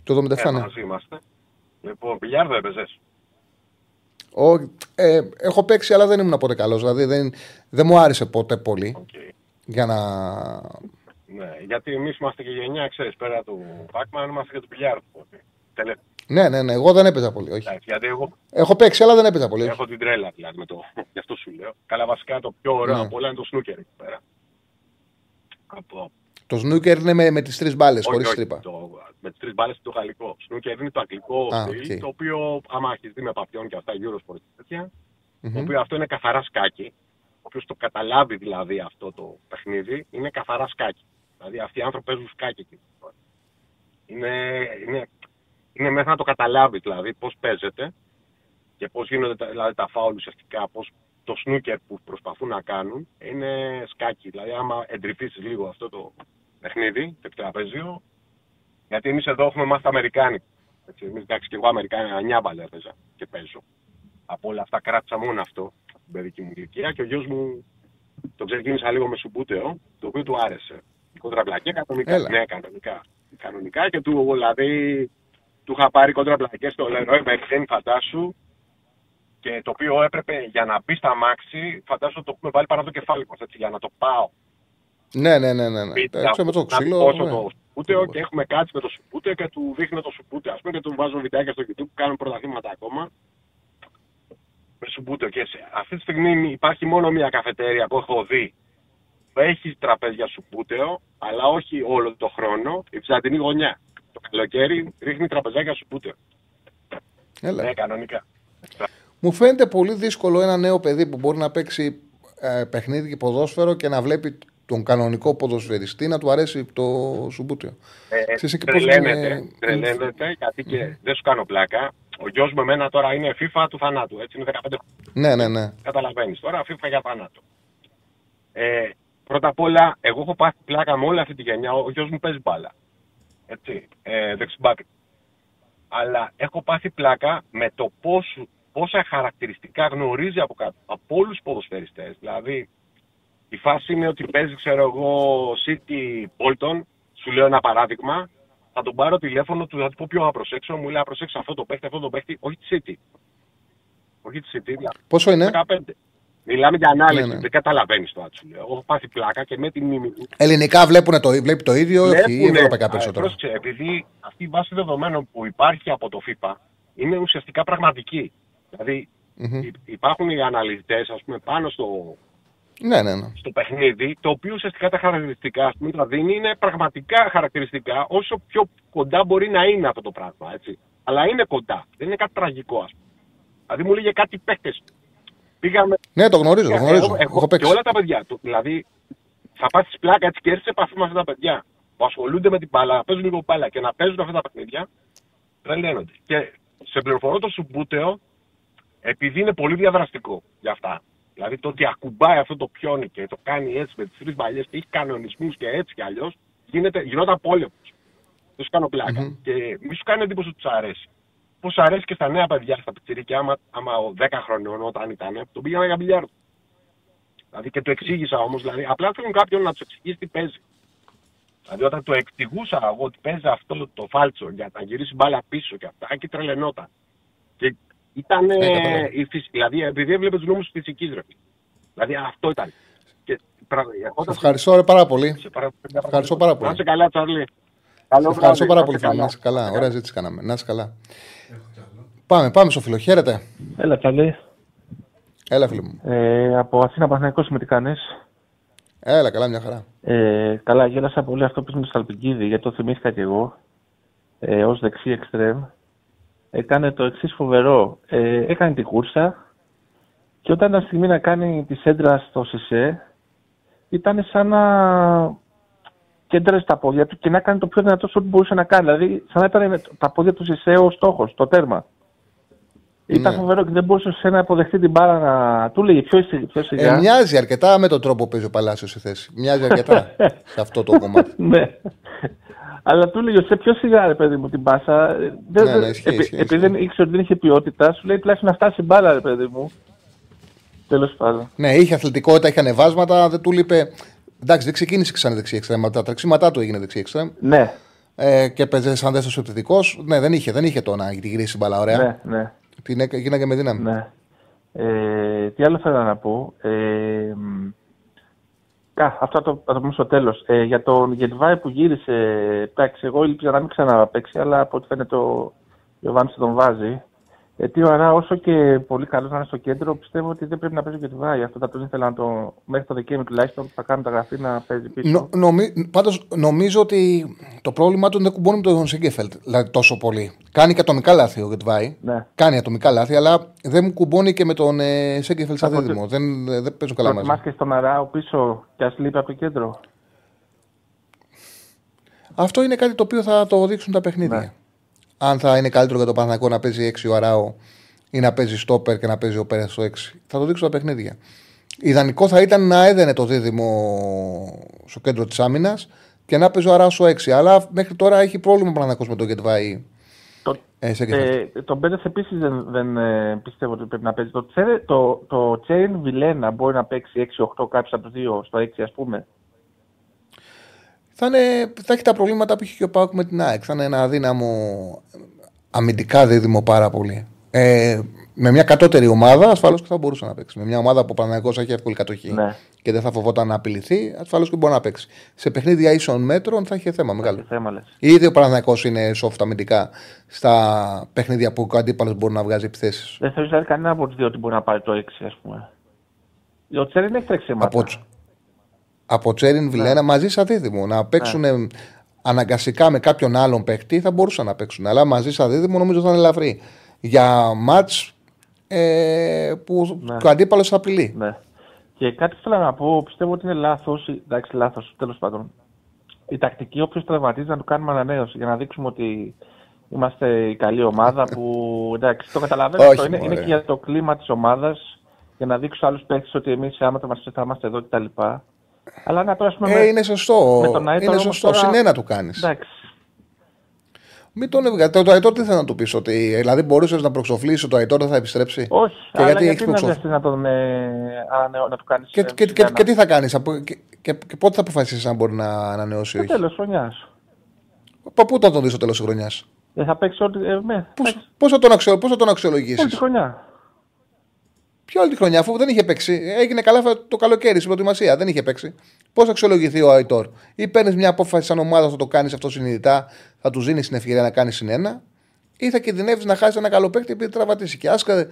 Το 77 ναι. Ε, μαζί είμαστε. Λοιπόν, πιλιάρδο έπαιζες. Ο, ε, έχω παίξει, αλλά δεν ήμουν ποτέ καλός. Δηλαδή δεν, δεν μου άρεσε ποτέ πολύ. Οκ. Για να. Ναι, γιατί εμείς είμαστε και γενιά, ξέρεις, πέρα του Pac-Man, είμαστε και του μπιλιάρδου. Τελε... Ναι, ναι, ναι. Εγώ δεν έπαιζα πολύ. Όχι. Εντάξει, γιατί εγώ Έχω παίξει, αλλά δεν έπαιζα πολύ. όχι. έχω την τρέλα δηλαδή με το. Γι' αυτό σου λέω. Καλά, βασικά το πιο ωραίο Ναι. από όλα είναι το σνούκερ εκεί πέρα. Από... Το σνούκερ είναι με, με τις τρεις μπάλες, όχι, χωρίς όχι, τρύπα. Το... Με τις τρεις μπάλες το γαλλικό. Σνούκερ είναι το αγγλικό Α, στυλ, οκ. το οποίο άμα έχεις δει με παπιόν και αυτά, Eurosport και τέτοια, Μμμ. το οποίο αυτό είναι καθαρά σκάκι. Όποιο το καταλάβει δηλαδή αυτό το παιχνίδι, είναι καθαρά σκάκι. Δηλαδή αυτοί οι άνθρωποι παίζουν σκάκι εκεί. Είναι, είναι, είναι μέχρι να το καταλάβει δηλαδή πώς παίζεται και πώς γίνονται τα, δηλαδή, τα φάουλ ουσιαστικά, πώς το σνούκερ που προσπαθούν να κάνουν είναι σκάκι. Δηλαδή, άμα εντρυφήσεις λίγο αυτό το παιχνίδι, το τραπέζιο, γιατί εμείς εδώ έχουμε μάθει Αμερικάνικο. Έτσι, εμείς, εντάξει, και εγώ Αμερικάνικα, νιάμπαλε έπαιζα και παίζω. Από όλα αυτά κράτησα μόνο αυτό στην παιδική μου ηλικία και ο γιος μου το ξεκίνησα λίγο με σουμπούτεο, το οποίο του άρεσε. Κοντραμπλακέ κανονικά. Έλα. Ναι, κανονικά. Κανονικά και του, δηλαδή, του είχα πάρει κοντραμπλακέ στο Leroy Merlin, φαντάσου, και το οποίο έπρεπε για να μπει στα μάξι, φαντάσου το έχουμε βάλει πάνω από το κεφάλι μας, έτσι, για να το πάω. Ναι, ναι, ναι. ναι, ναι. Πίτα, Εντάξει, με το να ξύλο. πόσο ναι. το σουπούτεο και έχουμε κάτσει με το σουπούτεο και του δείχνω το σουπούτεο. Α πούμε και του βάζω βιντεάκια στο YouTube που κάνουν πρωταθλήματα ακόμα. Με σουπούτεο. Και σε, αυτή τη στιγμή υπάρχει μόνο μία καφετέρια που έχω δει που έχει τραπέζια σουπούτεο, αλλά όχι όλο το χρόνο. Η Βυζαντινή γωνιά. Το καλοκαίρι ρίχνει τραπεζάκια σουπούτεο. Έλα. Ναι, κανονικά. Μου φαίνεται πολύ δύσκολο ένα νέο παιδί που μπορεί να παίξει ε, παιχνίδι και ποδόσφαιρο και να βλέπει τον κανονικό ποδοσφαιριστή να του αρέσει το σουμπούτιο. Ε, Ξέρεις και πώς τρελαίνεται, είναι- τρελαίνεται, γιατί και δεν σου κάνω πλάκα. Ο γιος μου εμένα τώρα είναι FIFA του θανάτου, έτσι είναι 15 Ναι, ναι, ναι. Καταλαβαίνεις τώρα, FIFA για θανάτου. Ε, πρώτα απ' όλα, εγώ έχω πάθει πλάκα με όλη αυτή τη γενιά. Ο γιος μου παίζει μπάλα. Έτσι. Ε, δεξιμπάκ. Αλλά έχω πάθει πλάκα με το πώς, πόσα χαρακτηριστικά γνωρίζει από, κάτω, από όλους τους ποδοσφαιριστές. Δηλαδή, η φάση είναι ότι παίζει, ξέρω εγώ, City Bolton, σου λέω ένα παράδειγμα, θα τον πάρω τηλέφωνο του, θα του πω ποιο να προσέξω, μου λέει να προσέξω αυτό το παίχτη, αυτό το παίχτη, όχι τη City. Όχι τη City, δηλαδή. Πόσο είναι; 15. Μιλάμε για ανάλυση, Ναι, ναι. δεν καταλαβαίνεις το άτσου. λέω. Εγώ έχω πάθει πλάκα και με την μίμη του. Ελληνικά βλέπουν το, βλέπει το ίδιο όχι, ή Βλέπουνε- ευρωπαϊκά Α, περισσότερο. πρόσεξε, επειδή αυτή η βάση δεδομένων που υπάρχει από το FIFA είναι ουσιαστικά πραγματική. Δηλαδή Μμμ. υ- υπάρχουν οι αναλυτές ας πούμε πάνω στο, Ναι, ναι, ναι. στο παιχνίδι, το οποίο ουσιαστικά τα χαρακτηριστικά ας πούμε, τα δίνει είναι πραγματικά χαρακτηριστικά όσο πιο κοντά μπορεί να είναι αυτό το πράγμα. Έτσι. Αλλά είναι κοντά. Δεν είναι κάτι τραγικό, ας πούμε. Δηλαδή μου λέγε κάτι παίχτε. Πήγαμε. Ναι, το γνωρίζω, το Εγώ- γνωρίζω. εγώ- Έχω και παίξει. όλα τα παιδιά του. Δηλαδή θα πάθει πλάκα έτσι και έρθεις σε επαφή με αυτά τα παιδιά. που ασχολούνται με την μπάλα, να παίζουν λίγο μπάλα και να παίζουν αυτά τα παιχνίδια, τρελαίνονται. Και σε πληροφορώ το Σουμπούτεο, επειδή είναι πολύ διαδραστικό για αυτά. Δηλαδή το ότι ακουμπάει αυτό το πιόνι και το κάνει έτσι με τις τρεις μπαλιέ και έχει κανονισμούς και έτσι κι αλλιώς, γινόταν πόλεμος. Δεν σου κάνω πλάκα. Μμμ. Και μη σου κάνει εντύπωση ότι του αρέσει. Πώ αρέσει και στα νέα παιδιά, στα πιτσιρίκια, άμα, άμα ο 10 χρονών όταν ήταν, τον πήγαμε για μπιλιάρδο. Δηλαδή και το εξήγησα όμως, δηλαδή απλά θέλουν κάποιον να τους εξηγήσει τι παίζει. Δηλαδή όταν το εξηγούσα εγώ ότι παίζει αυτό το φάλτσο για να γυρίσει μπάλα πίσω και αυτά, και τρελαινόταν. Και ήταν. Ε, Ε, κατάλαβα. η φυσ... Δηλαδή επειδή έβλεπες τους νόμους της φυσικής ρε. φίλε. Δηλαδή αυτό ήταν. Και πρα- Σε όταν- ευχαριστώ ρε, πάρα πολύ. σε παρα- Ευχαριστώ πάρα πολύ. Να είσαι καλά, Τσάρλι. Καλό Σε ευχαριστώ βράδυ, πάρα να πολύ, είσαι φίλε. Να είσαι καλά. Ωραία ζήτηση κάναμε. Να είσαι καλά. Πάμε, πάμε στο φίλο. Χαίρετε. Έλα, Τσαλή. Έλα, φίλε μου. Ε, από Αθήνα Παναθηναϊκός με τι κάνεις; Έλα, καλά, μια χαρά. Ε, καλά, γέλασα πολύ αυτό που είπε με το Σαλπικίδη, γιατί το θυμήθηκα κι εγώ. Ε, ως δεξί εξτρέμ. Έκανε το εξής φοβερό. Ε, έκανε τη κούρσα και όταν ήταν στιγμή να κάνει τη σέντρα στο ΣΕΣΕ, ήταν σαν να κέντρε τα πόδια του και να κάνει το πιο δυνατό σου ό,τι μπορούσε να κάνει. Δηλαδή, σαν να ήταν με τα πόδια του ΣΕΣΕ ο στόχος, το τέρμα. Ήταν Ναι. φοβερό και δεν μπορούσε σε να αποδεχτεί την μπάλα να. Του λέγε πιο, σι- πιο σιγά. Ε, μοιάζει αρκετά με τον τρόπο που παίζει ο Παλάσιος στη θέση. Μοιάζει αρκετά σε αυτό το κομμάτι. ναι. Αλλά του έλεγε σε πιο σιγά, ρε παιδί μου, την πάσα. Ε, Δεν, Ναι, ναι, δεν- ισχύει, επει- ισχύει, επειδή ισχύει. δεν ήξερε ότι δεν είχε ποιότητα, σου λέει τουλάχιστον να φτάσει η μπάλα, ρε παιδί μου. Τέλος πάντων. ναι, είχε αθλητικότητα, είχε ανεβάσματα, δεν του λείπε. Εντάξει, δεν ξεκίνησε σαν δεξί εξτρέμ. Τα τρεξίματά του έγινε δεξί εξτρέμ. Ναι, Ε, και παίζε σαν δεύτερο επιθετικός. Ναι, δεν είχε, δεν είχε το να τη γυρίσει μπαλά, ωραία. ναι, ναι. Την έκα- γίναγε με δύναμη. ναι. Ε, τι άλλο θέλω να πω. Ε, μ, α, αυτό θα το, θα το πούμε στο τέλος. Ε, για τον Γετβάη που γύρισε, εντάξει, εγώ ήλπιζα να μην ξαναπαίξει, αλλά από ό,τι φαίνεται ο Ιωβάνης τον βάζει. Ε, τι ωραία, όσο και πολύ καλός να είναι στο κέντρο, πιστεύω ότι δεν πρέπει να παίζει ο Γετβάη. Αυτό θα τον ήθελα να το, μέχρι το Δεκέμβρη τουλάχιστον που θα κάνω τα γραφή να παίζει πίσω. Νο, νομι, πάντως νομίζω ότι το πρόβλημά του δεν κουμπώνει με τον Σίγκεφελτ δηλαδή, τόσο πολύ. Κάνει και ατομικά λάθη ο Γετβάη. Ναι. Κάνει ατομικά λάθη, αλλά δεν μου κουμπώνει και με τον ε, Σίγκεφελτ σαν Από δίδυμο. Δεν, δεν παίζουν Το καλά μαζί. ετοιμάς και στον Αράο πίσω και ας λείπει από το κέντρο. Αυτό είναι κάτι το οποίο θα το δείξουν τα παιχνίδια. Ναι. Αν θα είναι καλύτερο για το Παναθηναϊκό να παίζει 6 ο Αράο ή να παίζει στόπερ και να παίζει ο Πέρες στο 6. Θα το δείξουν τα παιχνίδια. Ιδανικό θα ήταν να έδαινε το δίδυμο στο κέντρο της άμυνας και να παίζει ο Αράο στο 6. Αλλά μέχρι τώρα έχει πρόβλημα ο Παναθηναϊκός με τον Γετβάη. Το, Ε, σε ε, ε, τον Πέρες επίσης δεν, δεν ε, πιστεύω ότι πρέπει να παίζει. Το, Τσέρε- το, το Τσέιν Βιλένα μπορεί να παίξει 6-8 κάποιος από τους δύο στο 6 ας πούμε. Θα, είναι, θα έχει τα προβλήματα που έχει και ο Πάουκ με την ΑΕΚ. Θα είναι ένα αδύναμο αμυντικά δίδυμο πάρα πολύ. Ε, με μια κατώτερη ομάδα, ασφαλώς και θα μπορούσε να παίξει. Με μια ομάδα που ο Παναγιακό έχει εύκολη κατοχή Ναι. και δεν θα φοβόταν να απειληθεί, ασφαλώς και μπορεί να παίξει. Σε παιχνίδια ίσων μέτρων θα είχε θέμα μεγάλο. Θέμα λες. Ήδη ο Παναγιακό είναι soft αμυντικά στα παιχνίδια που ο αντίπαλος μπορεί να βγάζει επιθέσεις. Δεν θεωρείς δηλαδή κανένα από τους δύο ότι μπορεί να πάρει το 6 ας πούμε. Ο Τσέριν έχει τρεξίματα. Από, τς- από Τσέριν Βιλένα μαζί σαν δίδυμο. Να παίξουν ε, αναγκαστικά με κάποιον άλλον παίκτη θα μπορούσαν να παίξουν. Αλλά μαζί σαν δίδυμο νομίζω θα είναι ελαφρύ. Για μάτς ε, που Ναι. ο αντίπαλος θα απειλεί. Ναι. Και κάτι θέλω να πω, πιστεύω ότι είναι λάθος, εντάξει λάθος, τέλος πάντων. Η τακτική όποιος τραυματίζει να του κάνουμε ανανέωση για να δείξουμε ότι είμαστε η καλή ομάδα που εντάξει το καταλαβαίνω Όχι, αυτό είναι, μωρέ. είναι και για το κλίμα της ομάδας για να δείξω άλλους παίχτες ότι εμείς άμα θα είμαστε, θα είμαστε εδώ κτλ. Αλλά να τώρα ας πούμε, Ε, με- είναι σωστό. με τον Άιτορ είναι όμως σωστό. τώρα- Συνένα του κάνεις. εντάξει, Μην τον έβγαλε. Το, το Αϊτόρ τι θέλω να του πεις, ότι δηλαδή μπορούσες να προξοφλήσεις ότι το Αϊτόρ δεν θα επιστρέψει; όχι, Και αλλά γιατί γιατί, έχεις να προξοφ- βιαστείς να τον ε, ανανεώ- να του κάνεις Και, ε, και, και, ψηλά και, τι θα κάνεις, και, και, και πότε θα αποφασίσεις αν μπορεί να ανανεώσεις ή Στο όχι; τέλος χρονιάς. Πα- Πού θα τον δεις στο τέλος της χρονιάς; Δεν θα παίξει ό,τι, ε, ναι, παίξει Πώ θα τον, αξιο, πώς θα τον όλη αξιολογήσει. τη χρονιά. Ποια όλη τη χρονιά, αφού δεν είχε παίξει. Έγινε καλά το καλοκαίρι στην προετοιμασία. Δεν είχε παίξει. Πώς θα αξιολογηθεί ο Αϊτόρ; Ή παίρνεις μια απόφαση σαν ομάδα, θα το κάνεις αυτό συνειδητά, θα του δίνεις την ευκαιρία να κάνεις συνένα, ή θα κινδυνεύεις να χάσεις ένα καλό παίκτη επειδή τραυματίσει. Και άσκα,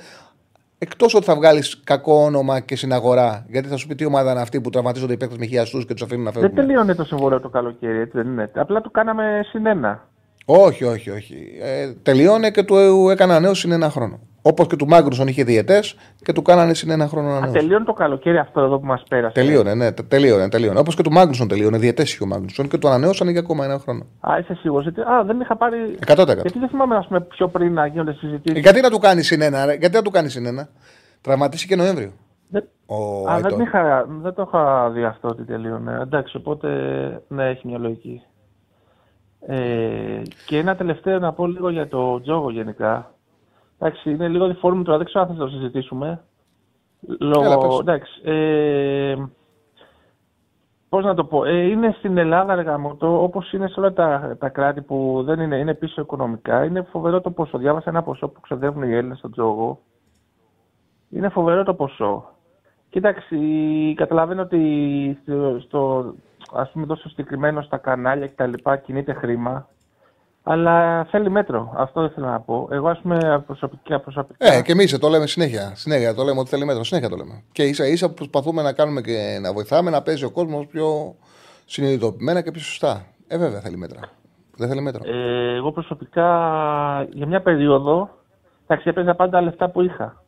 εκτός ότι θα βγάλεις κακό όνομα και στην αγορά, γιατί θα σου πει τι ομάδα είναι αυτή που τραυματίζονται οι παίκτες με χιαστού και τους αφήνουν να Δεν φεύγουν. τελείωνε το συμβόλαιο το καλοκαίρι, έτσι δεν είναι. Απλά του κάναμε συνένα. Όχι, όχι, όχι. Ε, τελειώνε και του έκανε ανανέωση είναι ένα χρόνο. Όπως και του Μάγκρουσον είχε διαιτές και του κάνανε συν ένα χρόνο Α, ανανέωση. τελειώνει το καλοκαίρι αυτό εδώ που μας πέρασε. Τελείωνε, ναι, τε- τελείωνε. τελείωνε. Όπως και του Μάγκρουσον τελείωνε. Διαιτές είχε ο Μάγκρουσον και του ανανέώσανε για ακόμα ένα χρόνο. Α, είσαι σίγουρος. Γιατί... Α, δεν είχα πάρει. 100%. Γιατί δεν θυμάμαι, ας πούμε, πιο πριν να γίνονται συζητήσεις. Ε, γιατί να του κάνει συν ένα, ρε, γιατί να του κάνει συν ένα. Τραυματίστηκε Νοέμβριο. Δεν... Ο Α, δεν, Αϊτόρ. είχα, δεν το είχα δει αυτό ότι τελείωνε. Εντάξει, οπότε ναι, έχει μια λογική. Ε, και ένα τελευταίο να πω λίγο για το τζόγο γενικά. Εντάξει, είναι λίγο διφόρμη τώρα, δεν ξέρω αν θα το συζητήσουμε. Έλα, πες. Λόγω, εντάξει, ε, πώς να το πω, ε, είναι στην Ελλάδα, ρε γαμώτο, όπως είναι σε όλα τα, τα κράτη που δεν είναι, είναι πίσω οικονομικά. Είναι φοβερό το ποσό. Διάβασα ένα ποσό που ξοδεύουν οι Έλληνες στο τζόγο. Είναι φοβερό το ποσό. Κοίταξε, καταλαβαίνω ότι στο, στο ας πούμε τόσο συγκεκριμένο στα κανάλια και τα λοιπά κινείται χρήμα. Αλλά θέλει μέτρο. Αυτό ήθελα να πω. Εγώ, ας πούμε, προσωπικά, προσωπικά Ε, και εμείς το λέμε συνέχεια. Συνέχεια το λέμε ότι θέλει μέτρο. Συνέχεια το λέμε. Και ίσα ίσα που προσπαθούμε να κάνουμε και να βοηθάμε να παίζει ο κόσμος πιο συνειδητοποιημένα και πιο σωστά. Ε, βέβαια θέλει μέτρα. Δεν θέλει μέτρο. Ε, εγώ προσωπικά για μια περίοδο, εντάξει, έπαιζα πάντα τα λεφτά που είχα.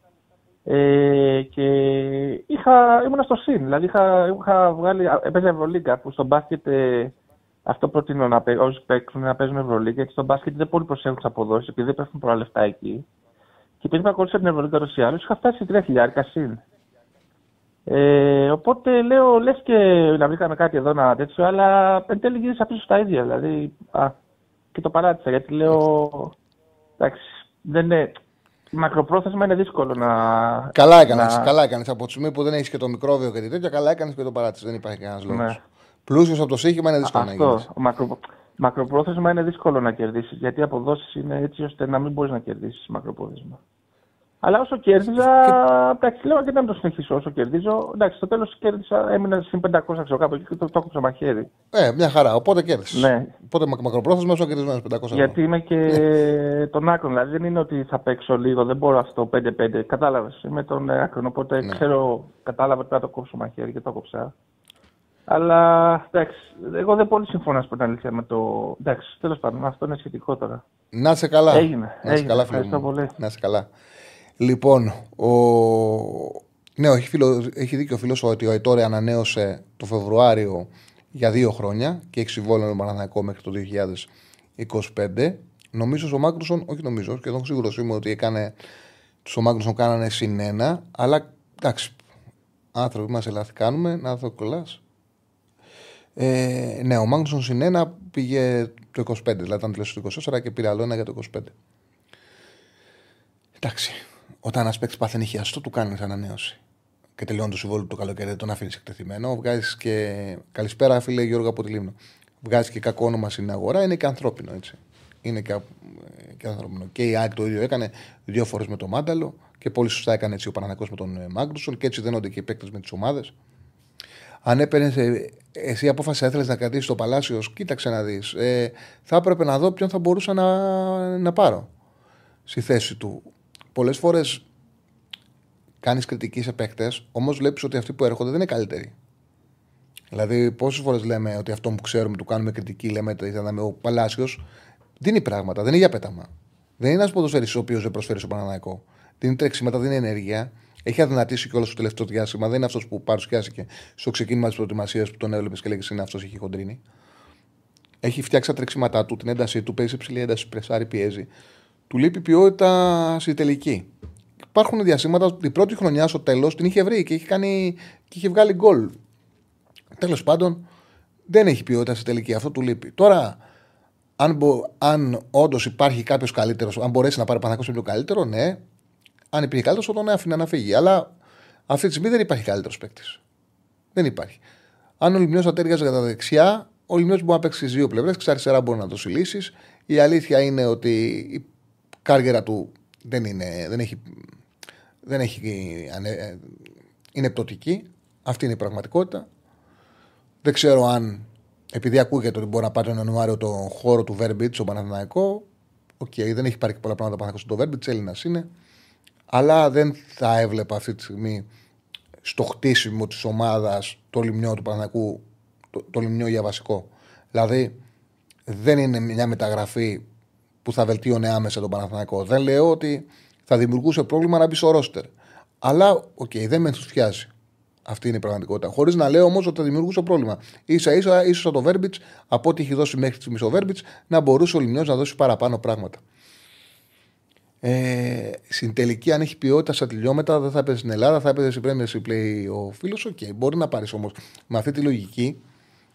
Ε, και είχα, ήμουν στο συν, δηλαδή είχα, είχα βγάλει, έπαιζα Ευρωλίγκα που στο μπάσκετ ε, αυτό προτείνω να παί- όσοι παίξουν να παίζουν Ευρωλίγκα γιατί στο μπάσκετ δεν πολύ προσέχουν τις αποδόσεις επειδή δεν πέφτουν πολλά λεφτά εκεί. Και επειδή ακολούθησα την Ευρωλίγκα ούτως ή άλλως, είχα φτάσει σε 3 χιλιάρικα συν. Ε, οπότε λέω, λες και να βρήκαμε κάτι εδώ να τέτοιο, αλλά εν τέλει γύρισα πίσω στα ίδια. Δηλαδή, α, και το παράτησα γιατί λέω. Εντάξει, δεν είναι. Μακροπρόθεσμα είναι δύσκολο να. Καλά έκανες. να- Καλά έκανες. Από τη στιγμή που δεν έχεις και το μικρόβιο και τέτοια, καλά έκανες και το παράτησες. Δεν υπάρχει κανένας λόγος. Ναι. Πλούσιος από το σύγχυμα είναι δύσκολο να Αυτό. γίνει. Μακρο, μακροπρόθεσμα είναι δύσκολο να κερδίσεις γιατί οι αποδόσεις είναι έτσι ώστε να μην μπορείς να κερδίσεις μακροπρόθεσμα. Αλλά όσο κέρδιζα, εντάξει, λέω και να μην το συνεχίσω όσο κερδίζω. Εντάξει, στο τέλος κέρδισα, έμεινα συν 500 ξέρω κάπου εκεί και το, το έκοψα μαχαίρι. Ε, μια χαρά. Οπότε κέρδισες. Ναι. Οπότε μακ- μακροπρόθεσμα όσο κερδισμένο 500 ευρώ. Γιατί είμαι και των άκρων. Δηλαδή δεν είναι ότι θα παίξω λίγο, δεν μπορώ αυτό 5-5. Κατάλαβες. Είμαι των ε, άκρων. Οπότε Ναι. ξέρω, κατάλαβα ότι πρέπει να το κόψω μαχαίρι και το κόψα. Αλλά εντάξει, εγώ δεν πολύ συμφωνώ στην αλήθεια με το. Εντάξει, τέλος πάντων, αυτό είναι σχετικό τώρα. Να είσαι καλά. Έγινε, Να είσαι έγινε. καλά, φίλε Ευχαριστώ μου. πολύ. Να είσαι καλά. Λοιπόν, ο... ναι, έχει, φίλο, έχει δίκιο ο φίλος ότι ο Αϊτόρε ανανέωσε το Φεβρουάριο για δύο χρόνια και έχει συμβόλαιο με τον Παναθηναϊκό μέχρι το 2025. Νομίζω ο Μάγκρουσον, όχι νομίζω, σχεδόν σίγουρος είμαι ότι έκανε, τους ο Μάγκρουσον κάνανε συν ένα, αλλά εντάξει, άνθρωποι μας ελάθη κάνουμε, να το κολλάς. Ε, ναι, ο Μάγνουσον συν ένα πήγε το 25, δηλαδή ήταν τελείωσε το 24 και πήρε άλλο ένα για το 25. Εντάξει. Όταν ένας παίκτης πάθαινε χιαστό, του κάνεις ανανέωση. Και τελειώνει το συμβόλαιο του το καλοκαίρι, δεν τον αφήνεις εκτεθειμένο. Βγάζεις και. Καλησπέρα, φίλε Γιώργο από τη Λίμνο. Βγάζεις και κακό όνομα στην αγορά, είναι και ανθρώπινο έτσι. Είναι και, και ανθρώπινο. Και η ΑΕΚ το ίδιο έκανε δύο φορές με το Μάνταλο και πολύ σωστά έκανε έτσι ο Παναναναϊκός με τον ε, Μάγνουσον και έτσι δένονται και οι παίκτες με τις ομάδες. Αν έπαιρνες εσύ απόφαση ήθελες να κρατήσεις το Παλάσιο, κοίταξε να δεις. Ε, θα έπρεπε να δω ποιον θα μπορούσα να, να πάρω στη θέση του. Πολλές φορές κάνεις κριτική σε παίκτες, όμως βλέπεις ότι αυτοί που έρχονται δεν είναι καλύτεροι. Δηλαδή, πόσες φορές λέμε ότι αυτό που ξέρουμε, του κάνουμε κριτική, λέμε ότι ήταν ο Παλάσιος, δίνει πράγματα, δεν είναι για πέταμα. Δεν είναι ένας ποδοσφαιριστής ο οποίος δεν προσφέρει στο Παναναναϊκό. Δίνει τρεξίματα, δίνει ενέργεια. Έχει αδυνατήσει κιόλας στο τελευταίο διάστημα. Δεν είναι αυτός που παρουσιάστηκε στο ξεκίνημα της προετοιμασίας που τον έβλεπες και λέγες είναι αυτός έχει χοντρίνει. Έχει φτιάξει τα τρεξίματά του, την έντασή του, παίζει σε ψηλή ένταση, πρεσάρει, πιέζει. Του λείπει ποιότητα στη τελική. Υπάρχουν διασύματα. Την πρώτη χρονιά στο τέλος την είχε βρει και είχε, κάνει, και είχε βγάλει γκολ. Τέλος πάντων, δεν έχει ποιότητα στη τελική. Αυτό του λείπει. Τώρα, αν, μπο, αν όντως υπάρχει κάποιος καλύτερος, αν μπορέσει να πάρει πανακό πιο καλύτερο, ναι. Αν υπήρχε καλύτερος, θα τον άφηνε να φύγει. Αλλά αυτή τη στιγμή δεν υπάρχει καλύτερος παίκτης. Δεν υπάρχει. Αν ο Λιμιό θα τέριαζε κατά δεξιά, ο Λιμιό μπορεί να παίξει στις δύο πλευρές, ξαριστερά μπορεί να το συλλήσει. Η αλήθεια είναι ότι η κάργερα του δεν, είναι, δεν έχει. Δεν έχει είναι πτωτική. Αυτή είναι η πραγματικότητα. Δεν ξέρω αν επειδή ακούγεται ότι μπορεί να πάρει τον Ιανουάριο τον χώρο του Βέρμπιτς στο Παναθηναϊκό. Οκ, okay, δεν έχει πάρει και πολλά πράγματα πάνω στο Βέρμπιτς, Έλληνας είναι. Αλλά δεν θα έβλεπα αυτή τη στιγμή στο χτίσιμο της ομάδας το Λημνιό του Παναθηναϊκού, το, το Λημνιό για βασικό. Δηλαδή, δεν είναι μια μεταγραφή που θα βελτίωνε άμεσα τον Παναθηναϊκό. Δεν λέω ότι θα δημιουργούσε πρόβλημα να μπει στο ρόστερ. Αλλά, OK, okay, δεν με ενθουσιάζει. Αυτή είναι η πραγματικότητα. Χωρίς να λέω όμως ότι θα δημιουργούσε πρόβλημα. ίσα ίσα, ίσως το Βέρμπιτς, από ό,τι έχει δώσει μέχρι στιγμής ο Βέρμπιτς, να μπορούσε ο Λημνιός να δώσει παραπάνω πράγματα. Ε, στην τελική, αν έχει ποιότητα στα τελειώματα, δεν θα έπαιζε στην Ελλάδα, θα έπαιζε στην Premier λέει ο φίλος. OK, okay, μπορεί να πάρεις όμως με αυτή τη λογική,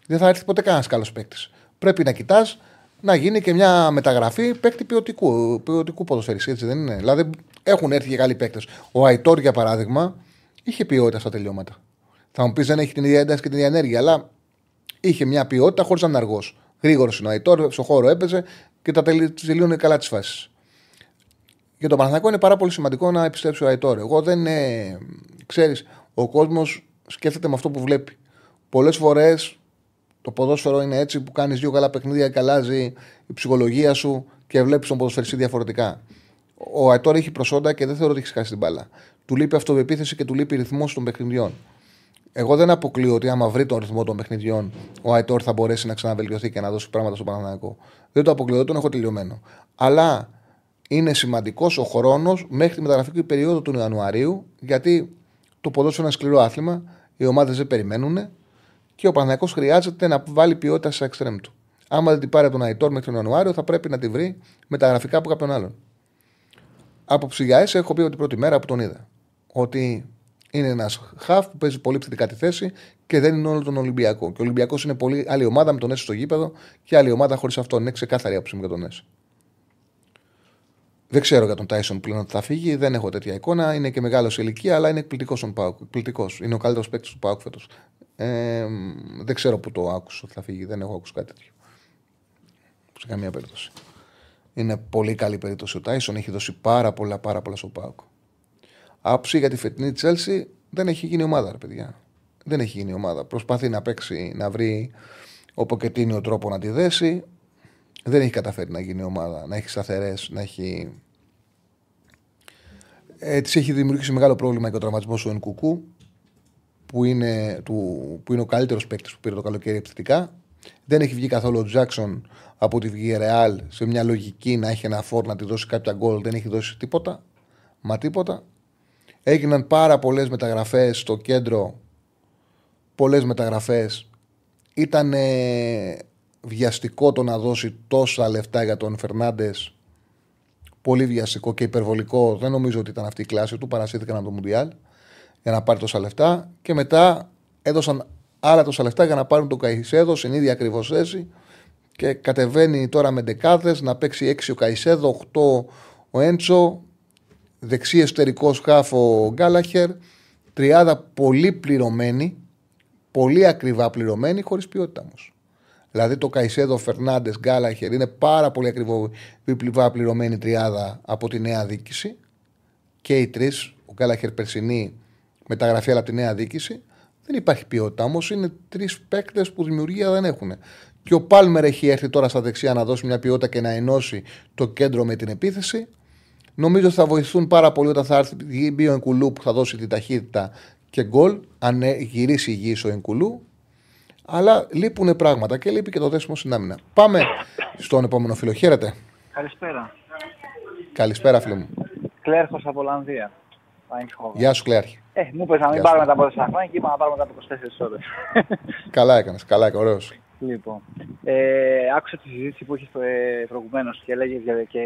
δεν θα έρθει ποτέ κανένας καλός παίκτης. Πρέπει να κοιτάς να γίνει και μια μεταγραφή παίκτη ποιοτικού, ποιοτικού ποδοσφαιριστή, έτσι δεν είναι. Δηλαδή έχουν έρθει και καλοί παίκτες. Ο Αϊτόρ, για παράδειγμα, είχε ποιότητα στα τελειώματα. Θα μου πεις δεν έχει την ίδια ένταση και την ίδια ενέργεια, αλλά είχε μια ποιότητα χωρίς να είναι αργός. Γρήγορος είναι ο Αϊτόρ, στο χώρο έπαιζε και τα τελείωνε καλά τις φάσεις. Για τον Παναθηναϊκό είναι πάρα πολύ σημαντικό να επιστρέψει ο Αϊτόρ. Εγώ δεν είναι. ξέρεις, ο κόσμος σκέφτεται με αυτό που βλέπει. Πολλές φορές το ποδόσφαιρο είναι έτσι που κάνεις δύο καλά παιχνίδια και αλλάζει η ψυχολογία σου και βλέπεις τον ποδοσφαιριστή διαφορετικά. Ο Αϊτόρ έχει προσόντα και δεν θεωρώ ότι έχει χάσει την μπάλα. Του λείπει αυτοπεποίθηση και του λείπει ρυθμός των παιχνιδιών. Εγώ δεν αποκλείω ότι άμα βρει τον ρυθμό των παιχνιδιών, ο Αϊτόρ θα μπορέσει να ξαναβελτιωθεί και να δώσει πράγματα στο Παναναναϊκό. Δεν το αποκλείω, δεν τον έχω τελειωμένο. Αλλά είναι σημαντικός ο χρόνος μέχρι τη μεταγραφική περίοδο του Ιανουαρίου, γιατί το ποδόσφαιρο είναι σκληρό άθλημα, οι ομάδες δεν περιμένουν και ο Παναγιακό χρειάζεται να βάλει ποιότητα σε εξτρέμ του. Άμα δεν την πάρει τον Αϊτόρ μέχρι τον Ιανουάριο, θα πρέπει να τη βρει μεταγραφικά από κάποιον άλλον. Από ψυγιαέ έχω πει ότι την πρώτη μέρα που τον είδα. Ότι είναι ένας χαφ που παίζει πολύ ψηλικά τη θέση και δεν είναι όλο τον Ολυμπιακό. Και ο Ολυμπιακός είναι πολύ άλλη ομάδα με τον Έσαι στο γήπεδο και άλλη ομάδα χωρίς αυτό. Είναι ξεκάθαρη άποψη για τον Έσαι. Δεν ξέρω για τον Τάισον πλέον ότι θα φύγει, δεν έχω τέτοια εικόνα. Είναι και μεγάλος σε ηλικία, αλλά είναι εκπληκτικός στον Πάουκ. Είναι ο καλύτερος παίκτης του Πάουκ φέτος. Ε, δεν ξέρω που το άκουσα ότι θα φύγει. Δεν έχω ακούσει κάτι τέτοιο. Σε καμία περίπτωση. Είναι πολύ καλή περίπτωση. Ο Τάισον έχει δώσει πάρα πολλά, πάρα πολλά στο Πάουκ. Άποψη για τη φετινή Τσέλση δεν έχει γίνει ομάδα, ρε παιδιά. Δεν έχει γίνει ομάδα. Προσπαθεί να παίξει, να βρει ο Ποκετίνιο τρόπο να τη δέσει. Δεν έχει καταφέρει να γίνει ομάδα, να έχει σταθερές, να έχει. Ε, της έχει δημιουργήσει μεγάλο πρόβλημα και ο τραυματισμός του Ενκουκού που είναι, του, που είναι ο καλύτερος παίκτης που πήρε το καλοκαίρι επιθετικά. Δεν έχει βγει καθόλου ο Τζάξον από τη βγή Ρεάλ σε μια λογική να έχει ένα φόρ να τη δώσει κάποια γκολ. Δεν έχει δώσει τίποτα. Μα τίποτα. Έγιναν πάρα πολλές μεταγραφές στο κέντρο. Πολλές μεταγραφές. Ήταν βιαστικό το να δώσει τόσα λεφτά για τον Φερνάντες. Πολύ βιαστικό και υπερβολικό. Δεν νομίζω ότι ήταν αυτή η κλάση του. Παρασύθηκαν από το Μουντιάλ για να πάρει τόσα λεφτά και μετά έδωσαν άλλα τόσα λεφτά για να πάρουν τον Καϊσέδο στην ίδια ακριβώς θέση και κατεβαίνει τώρα με δεκάδες να παίξει 6 ο Καϊσέδο, 8 ο Έντσο, δεξί εσωτερικός σκάφο ο Γκάλαχερ, τριάδα πολύ πληρωμένη, πολύ ακριβά πληρωμένη, χωρίς ποιότητα όμως. Δηλαδή το Καϊσέδο, Φερνάντες, Γκάλαχερ είναι πάρα πολύ ακριβό πληρωμένη τριάδα από τη νέα δίκηση και οι τρεις, ο Γκάλαχερ περσινή μεταγραφή αλλά από τη νέα διοίκηση. Δεν υπάρχει ποιότητα όμως. Είναι τρεις παίκτες που δημιουργία δεν έχουν. Και ο Πάλμερ έχει έρθει τώρα στα δεξιά να δώσει μια ποιότητα και να ενώσει το κέντρο με την επίθεση. Νομίζω ότι θα βοηθούν πάρα πολύ όταν θα έρθει ο Ενκουλού που θα δώσει την ταχύτητα και γκολ, αν γυρίσει υγιή ο Ενκουλού. Αλλά λείπουν πράγματα και λείπει και το δέσιμο στην άμυνα. Πάμε στον επόμενο φίλο. Χαίρετε. Καλησπέρα. Καλησπέρα, φίλο μου. Κλέρχος από Ολλανδία. Γεια σου, Κλέαρχη. Ε, μου είπε να μην πάρουμε τα από 4 χρόνια και είπα να πάρουμε τα από 24 ώρες. καλά έκανες, καλά έκανες, ωραίος. Λοιπόν, ε, άκουσα τη συζήτηση που είχες ε, προηγουμένως και έλεγες και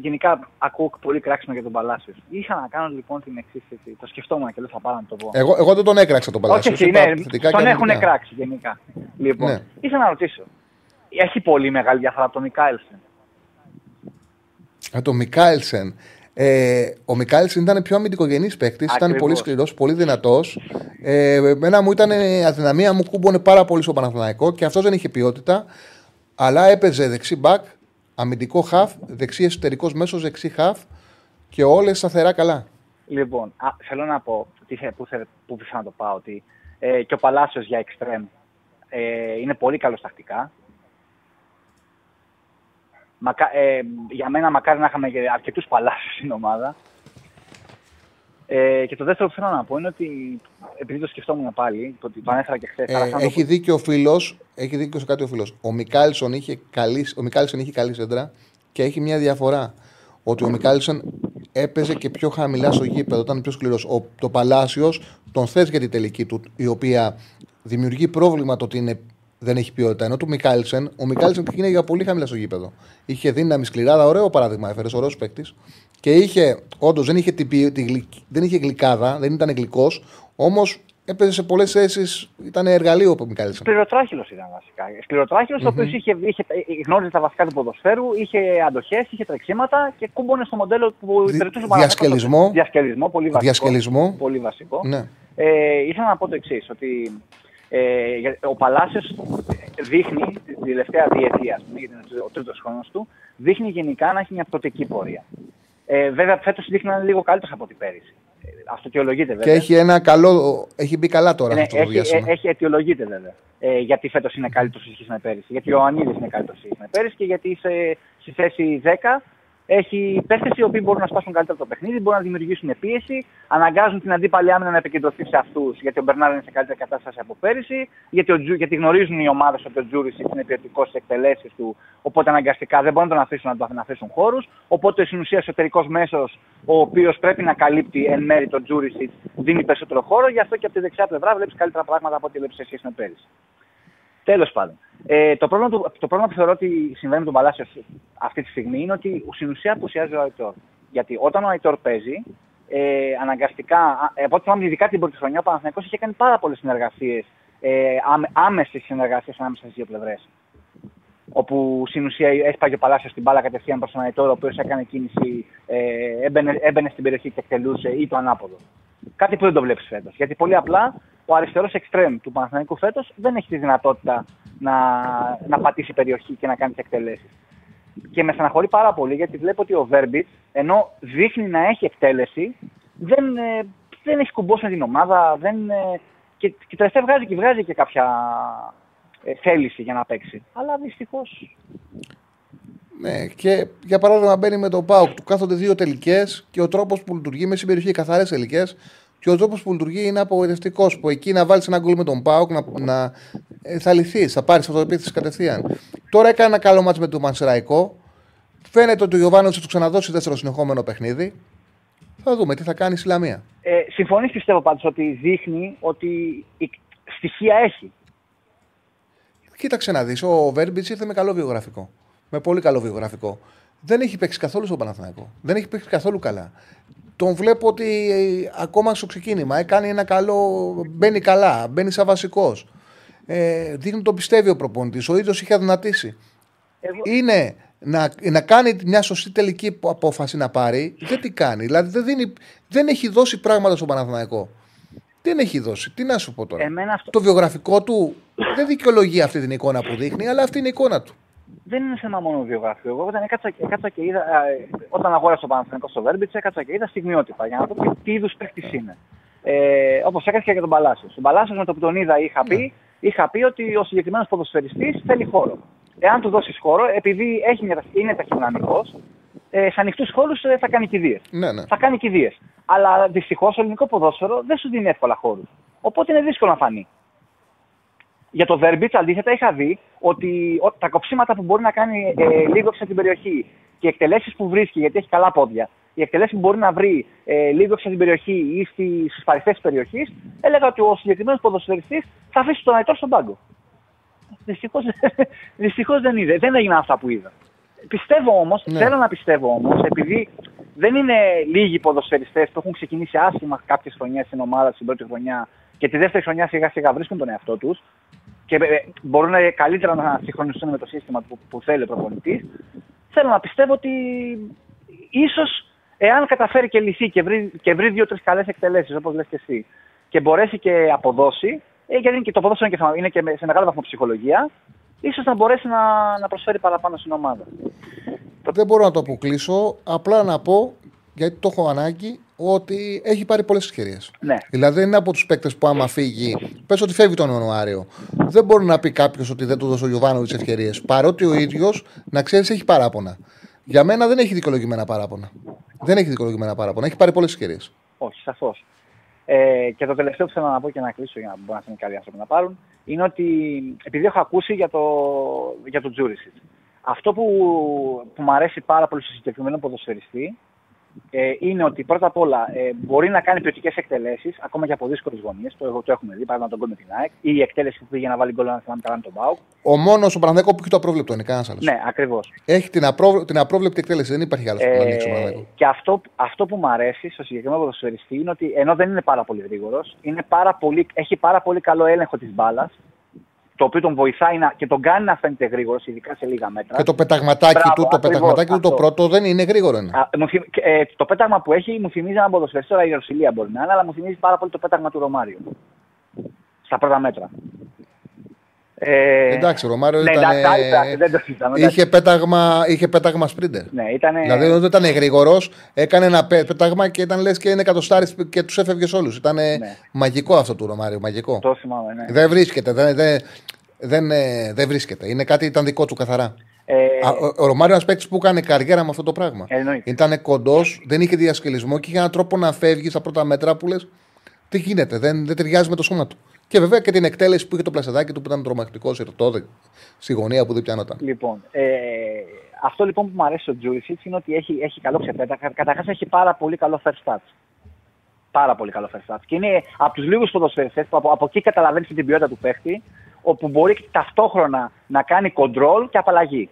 γενικά ακούω πολύ κράξιμο για τον Παλάσιος. Είχα να κάνω λοιπόν την εξής. Το σκεφτόμουν και δεν θα πάρω να το πω. Εγώ, εγώ δεν τον έκραξα τον Παλάσιο. Όχι, ναι, τον έχουν κράξει γενικά. Λοιπόν, ναι. ήθελα να ρωτήσω. Έχει πολύ μεγάλη διαφορά από τον Μικάελσεν. Από τον Μικάελσεν. Ε, ο Μικάλη ήταν πιο αμυντικογενής παίκτης, ήταν πολύ σκληρός, πολύ δυνατός. Ε, εμένα μου ήταν αδυναμία, μου κούμπονε πάρα πολύ στο Παναθηναϊκό και αυτός δεν είχε ποιότητα. Αλλά έπαιζε δεξί μπακ, αμυντικό χαφ, δεξί εσωτερικός μέσος, δεξί χαφ και όλες σταθερά καλά. Λοιπόν, α, θέλω να πω τι, που, που, να το πάω, ότι ε, και ο Παλάσιος για εξτρέμ ε, είναι πολύ καλός τακτικά. Μακα, ε, για μένα μακάρι να είχαμε αρκετούς παλάσιου στην ομάδα. Ε, και το δεύτερο που θέλω να πω είναι ότι, επειδή το σκεφτόμουν πάλι, το, το ανέφερα και χθες. Ε, έχει το... δίκιο ο φίλος, έχει δίκιο σε κάτι ο φίλος. Ο Μικάλσον είχε καλή, ο Μικάλσον είχε καλή σέντρα και έχει μια διαφορά. Ότι ο Μικάλσον έπαιζε και πιο χαμηλά στο γήπεδο, ήταν πιο σκληρός. Το Παλάσιος τον θες για την τελική του, η οποία δημιουργεί πρόβλημα το ότι είναι, δεν έχει ποιότητα. Ενώ του Μικάλσεν, ο Μικάλσεν πήγαινε για πολύ χαμηλά στο γήπεδο. Είχε δύναμη σκληράδα, ωραίο παράδειγμα έφερες, ωραίος παίκτης. Και είχε, όντως δεν, είχε, τη, τη, δεν είχε γλυκάδα, δεν ήταν γλυκός, όμως έπαιζε σε πολλές θέσεις, ήταν εργαλείο ο Μικάλσεν. Σκληροτράχυλος ήταν βασικά. Σκληροτράχυλος, mm-hmm. ο οποίος είχε, είχε, γνώριζε τα βασικά του ποδοσφαίρου, είχε αντοχές, είχε τρεξίματα και κούμπονε στο μοντέλο που υπηρετούσε ο Διασκελισμό. Διασκελισμό, πολύ βασικό. Διασκελισμό. Πολύ βασικό. Ναι. Ε, ήθελα να πω το εξής, ότι ε, ο Παλάσιος δείχνει την τελευταία διετία, γιατί είναι ο τρίτος χρόνος του, δείχνει γενικά να έχει μια πρωτική πορεία. Ε, βέβαια, φέτος δείχνει να είναι λίγο καλύτερος από την πέρυσι. Ε, αυτό αιτιολογείται βέβαια. Και έχει, ένα καλό, έχει μπει καλά τώρα ναι, αυτό το έχει, διάστημα. Ε, έχει αιτιολογείται βέβαια. Ε, γιατί φέτος είναι καλύτερος σε σχέση με πέρυσι. Γιατί ο Ιωαννίδης είναι καλύτερος σε σχέση με πέρυσι και γιατί σε, στη θέση 10 έχει παίχτες οι οποίοι μπορούν να σπάσουν καλύτερα το παιχνίδι, μπορούν να δημιουργήσουν πίεση, αναγκάζουν την αντίπαλη άμυνα να επικεντρωθεί σε αυτούς, γιατί ο Μπερνάρ είναι σε καλύτερη κατάσταση από πέρυσι, γιατί, ο, γιατί γνωρίζουν οι ομάδες ότι ο Τζούρι είναι ποιοτικό στις εκτελέσεις του, οπότε αναγκαστικά δεν μπορούν να τον αφήσουν να του αφήσουν χώρους. Οπότε στην ουσία εσωτερικός μέσος, ο οποίος πρέπει να καλύπτει εν μέρει τον Τζούρι, δίνει περισσότερο χώρο, γι' αυτό και από τη δεξιά πλευρά βλέπεις καλύτερα πράγματα από ό,τι βλέπεις σε σχέση με πέρυσι. Τέλος πάντων. Ε, το, πρόβλημα του, το πρόβλημα που θεωρώ ότι συμβαίνει με τον Παλάσιο αυτή τη στιγμή είναι ότι στην ουσία απουσιάζει ο Αϊτόρ. Γιατί όταν ο Αϊτόρ παίζει, ε, αναγκαστικά, ε, από ό,τι θυμάμαι, ειδικά την πρώτη χρονιά, ο Παναθηναϊκός είχε κάνει πάρα πολλές συνεργασίες, ε, άμεσες συνεργασίες ανάμεσα στις δύο πλευρές. Όπου στην ουσία έσπαγε ο Παλάσιος στην μπάλα κατευθείαν προς τον Αϊτόρ, ο οποίος έκανε κίνηση, ε, έμπαινε, έμπαινε στην περιοχή και εκτελούσε ή το ανάποδο. Κάτι που δεν το βλέπεις φέτος. Γιατί πολύ απλά ο αριστερός εξτρέμ του Παναθηναϊκού φέτος δεν έχει τη δυνατότητα να, να πατήσει περιοχή και να κάνει τις εκτελέσεις. Και με στεναχωρεί πάρα πολύ γιατί βλέπω ότι ο Βέρμπιτς, ενώ δείχνει να έχει εκτέλεση, δεν, ε, δεν έχει κουμπώσει με την ομάδα. Δεν, ε, και, και τελευταία βγάζει και βγάζει και κάποια ε, θέληση για να παίξει. Αλλά δυστυχώς. Ναι, και για παράδειγμα μπαίνει με τον Πάουκ, του κάθονται δύο τελικές και ο τρόπος που λειτουργεί με συμπεριοχή καθαρές τελικές και ο τρόπος που λειτουργεί είναι απογοητευτικός. Που εκεί να βάλεις ένα γκολ με τον Πάουκ να, να ε, θα λυθείς, θα πάρεις αυτοεπίθεση κατευθείαν. Τώρα έκανε ένα καλό μάτσο με τον Μανσεραϊκό. Φαίνεται ότι ο Γιωβάνος θα του ξαναδώσει δεύτερο συνεχόμενο παιχνίδι. Θα δούμε τι θα κάνει η Λαμία. Ε, Συμφωνείς πιστεύω πάντως ότι δείχνει ότι η στοιχεία έχει. Κοίταξε να δεις. Ο Βέρμπιτς ήρθε με καλό βιογραφικό. Με πολύ καλό βιογραφικό. Δεν έχει παίξει καθόλου στον Παναθηναϊκό. Δεν έχει παίξει καθόλου καλά τον βλέπω ότι ε, ακόμα στο ξεκίνημα ε, κάνει ένα καλό. Μπαίνει καλά, μπαίνει σαν βασικός. Ε, δείχνει το πιστεύει ο προπονητής. Ο ίδιος είχε αδυνατήσει. Είναι να, να κάνει μια σωστή τελική απόφαση να πάρει. Δεν τι κάνει. Δηλαδή δεν, δίνει, δεν έχει δώσει πράγματα στον Παναθηναϊκό. Δεν έχει δώσει. Τι να σου πω τώρα. Αυτό... Το βιογραφικό του δεν δικαιολογεί αυτή την εικόνα που δείχνει, αλλά αυτή είναι η εικόνα του δεν είναι θέμα μόνο βιογραφικό. Εγώ όταν, έκατσα, έκατσα και είδα, όταν αγόρασα το Παναθηναϊκός στο Βέρμπιτς, έκατσα και είδα στιγμιότυπα για να δω τι είδους παίκτης είναι. Ε, Όπως έκατσα και για τον Παλάσιος. Τον Παλάσιος με το που τον είδα είχα πει, ναι. είχα πει ότι ο συγκεκριμένος ποδοσφαιριστής θέλει χώρο. Εάν του δώσεις χώρο, επειδή έχει μια, είναι ταχυδυναμικός, ε, σε ανοιχτούς χώρους ε, θα κάνει κηδείε. Ναι, ναι. Θα κάνει κηδείε. Αλλά δυστυχώς το ελληνικό ποδόσφαιρο δεν σου δίνει εύκολα χώρους. Οπότε είναι δύσκολο να φανεί. Για το Βέρμπιτ, αντίθετα, είχα δει ότι τα κοψίματα που μπορεί να κάνει ε, λίγο έξω την περιοχή και οι εκτελέσεις που βρίσκει, γιατί έχει καλά πόδια, οι εκτελέσεις που μπορεί να βρει ε, λίγο έξω την περιοχή ή στι παρυφέ της περιοχής, έλεγα ότι ο συγκεκριμένος ποδοσφαιριστής θα αφήσει τον Αϊτόρ στον πάγκο. Δυστυχώς δεν είδε. Δεν έγιναν αυτά που είδα. Πιστεύω όμως, ναι. θέλω να πιστεύω όμως, επειδή δεν είναι λίγοι ποδοσφαιριστές που έχουν ξεκινήσει άσχημα κάποιες χρονιές στην ομάδα στην πρώτη χρονιά και τη δεύτερη χρονιά σιγά σιγά βρίσκουν τον εαυτό τους και ε, μπορούν καλύτερα να συγχρονιστούν με το σύστημα που, που θέλει ο προπονητής. Θέλω να πιστεύω ότι ίσως εάν καταφέρει και λυθεί και βρει, και βρει δύο-τρεις καλές εκτελέσεις, όπως λες και εσύ, και μπορέσει και αποδώσει, ε, γιατί είναι και το ποδόσφαιρο είναι και, είναι και σε μεγάλο βαθμό ψυχολογία, ίσως να μπορέσει να, να προσφέρει παραπάνω στην ομάδα. Δεν μπορώ να το αποκλείσω. Απλά να πω, γιατί το έχω ανάγκη, ότι έχει πάρει πολλές ευκαιρίες. Ναι. Δηλαδή είναι από τους παίκτες που άμα φύγει, πες ότι φεύγει τον Ιανουάριο, δεν μπορεί να πει κάποιος ότι δεν του δώσει ο Γιωβάνο τι ευκαιρίες. Παρότι ο ίδιος, να ξέρεις, έχει παράπονα. Για μένα δεν έχει δικαιολογημένα παράπονα. Δεν έχει δικαιολογημένα παράπονα. Έχει πάρει πολλές ευκαιρίες. Όχι, σαφώς. Ε, και το τελευταίο που θέλω να πω και να κλείσω για να μπορούν να είναι καλοί άνθρωποι να πάρουν είναι ότι επειδή έχω ακούσει για το, για το Τζούρισιτς. Αυτό που, που μου αρέσει πάρα πολύ στο συγκεκριμένο ποδοσφαιριστή ε, είναι ότι πρώτα απ' όλα ε, μπορεί να κάνει ποιοτικές εκτελέσεις, ακόμα και από δύσκολες γωνίες. Το, το έχουμε δει, παράδειγμα τον γκολ με την ΑΕΚ, ή η εκτέλεση που πήγε να βάλει γκολ να θυμάμαι καλά με τον Μπάουκ. Ο μόνος ο Παναδέκο που έχει το απρόβλεπτο είναι κανένας άλλος. Ναι, ακριβώς. Έχει την, απρό... την απρόβλεπτη εκτέλεση, δεν υπάρχει άλλος που να ανοίξει ο Παναδέκο. Ε, και αυτό, αυτό που μου αρέσει στο συγκεκριμένο ποδοσφαιριστή είναι ότι ενώ δεν είναι πάρα πολύ γρήγορος, έχει πάρα πολύ καλό έλεγχο της μπάλας το οποίο τον βοηθάει να, και τον κάνει να φαίνεται γρήγορος, ειδικά σε λίγα μέτρα. Και το πεταγματάκι Μπράβο, του, το πεταγματάκι του το πρώτο δεν είναι γρήγορο. Είναι. Α, μου, ε, το πέταγμα που έχει μου θυμίζει ένα ποδοσφαιριστή, τώρα η Ρωσιλία μπορεί να είναι, αλλά μου θυμίζει πάρα πολύ το πέταγμα του Ρωμάριου. Στα πρώτα μέτρα. Ε, εντάξει, ο Ρωμάριο ναι, ήταν. Εντάξει, δεν το συζητάμε, είχε, πέταγμα, είχε πέταγμα σπρίντερ. Ναι, ήτανε... Δηλαδή δεν ήταν γρήγορος, έκανε ένα πέταγμα και ήταν λες και είναι εκατοστάρις και τους έφευγες όλους. Ήταν ναι. μαγικό αυτό του Ρωμάριο. Μαγικό. Το θυμάμαι, ναι. Δεν βρίσκεται. Δεν, δεν, δεν, ε, δεν βρίσκεται. Είναι κάτι ήταν δικό του καθαρά. Ε, ο, ο Ρωμάριο είναι ένας παίκτης που έκανε καριέρα με αυτό το πράγμα. Εννοείται. Ήταν κοντός, δεν είχε διασκελισμό και είχε έναν τρόπο να φεύγεις στα πρώτα μέτρα που λες. Τι γίνεται, δεν, δεν ταιριάζει με το σώμα του. Και βέβαια και την εκτέλεση που είχε το πλασεδάκι του που ήταν τρομακτικό σιρτόδε στη γωνία που δεν πιάνονταν. Λοιπόν, ε, αυτό λοιπόν που μου αρέσει στο Τζούρισιτς είναι ότι έχει, έχει καλό ξεπέτα. Καταρχάς έχει πάρα πολύ καλό first touch. Πάρα πολύ καλό first touch. Και είναι από τους λίγους ποδοσφαιριστές που από, από εκεί καταλαβαίνεις την ποιότητα του παίχτη όπου μπορεί ταυτόχρονα να κάνει control και απαλλαγή.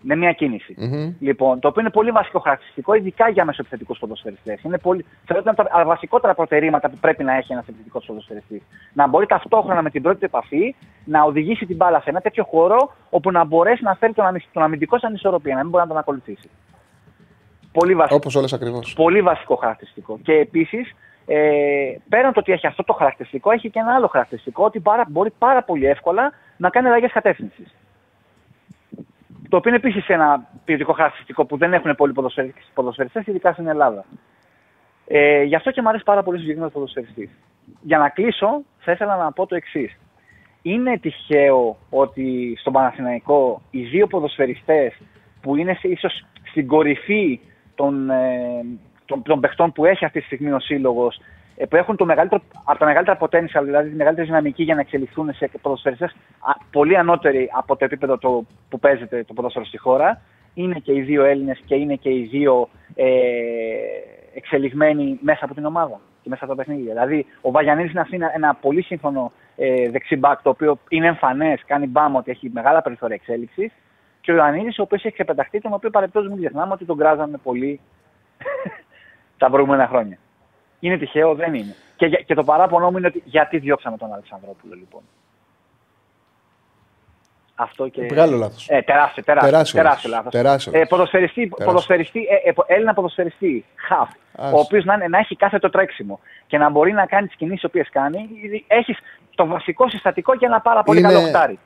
Με μια κίνηση. Mm-hmm. Λοιπόν, το οποίο είναι πολύ βασικό χαρακτηριστικό, ειδικά για μεσοεπιθετικούς ποδοσφαιριστές. Είναι πολύ... Θεωρώ ότι είναι τα βασικότερα προτερήματα που πρέπει να έχει ένας επιθετικός ποδοσφαιριστής. Να μπορεί ταυτόχρονα με την πρώτη επαφή να οδηγήσει την μπάλα σε ένα τέτοιο χώρο όπου να μπορέσει να φέρει τον, τον αμυντικό σαν ισορροπία, να μην μπορεί να τον ακολουθήσει. Πολύ βασικό. Όπως όλες ακριβώς. Πολύ βασικό χαρακτηριστικό. Και επίσης ε, πέραν το ότι έχει αυτό το χαρακτηριστικό, έχει και ένα άλλο χαρακτηριστικό ότι πάρα, μπορεί πάρα πολύ εύκολα να κάνει αλλαγές κατεύθυνσης. Το οποίο είναι επίσης ένα ποιοτικό χαρακτηριστικό που δεν έχουν πολλοί ποδοσφαιριστές, ειδικά στην Ελλάδα. Ε, γι' αυτό και μου αρέσει πάρα πολύ ο συγκεκριμένος ποδοσφαιριστής. Για να κλείσω, θα ήθελα να πω το εξής. Είναι τυχαίο ότι στον Παναθηναϊκό οι δύο ποδοσφαιριστές που είναι ίσως στην κορυφή των, ε, των, των παιχτών που έχει αυτή τη στιγμή ο σύλλογος, ε, που έχουν το μεγαλύτερο, από τα μεγαλύτερα potential, δηλαδή τη μεγαλύτερη δυναμική για να εξελιχθούν σε ποδοσφαιριστές πολύ ανώτεροι από το επίπεδο το, που παίζεται το ποδόσφαιρο στη χώρα. Είναι και οι δύο Έλληνες και είναι και οι δύο ε, εξελιγμένοι μέσα από την ομάδα και μέσα από τα παιχνίδια. Δηλαδή, ο Βαγιανίδης είναι ένα, ένα πολύ σύμφωνο ε, δεξιμπάκ, το οποίο είναι εμφανές, κάνει μπάμ ότι έχει μεγάλα περιθώρια εξέλιξης. Και ο Ιωαννίδης, ο οποίος έχει ξεπεταχτεί, τον οποίος παρεπτώσει μην ξεχνάμε ότι τον κράζαμε πολύ τα προηγούμενα χρόνια. Είναι τυχαίο, δεν είναι. Και, και το παράπονο μου είναι ότι γιατί διώξαμε τον Αλεξανδρόπουλο λοιπόν. Αυτό και... Μεγάλο λάθος. Ε, τεράστιο, τεράστιο, τεράστιο, τεράστιο λάθος. Τεράστιο. Ε, ποδοσφαιριστή, τεράστιο. ποδοσφαιριστή, ε, ε, Έλληνα ποδοσφαιριστή, χαφ, ο οποίος να, να, έχει κάθε το τρέξιμο και να μπορεί να κάνει τις κινήσεις οποίες κάνει, έχεις το βασικό συστατικό για ένα πάρα πολύ είναι... καλό χτάρι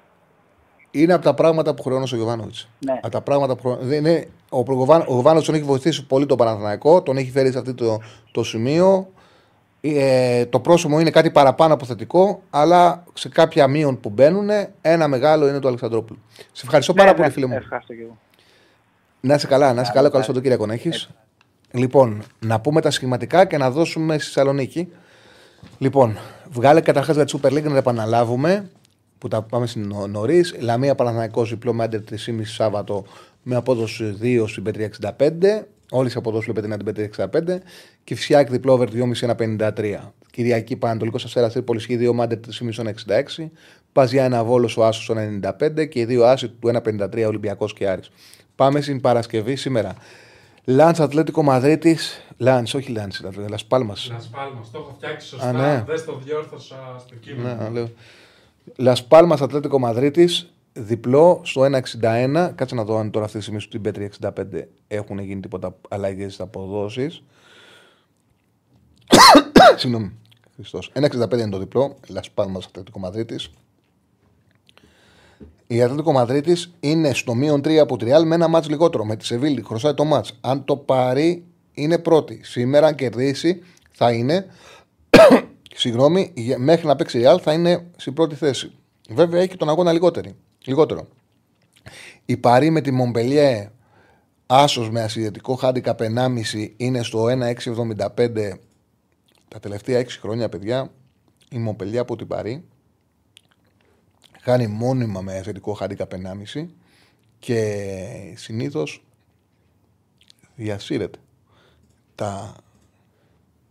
είναι από τα πράγματα που χρεώνω ο Γιωβάνοβιτς. Ναι. Από τα πράγματα που είναι, ο Γιωβάνοβιτ τον έχει βοηθήσει πολύ το Παναθηναϊκό, τον έχει φέρει σε αυτό το, το σημείο. Ε, το πρόσωπο είναι κάτι παραπάνω από θετικό, αλλά σε κάποια μείον που μπαίνουν, ένα μεγάλο είναι το Αλεξανδρόπουλο. Σε ευχαριστώ πάρα ναι, πολύ, ναι, φίλε μου. Ευχαριστώ και εγώ. Να είσαι καλά, να είσαι καλά. Καλώ το Κυριακό να έχεις. Λοιπόν, να πούμε τα σχηματικά και να δώσουμε στη Θεσσαλονίκη. Λοιπόν, βγάλε καταρχάς για τη Super League να τα επαναλάβουμε που τα πάμε στην νωρίς. Λαμία Παναθανικό διπλό με άντερ 3,5 Σάββατο με απόδοση 2 στην Πέτρια 65. Όλε οι αποδόσει βλέπετε είναι την Πέτρια 65. Και φυσικά διπλό over 2,5 Κυριακή Πανατολικός Αστέρας Τρίπολη και 2 μάντερ 3,5 66. Παζιά ένα βόλο ο Άσος 95 και οι δύο Άσοι του 1,53 Ολυμπιακός και Άρης. Πάμε στην Παρασκευή σήμερα. Λάντ Ατλέτικο Μαδρίτης. Λάντ, όχι Λάντ, Λασπάλμα. Λασπάλμα, το έχω φτιάξει σωστά. Α, ναι. Δεν το διόρθωσα στο κείμενο. Ναι, λέω. Λασπάλμα Ατλέτικο Μαδρίτης, διπλό στο 1,61. Κάτσε να δω αν τώρα αυτή τη στιγμή στην Πέτρη 65 έχουν γίνει τίποτα αλλαγές στι αποδόσεις. Συγγνώμη. Χριστός. 1,65 είναι το διπλό. Λασπάλμα Ατλέτικο Μαδρίτης. Η Ατλέτικο Μαδρίτης είναι στο μείον 3 από τη Real με ένα μάτς λιγότερο. Με τη Σεβίλη χρωστάει το μάτς. Αν το πάρει, είναι πρώτη. Σήμερα, αν κερδίσει, θα είναι συγγνώμη, μέχρι να παίξει Real θα είναι στην πρώτη θέση. Βέβαια έχει τον αγώνα λιγότερη, λιγότερο. Η Παρή με τη Μομπελιέ άσος με ασυντετικό χάντικα 1,5 είναι στο 1,675 τα τελευταία έξι χρόνια, παιδιά, η Μοπελιά από την Παρή χάνει μόνιμα με θετικό χάντικα 1,5 και συνήθως διασύρεται. Τα,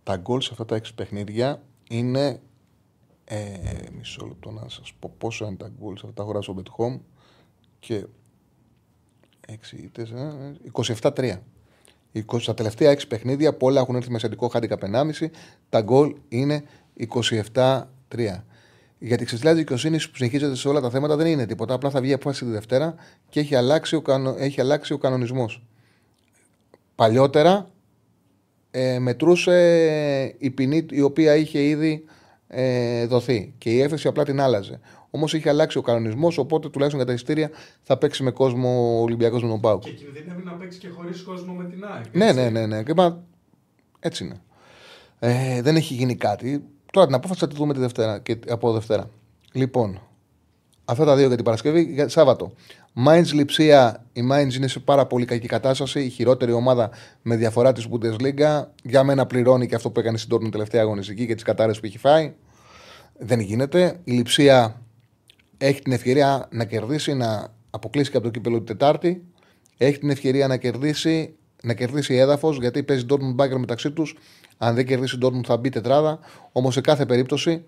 τα γκολ σε αυτά τα έξι παιχνίδια είναι ε, μισό λεπτό να σας πω πόσο είναι τα γκολ σε αυτά τα χώρα στο Bet Home και 6, 27-3. Στα τελευταία 6 παιχνίδια που όλα έχουν έρθει με σεντικό χάντικα 1,5, τα γκολ είναι 27-3. Γιατί η ξεστιλιά δικαιοσύνη που συνεχίζεται σε όλα τα θέματα δεν είναι τίποτα. Απλά θα βγει απόφαση τη Δευτέρα και έχει αλλάξει ο, κανο... έχει αλλάξει ο κανονισμός. Παλιότερα ε, μετρούσε η ποινή η οποία είχε ήδη ε, δοθεί και η έφεση απλά την άλλαζε. Όμως είχε αλλάξει ο κανονισμός, οπότε τουλάχιστον για τα εισιτήρια θα παίξει με κόσμο ο Ολυμπιακός με τον Πάουκ. Και κινδυνεύει να παίξει και χωρίς κόσμο με την ΑΕΚ. Ναι, ναι, ναι, ναι. Και, μα, έτσι είναι. Ε, δεν έχει γίνει κάτι. Τώρα την απόφαση θα τη δούμε τη Δευτέρα, και, από Δευτέρα. Λοιπόν, αυτά τα δύο για την Παρασκευή. Για Σάββατο. Mainz Λιψία. Η Mainz είναι σε πάρα πολύ κακή κατάσταση. Η χειρότερη ομάδα με διαφορά της Bundesliga. Για μένα πληρώνει και αυτό που έκανε στην Dortmund τελευταία αγωνιστική και τις κατάρρες που έχει φάει. Δεν γίνεται. Η Λιψία έχει την ευκαιρία να κερδίσει, να αποκλείσει και από το κύπελο την Τετάρτη. Έχει την ευκαιρία να κερδίσει, να κερδίσει έδαφος γιατί παίζει Dortmund Bagger μεταξύ τους. Αν δεν κερδίσει Dortmund θα μπει τετράδα. Όμως σε κάθε περίπτωση,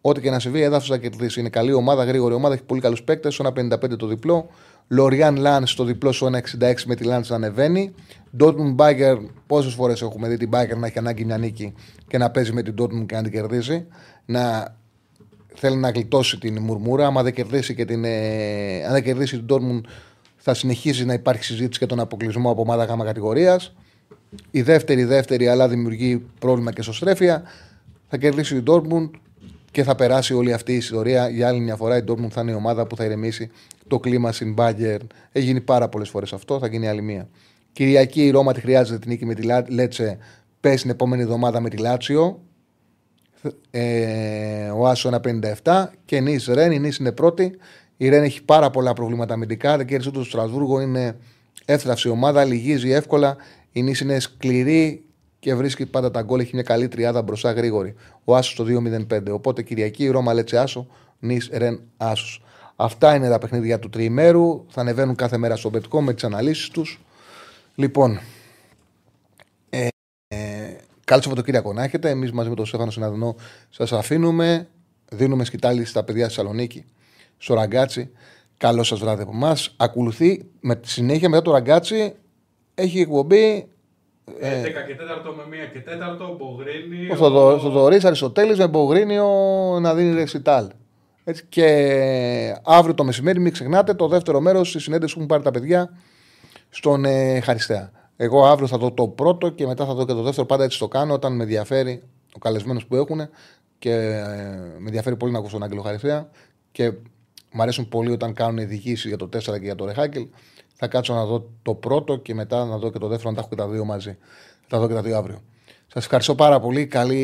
ό,τι και να συμβεί, έδαφο θα κερδίσει. Είναι καλή ομάδα, γρήγορη ομάδα, έχει πολύ καλούς παίκτες. Στο 1,55 το διπλό. Λοριάν Λαν στο διπλό στο 1,66 με τη Λαν να ανεβαίνει. Dortmund Bagger, πόσες φορές έχουμε δει την Bagger να έχει ανάγκη μια νίκη και να παίζει με την Dortmund και να την κερδίσει. Να θέλει να γλιτώσει την μουρμούρα. Αν δεν κερδίσει, και την, ε, αν δεν κερδίσει την Dortmund, θα συνεχίσει να υπάρχει συζήτηση για τον αποκλεισμό από ομάδα γάμα κατηγορίας. Η δεύτερη, δεύτερη, αλλά δημιουργεί πρόβλημα και σωστρέφεια. Θα κερδίσει την Dortmund και θα περάσει όλη αυτή η ιστορία. Για άλλη μια φορά η Dortmund θα είναι η ομάδα που θα ηρεμήσει το κλίμα στην Bayern. Έχει γίνει πάρα πολλές φορές αυτό, θα γίνει άλλη μία. Κυριακή η Ρώμα τη χρειάζεται την νίκη με τη Λέτσε. Πέσει την επόμενη εβδομάδα με τη Λάτσιο ε, ο Άσο 1,57 και Νη Ρεν. Η Νη είναι πρώτη. Η Ρεν έχει πάρα πολλά προβλήματα αμυντικά. Δεν κέρδισε το Στρασβούργο. Είναι εύθραυση ομάδα. Λυγίζει εύκολα. Η Νη είναι σκληρή και βρίσκει πάντα τα γκολ. Έχει μια καλή τριάδα μπροστά γρήγορη. Ο Άσος το 2-0-5. Οπότε Κυριακή η Ρώμα Λέτσε Άσο. Νη Ρεν Άσος. Αυτά είναι τα παιχνίδια του τριημέρου. Θα ανεβαίνουν κάθε μέρα στο Μπετκό με τις αναλύσεις τους. Λοιπόν, Καλό Σαββατοκύριακο να έχετε. Εμείς μαζί με τον Στέφανο Συναδεινό σας αφήνουμε. Δίνουμε σκητάλη στα παιδιά στη Θεσσαλονίκη, στο ραγκάτσι. Καλό σας βράδυ από εμάς. Ακολουθεί με τη συνέχεια μετά το ραγκάτσι. Έχει εκπομπή. 11 ε, και 4 με 1 και 4 Μπογρίνιο. Ο Θοδωρής Αριστοτέλης με Μπογρίνιο να δίνει ρεξιτάλ. Έτσι, και αύριο το μεσημέρι, μην ξεχνάτε το δεύτερο μέρος τη συνέντευξη που έχουν πάρει τα παιδιά στον ε, Χαριστέα. Εγώ αύριο θα δω το πρώτο και μετά θα δω και το δεύτερο. Πάντα έτσι το κάνω όταν με ενδιαφέρει ο καλεσμένος που έχουν και ε, με ενδιαφέρει πολύ να ακούσω τον Άγγελο Χαριστέα. Και μου αρέσουν πολύ όταν κάνουν ειδικήσεις για το 4 και για το Ρεχάκελ. Θα κάτσω να δω το πρώτο και μετά να δω και το δεύτερο, να τα έχω και τα δύο μαζί. Θα δω και τα δύο αύριο. Σας ευχαριστώ πάρα πολύ. Καλή